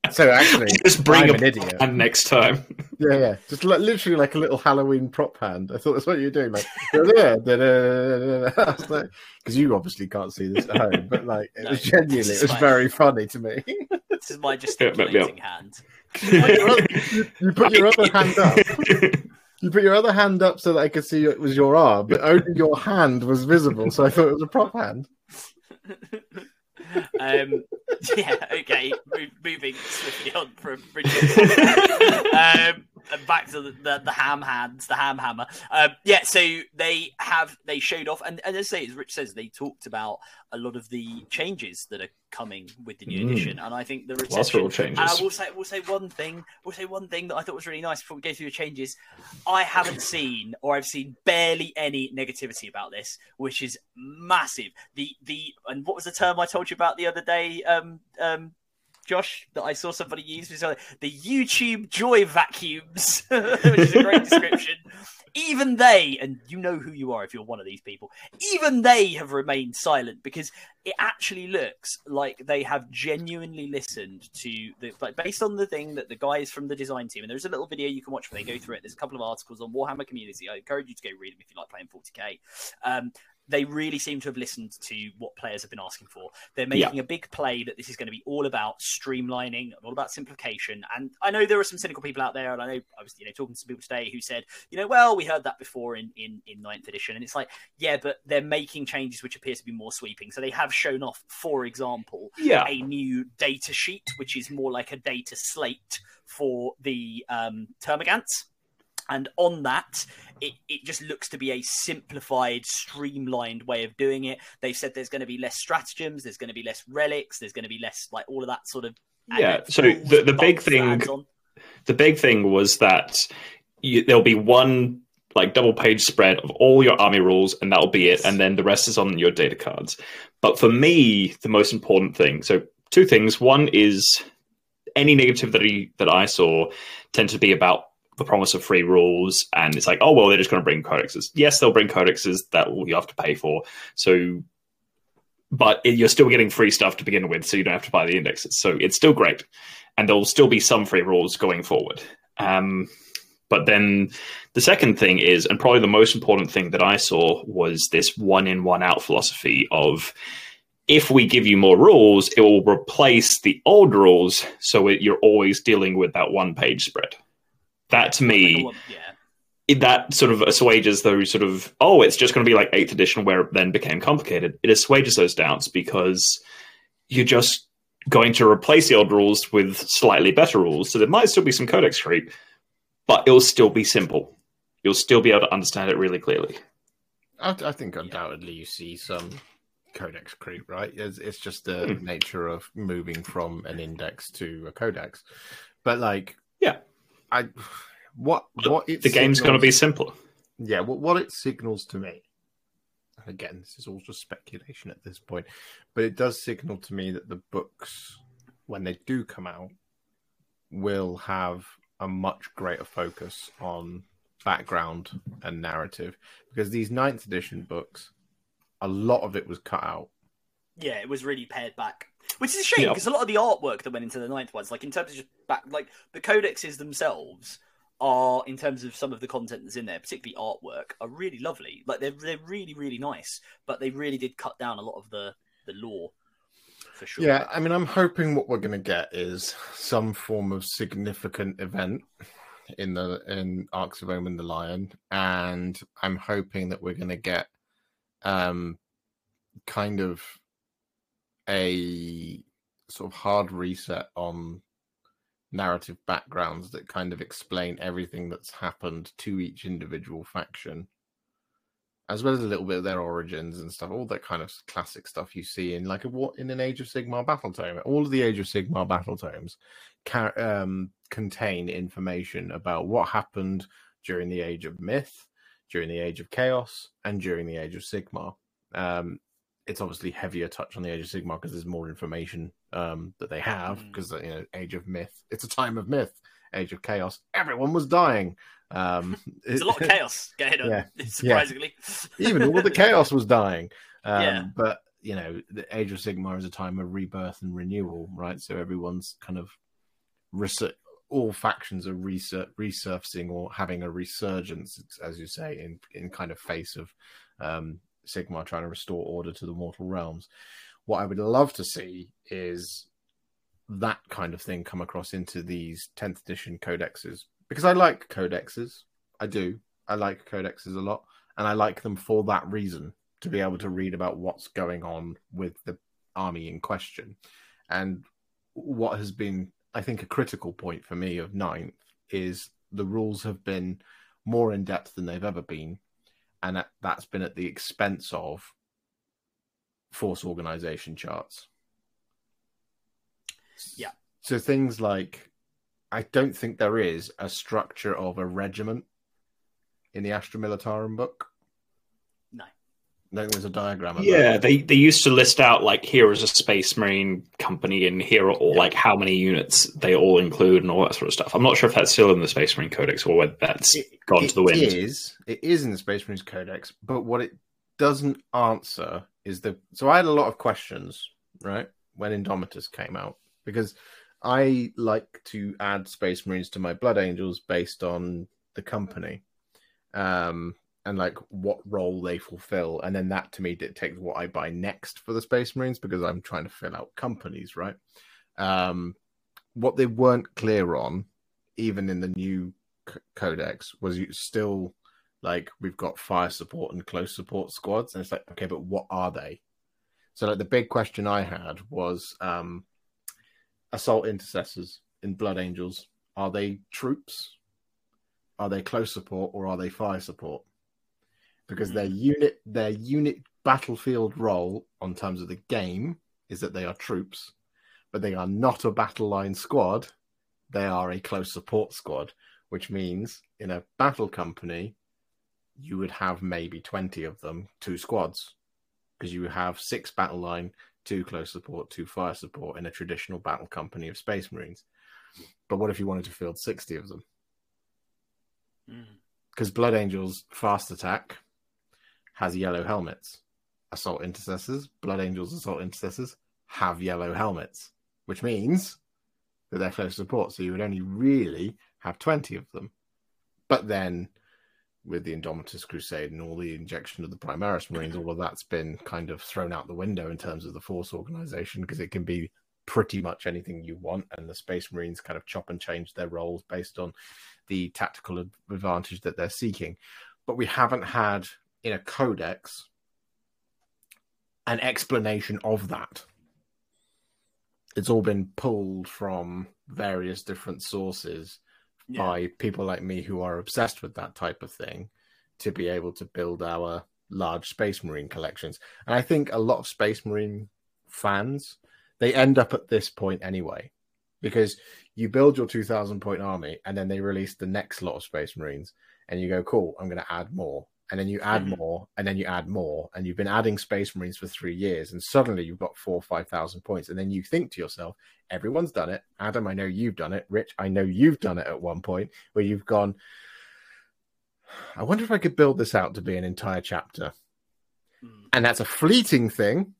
so actually, Just bring I'm a an idiot. hand next time. Yeah, yeah, just like, literally like a little Halloween prop hand. I thought that's what you're doing, like because you obviously can't see this at home, but like it No, was genuinely, it was fine. very funny to me. This is my Yeah, gesticulating hand. you put your other hand up. You put your other hand up so that I could see it was your arm, but only your hand was visible, so I thought it was a prop hand. um, yeah, okay. Mo- moving swiftly on from Bridget. um, and back to the, the, the ham hands, the ham hammer. Um, yeah, so they have they showed off, and, and as I say, as Rich says, they talked about a lot of the changes that are coming with the new Mm. edition, and I think the reception. rule changes. And I will say, we'll say one thing. We'll say one thing that I thought was really nice before we go through the changes. I haven't seen, or I've seen barely any negativity about this, which is massive. The the and what was the term I told you about the other day? Um, um, Josh, that I saw somebody use was uh, the YouTube joy vacuums, which is a great description. Even they, and you know who you are if you're one of these people, even they have remained silent because it actually looks like they have genuinely listened to the like based on the thing that the guys from the design team and there's a little video you can watch where they go through it. There's a couple of articles on Warhammer community. I encourage you to go read them if you like playing 40k. Um, they really seem to have listened to what players have been asking for. They're making a big play that this is going to be all about streamlining, all about simplification. And I know there are some cynical people out there, and I know I was you know talking to some people today who said, you know, well, we heard that before in in in ninth edition, and it's like, yeah, but they're making changes which appear to be more sweeping. So they have shown off, for example, Yeah. a new data sheet, which is more like a data slate for the um, termagants. And on that, it, it just looks to be a simplified, streamlined way of doing it. They've said there's going to be less stratagems, there's going to be less relics, there's going to be less like all of that sort of. Yeah, so the- the big thing- the big thing was that you, there'll be one like double page spread of all your army rules and that'll be it and then the rest is on your data cards but for me the most important thing so two things one is any negativity that i saw tend to be about the promise of free rules and it's like oh well they're just going to bring codexes yes they'll bring codexes that you have to pay for so but you're still getting free stuff to begin with so you don't have to buy the indexes so it's still great and there will still be some free rules going forward. Um, but then the second thing is, and probably the most important thing that I saw was this one in, one out philosophy of if we give you more rules, it will replace the old rules. So it, you're always dealing with that one page spread. That to me, yeah. it- that sort of assuages those sort of, oh, it's just going to be like 8th edition where it then became complicated. It assuages those doubts because you're just going to replace the old rules with slightly better rules. So there might still be some codex creep, but it'll still be simple. You'll still be able to understand it really clearly. I, I think undoubtedly you see some codex creep, right? It's, it's just the Hmm. nature of moving from an index to a codex. But like, Yeah. I what what it the game's going to be simple. yeah. What what it signals to me. and Again, this is all just speculation at this point, but it does signal to me that the books, when they do come out, will have a much greater focus on background and narrative because these ninth edition books, a lot of it was cut out. Yeah, it was really pared back, which is a shame Yeah. because a lot of the artwork that went into the ninth ones, like in terms of just back, like the codexes themselves, are in terms of some of the content that's in there, particularly artwork, are really lovely. Like they're they're really really nice, but they really did cut down a lot of the the lore for sure. Yeah, I mean, I'm hoping what we're going to get is some form of significant event in the in Arks of Omen the Lion, and I'm hoping that we're going to get um kind of a sort of hard reset on narrative backgrounds that kind of explain everything that's happened to each individual faction as well as a little bit of their origins and stuff, all that kind of classic stuff you see in like a what in an Age of Sigmar battle tome. All of the Age of Sigmar battle tomes um, contain information about what happened during the Age of Myth, during the Age of Chaos, and during the Age of Sigmar. Um, it's obviously heavier touch on the Age of Sigmar because there's more information um, that they have Mm. because you know Age of Myth, it's a time of myth. Age of Chaos, everyone was dying. Um, There's a lot of chaos going on, Yeah. surprisingly. even all the chaos was dying. Um, Yeah. But you know, the Age of Sigmar is a time of rebirth and renewal, right? So everyone's kind of resu- all factions are resur- resurfacing or having a resurgence, as you say, in in kind of face of um, Sigmar trying to restore order to the mortal realms. What I would love to see is that kind of thing come across into these 10th edition codexes because I like codexes. I do. I like codexes a lot, and I like them for that reason to be able to read about what's going on with the army in question. And what has been, I think, a critical point for me of ninth is the rules have been more in depth than they've ever been, and that, that's been at the expense of force organization charts. Yeah. So things like I don't think there is a structure of a regiment in the Astra Militarum book. No. There's a diagram. Of Yeah, that. they they used to list out like here is a space marine company and here are all, like how many units they all include and all that sort of stuff. I'm not sure if that's still in the Space Marine Codex or whether that's It- gone to the wind. It is. It is in the Space Marines Codex, but what it doesn't answer is the. So I had a lot of questions, right, when Indomitus came out, because I like to add Space Marines to my Blood Angels based on the company, um, and like what role they fulfill, and then that to me dictates what I buy next for the Space Marines because I'm trying to fill out companies, right? Um, what they weren't clear on, even in the new c- codex was you still like we've got fire support and close support squads and it's like okay but what are they? So like the big question i had was um assault intercessors in blood angels are they troops? Are they close support or are they fire support because their unit their unit battlefield role on terms of the game is that they are troops but they are not a battle line squad they are a close support squad which means in a battle company, you would have maybe 20 of them, two squads, because you have six battle line, two close support, two fire support in a traditional battle company of Space Marines. But what if you wanted to field 60 of them? Mm. Because Blood Angels Fast Attack has yellow helmets. Assault Intercessors, Blood Angels Assault Intercessors have yellow helmets, which means that they're close support. So you would only really have 20 of them. But then with the Indomitus Crusade and all the injection of the Primaris Marines, all of that's been kind of thrown out the window in terms of the force organization because it can be pretty much anything you want. And the Space Marines kind of chop and change their roles based on the tactical advantage that they're seeking. But we haven't had in a codex an explanation of that. It's all been pulled from various different sources Yeah. by people like me who are obsessed with that type of thing to be able to build our large space marine collections and i think a lot of space marine fans they end up at this point anyway because you build your 2000 point army and then they release the next lot of space marines and you go cool i'm going to add more and then you add Mhm. more and then you add more and you've been adding space marines for three years and suddenly you've got four or five thousand points and then you think to yourself everyone's done it adam i know you've done it rich i know you've done it at one point where you've gone i wonder if i could build this out to be an entire chapter Mm. and that's a fleeting thing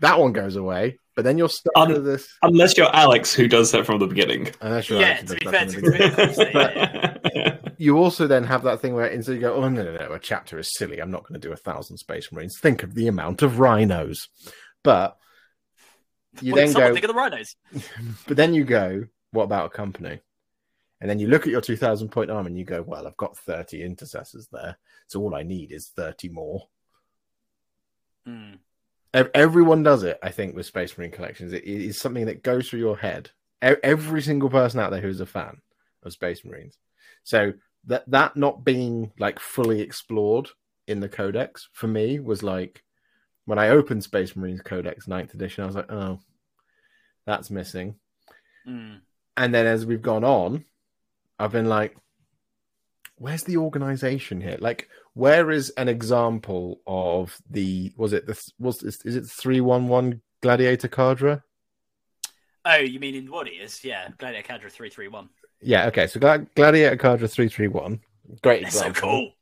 that one goes away but then you're stuck Un- with this Unless you're Alex, who does that from the beginning. unless you're Yeah, actually to be fair to beginning. Chris, yeah, yeah. you also then have that thing where instead you go, oh no, no, no, a chapter is silly. I'm not going to do a thousand space marines. Think of the amount of rhinos. But you Well, then go, think of the rhinos. but then you go, what about a company? And then you look at your 2000 point arm and you go, well, I've got 30 intercessors there. So all I need is 30 more. Mm. Everyone does it, I think, with Space Marine collections. It is something that goes through your head. Every single person out there who's a fan of Space Marines. So that that not being like fully explored in the Codex for me was like when I opened Space Marines Codex 9th edition, I was like, oh, that's missing. Mm. And then as we've gone on, I've been like, where's the organization here? Like, where is an example of the was it the was is, is it three one one Gladiator Cadre? Oh, you mean in what it is? Yeah, Gladiator Cadre three three one. Yeah, okay. So Gla- Gladiator Cadre three three one, great It's so example. cool.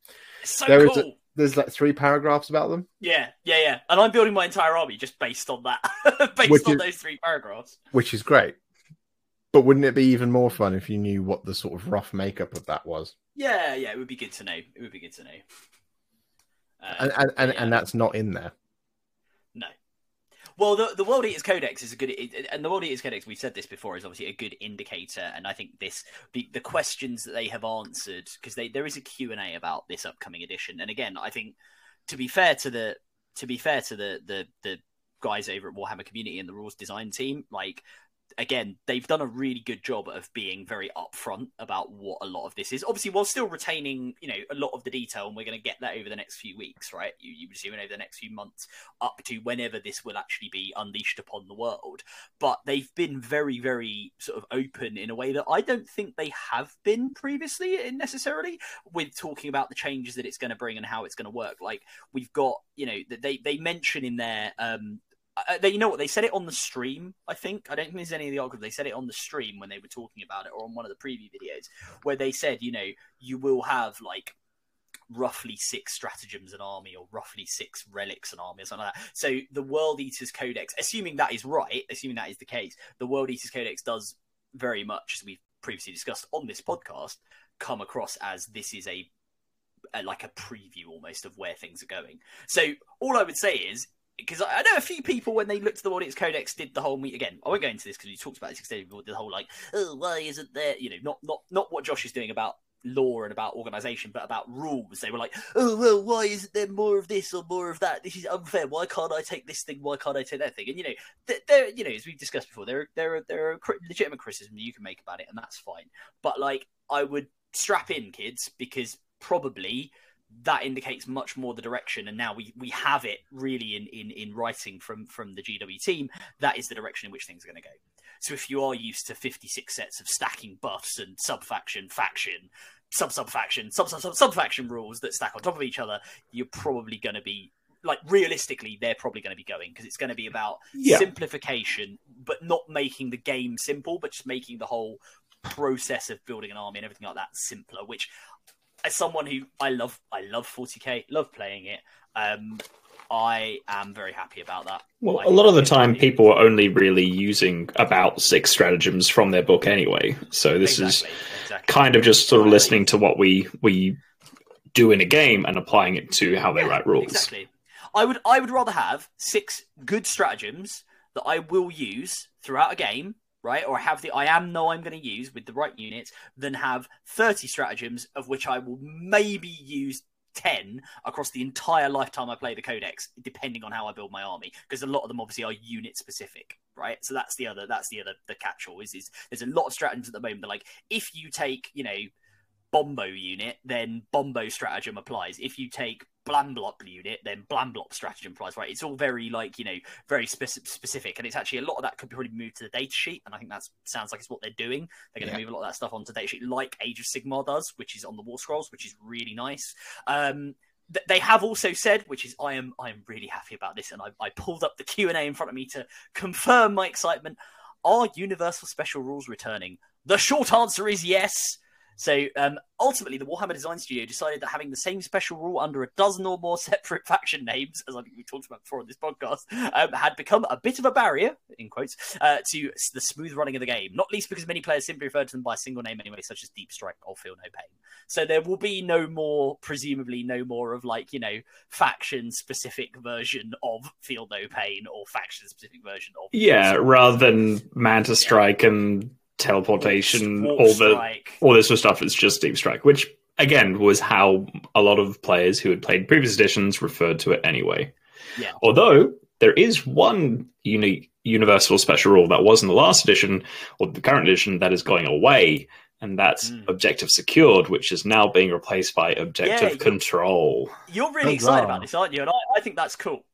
It's so There is cool. There's like three paragraphs about them, Yeah, yeah, yeah. And I'm building my entire army just based on that, based Which on is- those three paragraphs. which is great. But wouldn't it be even more fun if you knew what the sort of rough makeup of that was? Yeah, yeah. It would be good to know. It would be good to know. Uh, And and, and, yeah. and that's not in there. Well, the the World Eaters Codex is a good, and the World Eaters Codex, we've said this before, is obviously a good indicator. And I think this the, the questions that they have answered because there is a Q and A about this upcoming edition. And again, I think to be fair to the to be fair to the the the guys over at Warhammer Community and the rules design team, like again, they've done a really good job of being very upfront about what a lot of this is. Obviously, while still retaining, you know, a lot of the detail, and we're going to get that over the next few weeks, right? You, you assume over the next few months, up to whenever this will actually be unleashed upon the world. But they've been very, very sort of open in a way that I don't think they have been previously, necessarily, with talking about the changes that it's going to bring and how it's going to work. Like we've got, you know, they they mention in there um, they, you know what? They said it on the stream. I think I don't think there's any of the articles. They said it on the stream when they were talking about it, or on one of the preview videos, where they said, you know, you will have like roughly six stratagems an army, or roughly six relics an army, or something like that. So the World Eaters Codex, assuming that is right, assuming that is the case, the World Eaters Codex does very much, as we've previously discussed on this podcast, come across as this is a, like a preview almost of where things are going. So all I would say is because I know a few people when they looked at the Audience Codex did the whole meet again. I won't go into this because we talked about this extensively. The whole like, oh, why isn't there? You know, not not not what Josh is doing about law and about organization, but about rules. They were like, oh well, why isn't there more of this or more of that? This is unfair. Why can't I take this thing? Why can't I take that thing? And you know, there, you know, as we've discussed before, there, there, there are legitimate criticism you can make about it, and that's fine. But like, I would strap in, kids, because probably that indicates much more the direction. And now we we have it really in in in writing from from the gw team. That is the direction in which things are going to go. So if you are used to 56 sets of stacking buffs and sub faction faction sub sub faction sub sub sub faction rules that stack on top of each other you're probably going to be like realistically they're probably going to be going because it's going to be about yeah. simplification but not making the game simple but just making the whole process of building an army and everything like that simpler which as someone who I love, I love 40k, love playing it. Um, I am very happy about that. Well, a lot of the time, people are only really using about six stratagems from their book anyway. So this exactly, is exactly. kind of just sort of listening to what we we do in a game and applying it to how they yeah, write rules. Exactly. I would I would rather have six good stratagems that I will use throughout a game right? Or have the I am know I'm going to use with the right units, than have 30 stratagems of which I will maybe use 10 across the entire lifetime I play the codex, depending on how I build my army. Because a lot of them obviously are unit specific, right? So that's the other that's the other the catch all is is there's a lot of stratagems at the moment that like if you take, you know, Bombo unit, then Bombo stratagem applies. If you take Blamblop unit, then Blamblop stratagem applies, right? It's all very like you know very speci- specific, and it's actually a lot of that could be probably moved to the data sheet, and I think that sounds like it's what they're doing. They're going to yeah. move a lot of that stuff onto data sheet, like Age of Sigmar does, which is on the War Scrolls, which is really nice. Um, they have also said, which is I am I am really happy about this, and I, I pulled up the Q and A in front of me to confirm my excitement. Are Universal Special Rules returning? The short answer is yes. So um, ultimately, the Warhammer Design Studio decided that having the same special rule under a dozen or more separate faction names, as I think we talked about before on this podcast, um, had become a bit of a barrier, in quotes, uh, to the smooth running of the game. Not least because many players simply refer to them by a single name anyway, such as Deep Strike or Feel No Pain. So there will be no more, presumably, no more of like, you know, faction specific version of Feel No Pain or faction specific version of. Yeah, rather than Manta Strike yeah. and teleportation, all the all this sort of stuff is just Deep Strike, which again was how a lot of players who had played previous editions referred to it anyway. Yeah. Although there is one unique universal special rule that was in the last edition or the current edition that is going away, and that's mm. objective secured, which is now being replaced by objective yeah, control. You're really oh, excited wow. about this, aren't you? And I, I think that's cool.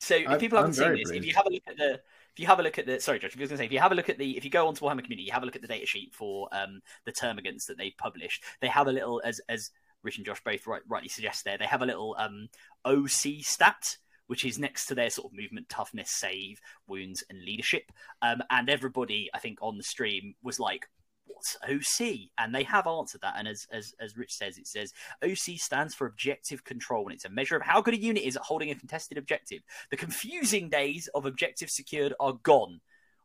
So if I, people haven't I'm seen this, if you have a look at the if you have a look at the sorry, Josh, I was going to say if you have a look at the if you go onto Warhammer Community, you have a look at the data sheet for um, the termagants that they've published. They have a little as as Rich and Josh both right, rightly suggest there. They have a little um, OC stat which is next to their sort of movement, toughness, save, wounds, and leadership. Um, and everybody, I think, on the stream was like, what's OC? And they have answered that. And as, as, as Rich says, it says OC stands for objective control, and it's a measure of how good a unit is at holding a contested objective. The confusing days of objective secured are gone.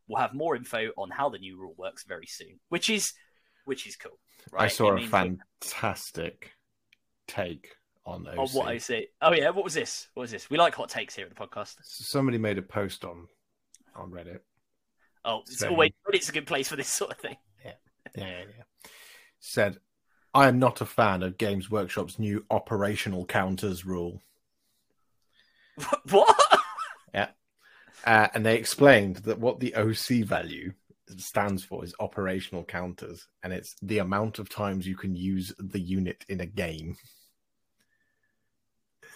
We'll have more info on how the new rule works very soon, which is which is cool. Right? I saw a fantastic take on OC. On what see. Oh yeah, what was this? What was this? We like hot takes here at the podcast. Somebody made a post on on Reddit. Oh, it's always Reddit's a good place for this sort of thing. Yeah, yeah, yeah. Said, I am not a fan of Games Workshop's new operational counters rule. what? Uh, and they explained that what the OC value stands for is operational counters, and it's the amount of times you can use the unit in a game.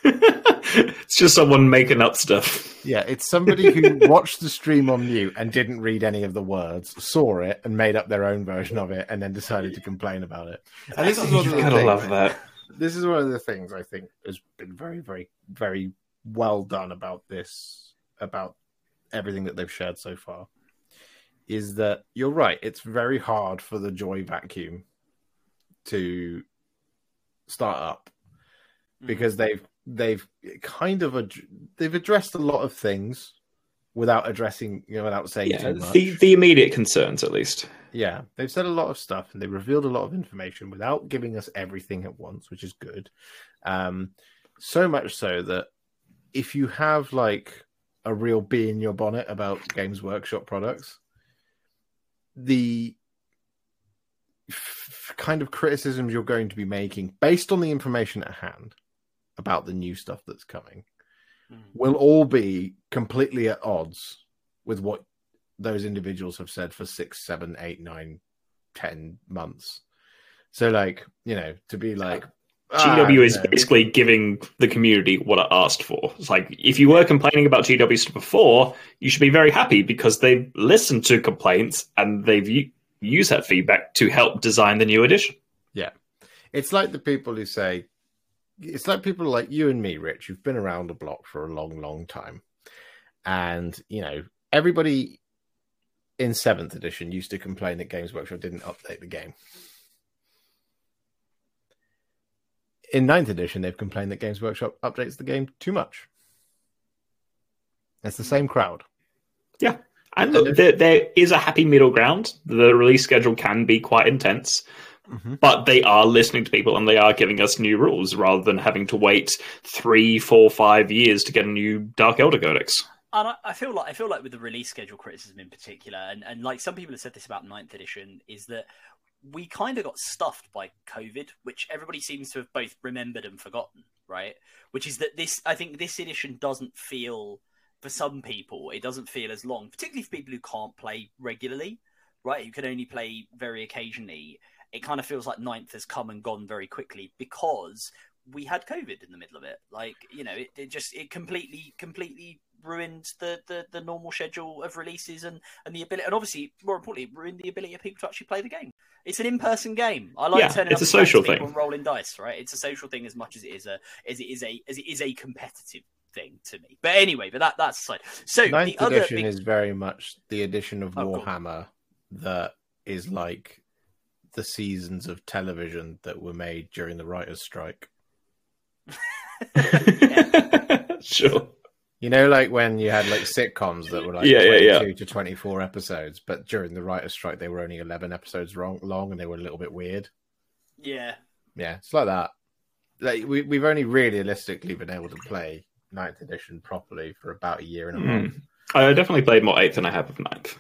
it's just someone making up stuff. Yeah, it's somebody who watched the stream on mute and didn't read any of the words, saw it, and made up their own version of it, and then decided to complain about it. And this is one of the Gotta things- love that. this is one of the things I think has been very, very, very well done about this, about everything that they've shared so far. Is that you're right? It's very hard for the joy vacuum to start up mm. because they've they've kind of ad- they've addressed a lot of things without addressing you know without saying Yeah, the the immediate concerns, at least. Yeah, they've said a lot of stuff and they revealed a lot of information without giving us everything at once, which is good. Um, so much so that if you have like a real bee in your bonnet about Games Workshop products, the f- kind of criticisms you're going to be making based on the information at hand about the new stuff that's coming Mm. will all be completely at odds with what those individuals have said for six, seven, eight, nine, ten months. So, like, you know, to be like, ah, GW is you know, basically giving the community what it asked for. It's like if you were complaining about GW stuff before, you should be very happy because they've listened to complaints and they've u- used that feedback to help design the new edition. Yeah, it's like the people who say, it's like people like you and me, Rich, who've been around the block for a long, long time. And, you know, everybody in seventh edition used to complain that Games Workshop didn't update the game. In ninth edition, they've complained that Games Workshop updates the game too much. It's the same crowd. Yeah. And look, there, there is a happy middle ground. The release schedule can be quite intense, Mm-hmm. but they are listening to people and they are giving us new rules rather than having to wait three, four, five years to get a new Dark Eldar Codex. And I, I feel like I feel like with the release schedule criticism in particular, and, and like some people have said this about ninth edition, is that we kind of got stuffed by COVID, which everybody seems to have both remembered and forgotten, right? Which is that this I think this edition doesn't feel for some people, it doesn't feel as long, particularly for people who can't play regularly, right? You can only play very occasionally. It kind of feels like ninth has come and gone very quickly because we had COVID in the middle of it. Like, you know, it, it just it completely completely ruined the, the the normal schedule of releases and and the ability and obviously more importantly ruined the ability of people to actually play the game. It's an in-person game. I like Yeah, turning it's up a social talking to people thing. and rolling dice, right? It's a social thing as much as it is a as it is a as it is a competitive thing to me. But anyway, but that that's aside. So Ninth the other edition big, is very much the edition of Oh, cool. Warhammer that is like the seasons of television that were made during the writers' strike. sure. You know, like when you had like sitcoms that were like Yeah, yeah, 22 to 24 episodes, but during the writer's strike, they were only 11 episodes long, long and they were a little bit weird. yeah. Yeah, it's like that. Like we, we've only realistically been able to play ninth edition properly for about a year and a half. Mm. I definitely played more eighth than I have of ninth.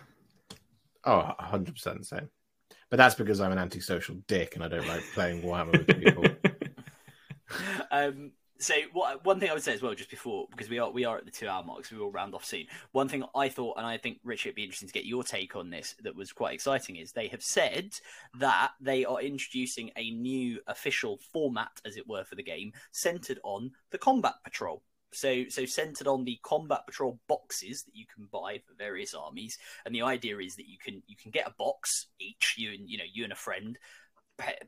Oh, 100% the same. But that's because I'm an antisocial dick and I don't like playing Warhammer with people. um, so what, one thing I would say as well, just before because we are we are at the two hour mark, so we will round off soon. One thing I thought, and I think Richard, it'd be interesting to get your take on this. That was quite exciting. Is they have said that they are introducing a new official format, as it were, for the game, centered on the combat patrol. So, so centered on the combat patrol boxes that you can buy for various armies, and the idea is that you can you can get a box each, you and you know you and a friend,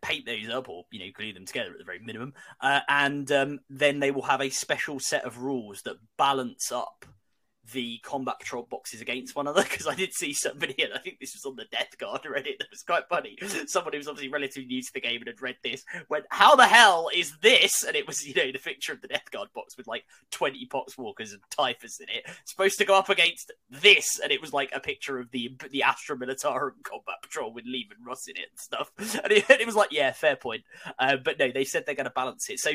paint those up or you know glue them together at the very minimum, uh, and um, then they will have a special set of rules that balance up the combat patrol boxes against one another. Because I did see somebody, and I think this was on the Death Guard Reddit, that was quite funny. Someone who was obviously relatively new to the game and had read this went, "How the hell is this?" And it was you know the picture of the Death Guard box with like twenty poxwalkers and typhus in it, supposed to go up against this, and it was like a picture of the the Astra Militarum combat patrol with Leman Russ in it and stuff. And it, and it was like, yeah, fair point. Uh, but no, they said they're going to balance it. So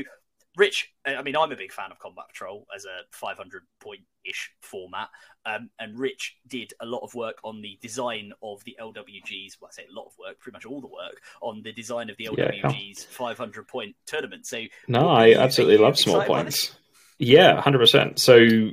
Rich, I mean, I'm a big fan of Combat Patrol as a 500 point ish format. Um, and Rich did a lot of work on the design of the LWGs. Well, I say a lot of work, pretty much all the work on the design of the LWGs 500 point tournament. So, no, I absolutely love small points. Yeah, hundred percent. So,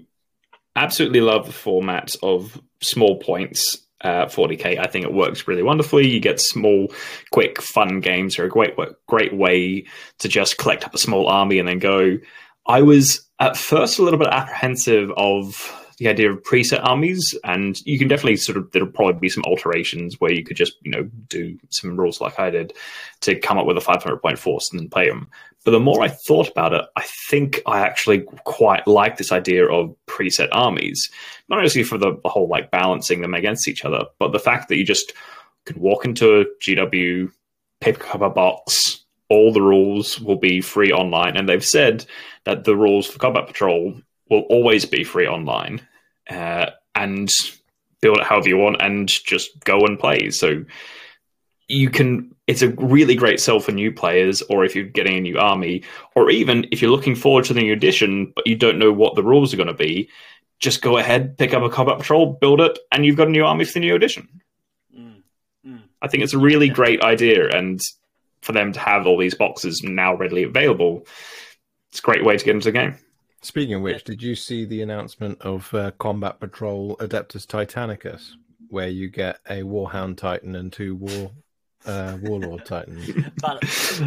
absolutely love the format of small points. Uh, 40k, I think it works really wonderfully. You get small, quick, fun games are a great, great way to just collect up a small army and then go. I was at first a little bit apprehensive of the idea of preset armies, and you can definitely sort of there'll probably be some alterations where you could just you know do some rules like I did to come up with a 500 point force and then play them. But the more I thought about it, I think I actually quite like this idea of preset armies, not only for the, whole like balancing them against each other, but the fact that you just can walk into a GW, up a box, all the rules will be free online, and they've said that the rules for Combat Patrol will always be free online, uh, and build it however you want, and just go and play. So you can it's a really great sell for new players or if you're getting a new army or even if you're looking forward to the new edition but you don't know what the rules are going to be just go ahead pick up a combat patrol build it and you've got a new army for the new edition Mm, mm. i think it's a really Yeah. great idea and for them to have all these boxes now readily available it's a great way to get into the game Speaking of which, did you see the announcement of uh, Combat Patrol Adeptus Titanicus, where you get a Warhound Titan and two War uh, Warlord Titans?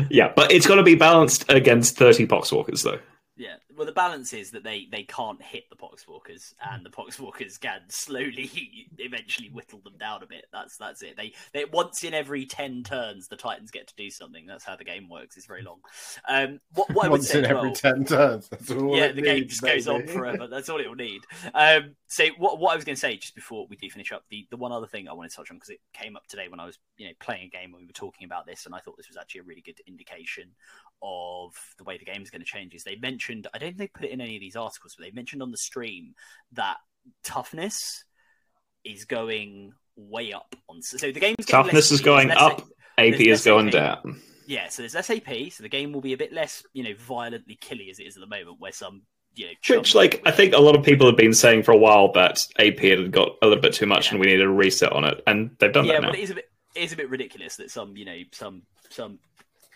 Yeah but it's got to be balanced against 30 poxwalkers though Yeah. Well, the balance is that they, they can't hit the poxwalkers, and the poxwalkers can slowly, eventually whittle them down a bit. That's that's it. They they once in every ten turns, the Titans get to do something. That's how the game works. It's very long. Um, what, what I would Once say in every well- ten turns. Yeah, the game needs, just goes on forever. That's all it will need. Um, so what what I was going to say just before we do finish up, the the one other thing I want to touch on because it came up today when I was you know playing a game when we were talking about this, and I thought this was actually a really good indication of the way the game is going to change. Is they mentioned I don't think they put it in any of these articles, but they mentioned on the stream that toughness is going way up on. So the game's Toughness is going up, ap there's is going AP. down yeah, so there's SAP, so the game will be a bit less, you know, violently killy as it is at the moment, where some, you know, Which, like, I think a lot of people have been saying for a while that AP had got a little bit too much Yeah. and we needed a reset on it, and they've done yeah, that now. but it is a bit, it is a bit ridiculous that some, you know, some some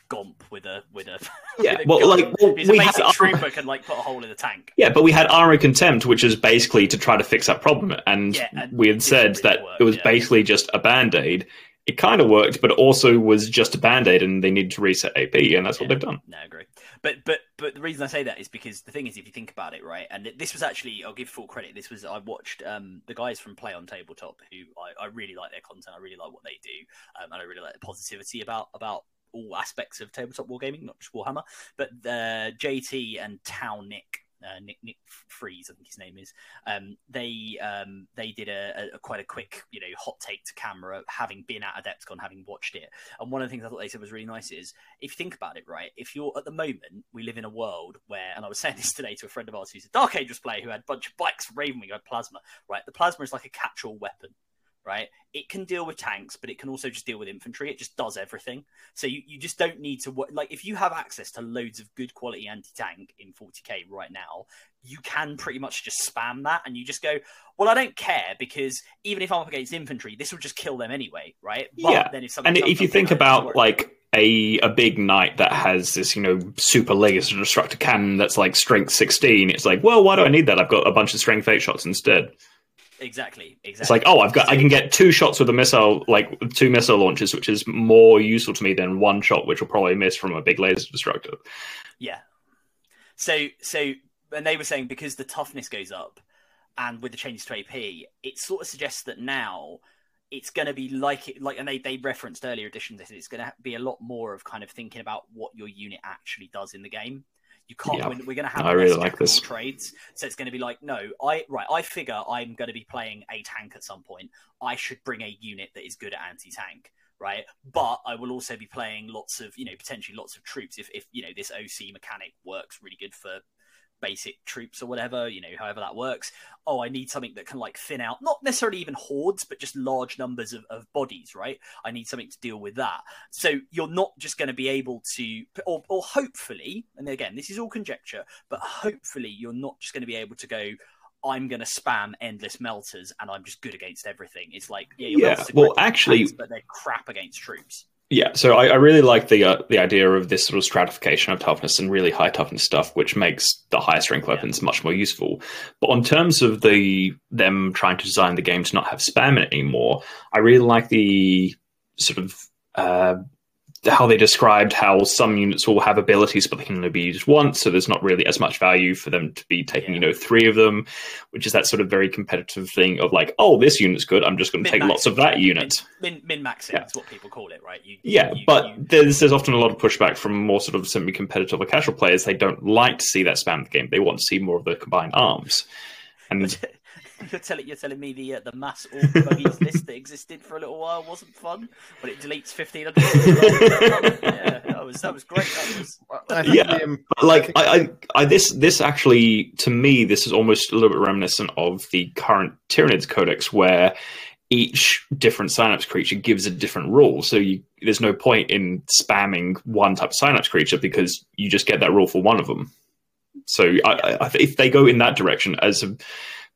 gomp with a with a Yeah, with a well, gun like, well, a we had basic our- trooper can like put a hole in the tank. Yeah, but we had Armor Contempt, which is basically to try to fix that problem, and Yeah, and we had said didn't that work, it was yeah. basically just a band aid. It kind of worked, but also was just a band aid, and they needed to reset AP, and that's what they've done. No, I agree. But but but the reason I say that is because the thing is, if you think about it, right, and this was actually, I'll give full credit. This was I watched um, the guys from Play on Tabletop, who I, I really like their content. I really like what they do, um, and I really like the positivity about about all aspects of tabletop wargaming, not just Warhammer. But uh, JT and Tau Nick. Uh, Nick Nick Freeze, I think his name is. Um, they um, they did a, a, quite a quick, you know, hot take to camera, having been at Adepticon, having watched it. And one of the things I thought they said was really nice is if you think about it, right, if you're at the moment, we live in a world where, and I was saying this today to a friend of ours who's a Dark Angels player who had a bunch of bikes from Ravenwing who had plasma, right? The plasma is like a catch all weapon, right? It can deal with tanks, but it can also just deal with infantry. It just does everything. So you, you just don't need to, wo- like, if you have access to loads of good quality anti tank in 40k right now, you can pretty much just spam that and you just go, well, I don't care because even if I'm up against infantry, this will just kill them anyway, right? But Yeah, then if And if you think about like a a big knight that has this, you know, super laser destructor cannon that's like strength sixteen, it's like, well, why do I need that? I've got a bunch of strength eight shots instead. Exactly, exactly. It's like, oh, I've got, I can get two shots with a missile, like two missile launches, which is more useful to me than one shot, which will probably miss from a big laser destructor. Yeah. So so and they were saying because the toughness goes up and with the changes to AP, it sort of suggests that now it's going to be like it like and they they referenced earlier editions it's going to be a lot more of kind of thinking about what your unit actually does in the game. You can't. Yeah. We're, we're going to have I really like this. trades, so it's going to be like, no, I right. I figure I'm going to be playing a tank at some point. I should bring a unit that is good at anti-tank, right? But I will also be playing lots of, you know, potentially lots of troops if, if you know this OC mechanic works really good for basic troops or whatever, you know, however that works. Oh, I need something that can like thin out, not necessarily even hordes, but just large numbers of, of bodies, right? I need something to deal with that. So you're not just going to be able to, or, or hopefully, and again, this is all conjecture, but hopefully you're not just going to be able to go, I'm going to spam endless melters and I'm just good against everything. It's like, yeah, Yeah, well, actually- but they're crap against troops. Yeah, so I, I really like the uh, the idea of this sort of stratification of toughness and really high toughness stuff, which makes the higher strength weapons much more useful. But on terms of the them trying to design the game to not have spam in it anymore, I really like the sort of uh, how they described how some units will have abilities, but they can only be used once. So there's not really as much value for them to be taking, you know, three of them, which is that sort of very competitive thing of like, oh, this unit's good. I'm just going to take lots of that unit. Min min maxing Yeah. is what people call it, right? You, Yeah, you- but you- there's there's often a lot of pushback from more sort of semi-competitive or casual players. They don't like to see that spam the game. They want to see more of the combined arms. And you're telling you're telling me the uh, the mass Ork buggies list that existed for a little while wasn't fun, but it deletes fifteen hundred. yeah, that was that was great. That was I Yeah, the, um, like I, I, I this this actually to me this is almost a little bit reminiscent of the current Tyranids Codex where each different synapse creature gives a different rule. So you, there's no point in spamming one type of synapse creature because you just get that rule for one of them. So I, I, I- if they go in that direction as a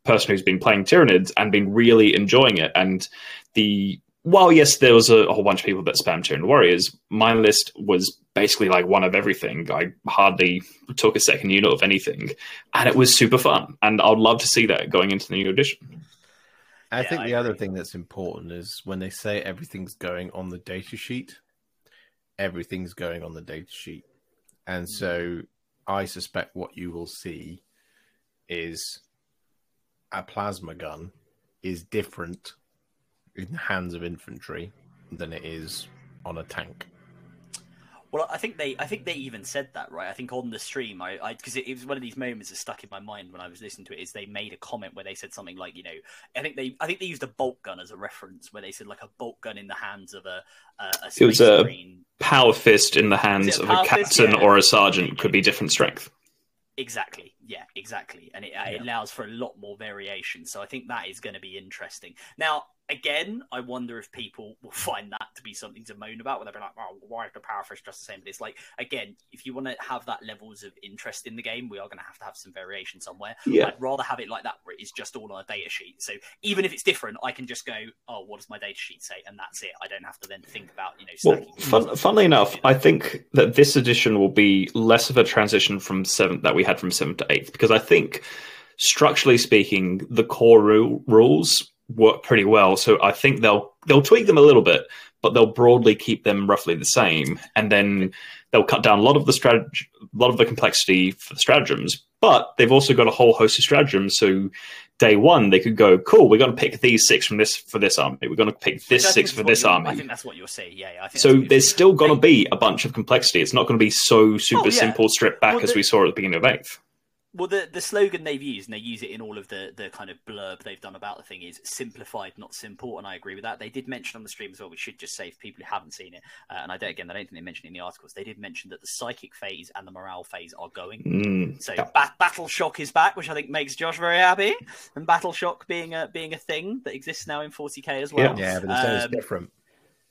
person who's been playing Tyranids and been really enjoying it, and the while yes, there was a, a whole bunch of people that spam Tyranid Warriors, my list was basically like one of everything. I hardly took a second unit of anything, and it was super fun. And I'd love to see that going into the new edition. I Yeah, think I the other thing that's important is when they say everything's going on the data sheet, everything's going on the data sheet. And so I suspect what you will see is a plasma gun is different in the hands of infantry than it is on a tank. Well, I think they, I think they even said that, right? I think on the stream, I, because it, it was one of these moments that stuck in my mind when I was listening to it. Is they made a comment where they said something like, you know, I think they, I think they used a bolt gun as a reference, where they said like a bolt gun in the hands of a, a, a It was a- marine. Power fist in the hands Is of power a fist? captain Yeah. or a sergeant could be different strength. Exactly. Yeah, exactly. And it, uh, it allows for a lot more variation. So I think that is going to be interesting. Now, again, I wonder if people will find that to be something to moan about, where they'll be like, oh, why is the power just the same? But it's like, again, if you want to have that levels of interest in the game, we are going to have to have some variation somewhere. Yeah. I'd rather have it like that, where it's just all on a data sheet. So even if it's different, I can just go, oh, what does my data sheet say? And that's it. I don't have to then think about, you know, Well, fun, funnily enough, I think that this edition will be less of a transition from seventh that we had from seventh to eighth because I think, structurally speaking, the core ru- rules work pretty well. So I think they'll they'll tweak them a little bit, but they'll broadly keep them roughly the same, and then they'll cut down a lot of the strat- a lot of the complexity for the stratagems. But they've also got a whole host of stratagems. So day one, they could go, "Cool, we're going to pick these six from this for this army. We're going to pick this six for this army." I think that's what you're saying. Yeah, yeah I think So that's what you're there's still going to be a bunch of complexity. It's not going to be so super Oh, yeah. simple, stripped back Well, as the- we saw at the beginning of Eighth. Well, the the slogan they've used, and they use it in all of the the kind of blurb they've done about the thing, is simplified, not simple, and I agree with that. They did mention on the stream as well. We should just say for people who haven't seen it, uh, and I don't again, I don't think they mentioned it in the articles. They did mention that the psychic phase and the morale phase are going. Mm, So yeah. ba- Battle Shock is back, which I think makes Josh very happy, and Battle Shock being a being a thing that exists now in 40k as well. Yeah, but it's always Um, different.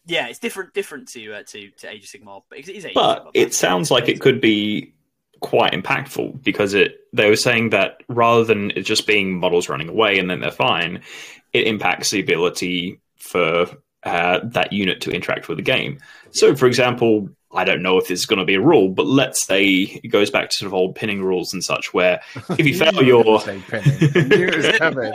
Yeah, it's different different to uh, to to Age of Sigmar, but it is Age of But Sigmar, it sounds like it could be quite impactful because it they were saying that rather than it just being models running away and then they're fine, it impacts the ability for uh, that unit to interact with the game. So, for example, I don't know if this is going to be a rule, but let's say it goes back to sort of old pinning rules and such, where if you fail your gonna say pinning. I knew it was coming.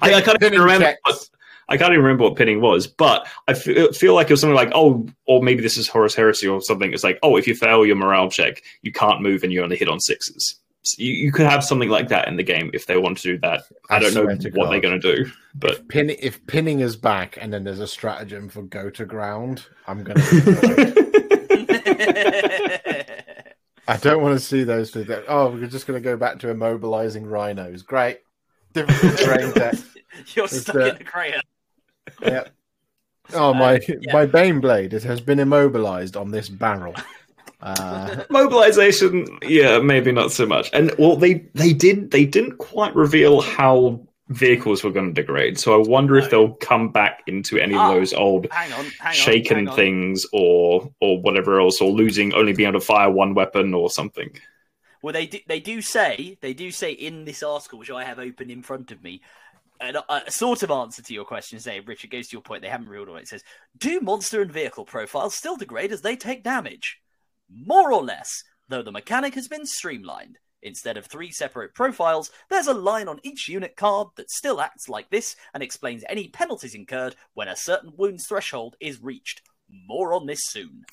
I, I can't even remember. checks. What, I can't even remember what pinning was, but I feel, feel like it was something like, oh, or maybe this is Horus Heresy or something. It's like, oh, if you fail your morale check, you can't move and you only hit on sixes. So you, you could have something like that in the game if they want to do that. I, I don't know swear to what they're going to do, but Pin, if pinning is back and then there's a stratagem for go to ground, I'm going to. I don't want to see those two. That, oh, we're just going to go back to immobilizing rhinos. Great. Different terrain tech. You're It's, stuck uh, in the crater. Yep. Oh, my, yeah. my Baneblade. It has been immobilized on this barrel. Uh, Mobilization, yeah, maybe not so much. And well, they they did they didn't quite reveal how vehicles were going to degrade. So I wonder if they'll come back into any Ah, of those old Hang on, hang on. shaken hang on. things or or whatever else, or losing only being able to fire one weapon or something. Well, they do, they do say they do say in this article, which I have open in front of me, and uh, a, sort of answer to your question. Say, Richard goes to your point. They haven't reeled on it. It says, "Do monster and vehicle profiles still degrade as they take damage? More or less, though the mechanic has been streamlined. Instead of three separate profiles, there's a line on each unit card that still acts like this and explains any penalties incurred when a certain wounds threshold is reached. More on this soon."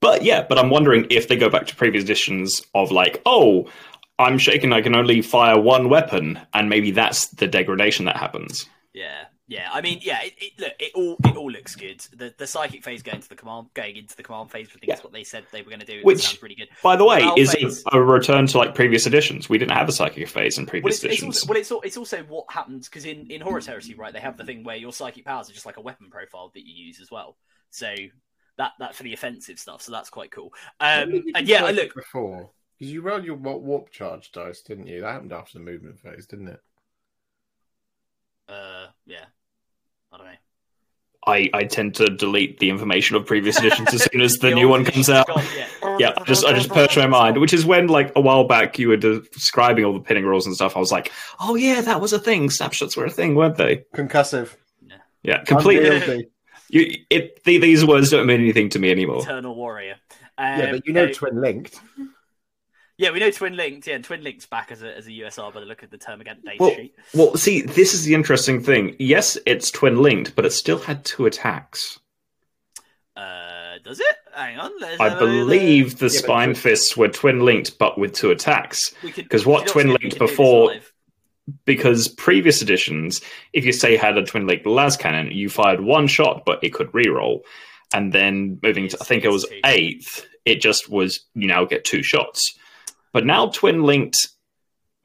But yeah, but I'm wondering if they go back to previous editions of like, oh, I'm shaken, I can only fire one weapon, and maybe that's the degradation that happens. Yeah, yeah. I mean, yeah. It, it look, it all it all looks good. The the psychic phase going to the command, going into the command phase. I think Yeah. that's what they said they were going to do. Which- sounds really good. By the way, Battle is phase. a, a return to like previous editions. We didn't have a psychic phase in previous it's, it's editions. also, well, it's, it's also what happens because in in Horus Heresy, right? They have the thing where your psychic powers are just like a weapon profile that you use as well. So that that for the offensive stuff. So that's quite cool. Um, and yeah, I look. before because you rolled your wa- warp charge dice, didn't you? That happened after the movement phase, didn't it? Uh, yeah. I don't know. I, I tend to delete the information of previous editions as soon as the, The new one comes out. gone, yeah. Yeah, I just I just purge my mind, which is when like a while back you were describing all the pinning rules and stuff. I was like, oh yeah, that was a thing. Snapshots were a thing, weren't they? Concussive. Yeah, yeah completely. You, it, the, these words don't mean anything to me anymore. Eternal Warrior. Um, yeah, but you know, so- twin linked. Yeah, we know Twin Linked. Yeah, and Twin Link's back as a as a USR by the look of the Termagant data Well, sheet. well, see, this is the interesting thing. Yes, it's twin linked, but it still had two attacks. Uh, does it? Hang on. Let's I have a look. believe the Yeah, spine twin- fists were twin linked, but with two attacks. 'cause what Twin Linked could do this before- Because previous editions, if you say had a twin linked lascannon, you fired one shot, but it could reroll. And then moving to, I think it was It's- it's two. eighth, it just was you now get two shots. But now twin linked,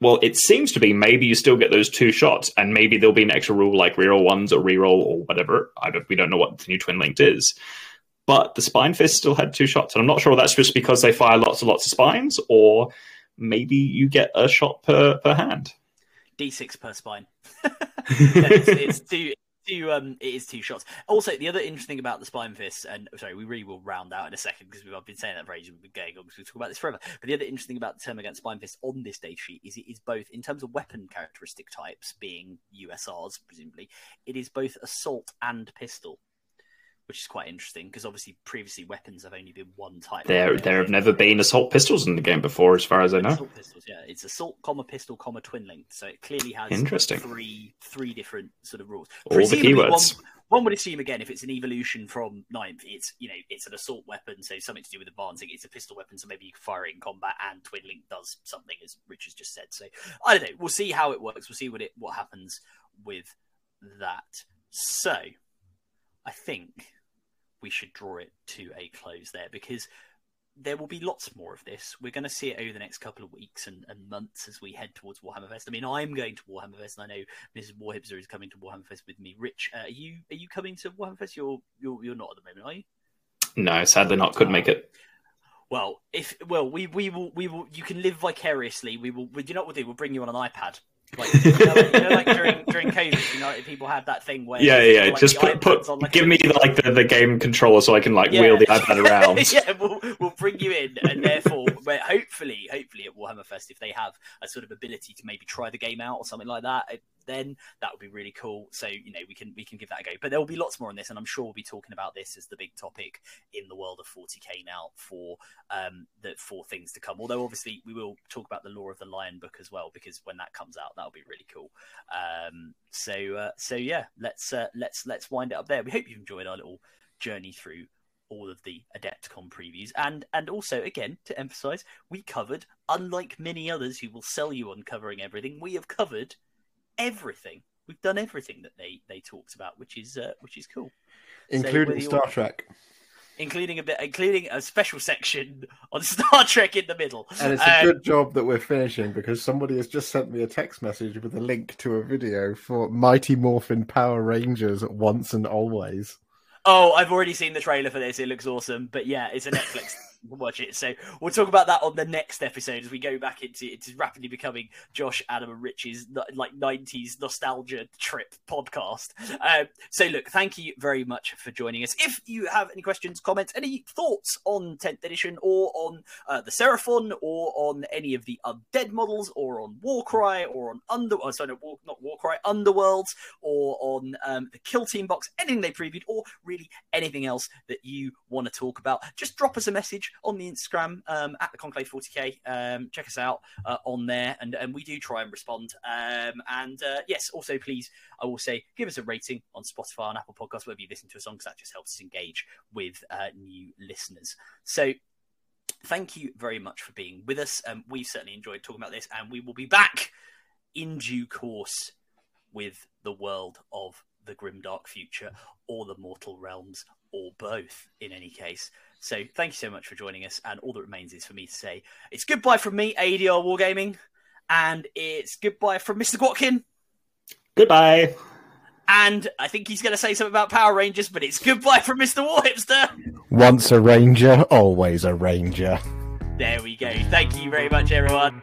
well, it seems to be maybe you still get those two shots, and maybe there'll be an extra rule like reroll ones or reroll or whatever. I don't, we don't know what the new twin linked is. But the spine fist still had two shots, and I'm not sure that's just because they fire lots and lots of spines, or maybe you get a shot per per hand. D6 per spine. it's, it's. Two, um, it is two shots. Also, the other interesting thing about the spine fist, and sorry, we really will round out in a second because we've been saying that for ages. We've been going on because we talk about this forever. But the other interesting thing about the Termagant spine fist on this data sheet is it is both in terms of weapon characteristic types, being USRs presumably, it is both assault and pistol, which is quite interesting because obviously previously weapons have only been one type. There, there have never been assault pistols in the game before, as far as I know. Assault pistols, yeah. It's assault, comma pistol, comma twin linked. So it clearly has Interesting. three three different sort of rules. All the keywords. One, one would assume again if it's an evolution from ninth, it's you know it's an assault weapon, so something to do with advancing. It's a pistol weapon, so maybe you can fire it in combat, and twin link does something as Rich has just said. So I don't know. We'll see how it works. We'll see what it what happens with that. So I think we should draw it to a close there because there will be lots more of this. We're going to see it over the next couple of weeks and, and months as we head towards Warhammer Fest. I mean, I'm going to Warhammer Fest, and I know Mrs. Warhipster is coming to Warhammer Fest with me. Rich, uh, are you are you coming to Warhammer Fest? You're you're you're not at the moment, are you? No, sadly not. Couldn't make it. Well, if well, we we will we will. You can live vicariously. We will. You know what we'll do? We'll bring you on an iPad. Like, you know, like, you know, like during during COVID, you know, people had that thing where Yeah, yeah. like, Just put, put on, like, give me the, like the, the game controller so I can like Yeah. wheel the iPad around. yeah, we'll, we'll bring you in, and therefore, where hopefully, hopefully at Warhammer Fest, if they have a sort of ability to maybe try the game out or something like that, it- then that would be really cool. So you know, we can we can give that a go. But there will be lots more on this, and I'm sure we'll be talking about this as the big topic in the world of 40k now for um the for things to come. Although obviously we will talk about the Law of the Lion book as well, because when that comes out, that'll be really cool. Um, so uh, so yeah, let's uh, let's let's wind it up there. We hope you've enjoyed our little journey through all of the Adepticon previews, and and also again to emphasize, we covered unlike many others who will sell you on covering everything. We have covered everything. We've done everything that they they talked about, which is uh, which is cool, including whether Star Trek. including a bit, including a special section on Star Trek in the middle. And it's a Um, good job that we're finishing because somebody has just sent me a text message with a link to a video for Mighty Morphin Power Rangers once and always. Oh, I've already seen the trailer for this. It looks awesome. But yeah, it's a Netflix. Watch it. So we'll talk about that on the next episode as we go back into it is rapidly becoming Josh, Adam, and Rich's like '90s nostalgia trip podcast. Um, so look, thank you very much for joining us. If you have any questions, comments, any thoughts on 10th edition or on uh, the Seraphon or on any of the undead models or on Warcry or on Under, oh, sorry, no, not Warcry, Underworlds or on um, the Kill Team box, anything they previewed, or really anything else that you want to talk about, just drop us a message on the Instagram um, at the Conclave 40k. Um, check us out uh, on there, and, and we do try and respond. Um, and uh, yes, also please, I will say, give us a rating on Spotify and Apple Podcasts, wherever you listen to a song, because that just helps us engage with uh, new listeners. So thank you very much for being with us. Um, we've certainly enjoyed talking about this, and we will be back in due course with the world of the grimdark future or the mortal realms or both in any case. So thank you so much for joining us. And all that remains is for me to say it's goodbye from me, ADR Wargaming, and it's goodbye from Mr. Gwatkin. Goodbye. And I think he's going to say something about Power Rangers, but it's goodbye from Mr. Warhipster. Once a ranger, always a ranger. There we go. Thank you very much, everyone.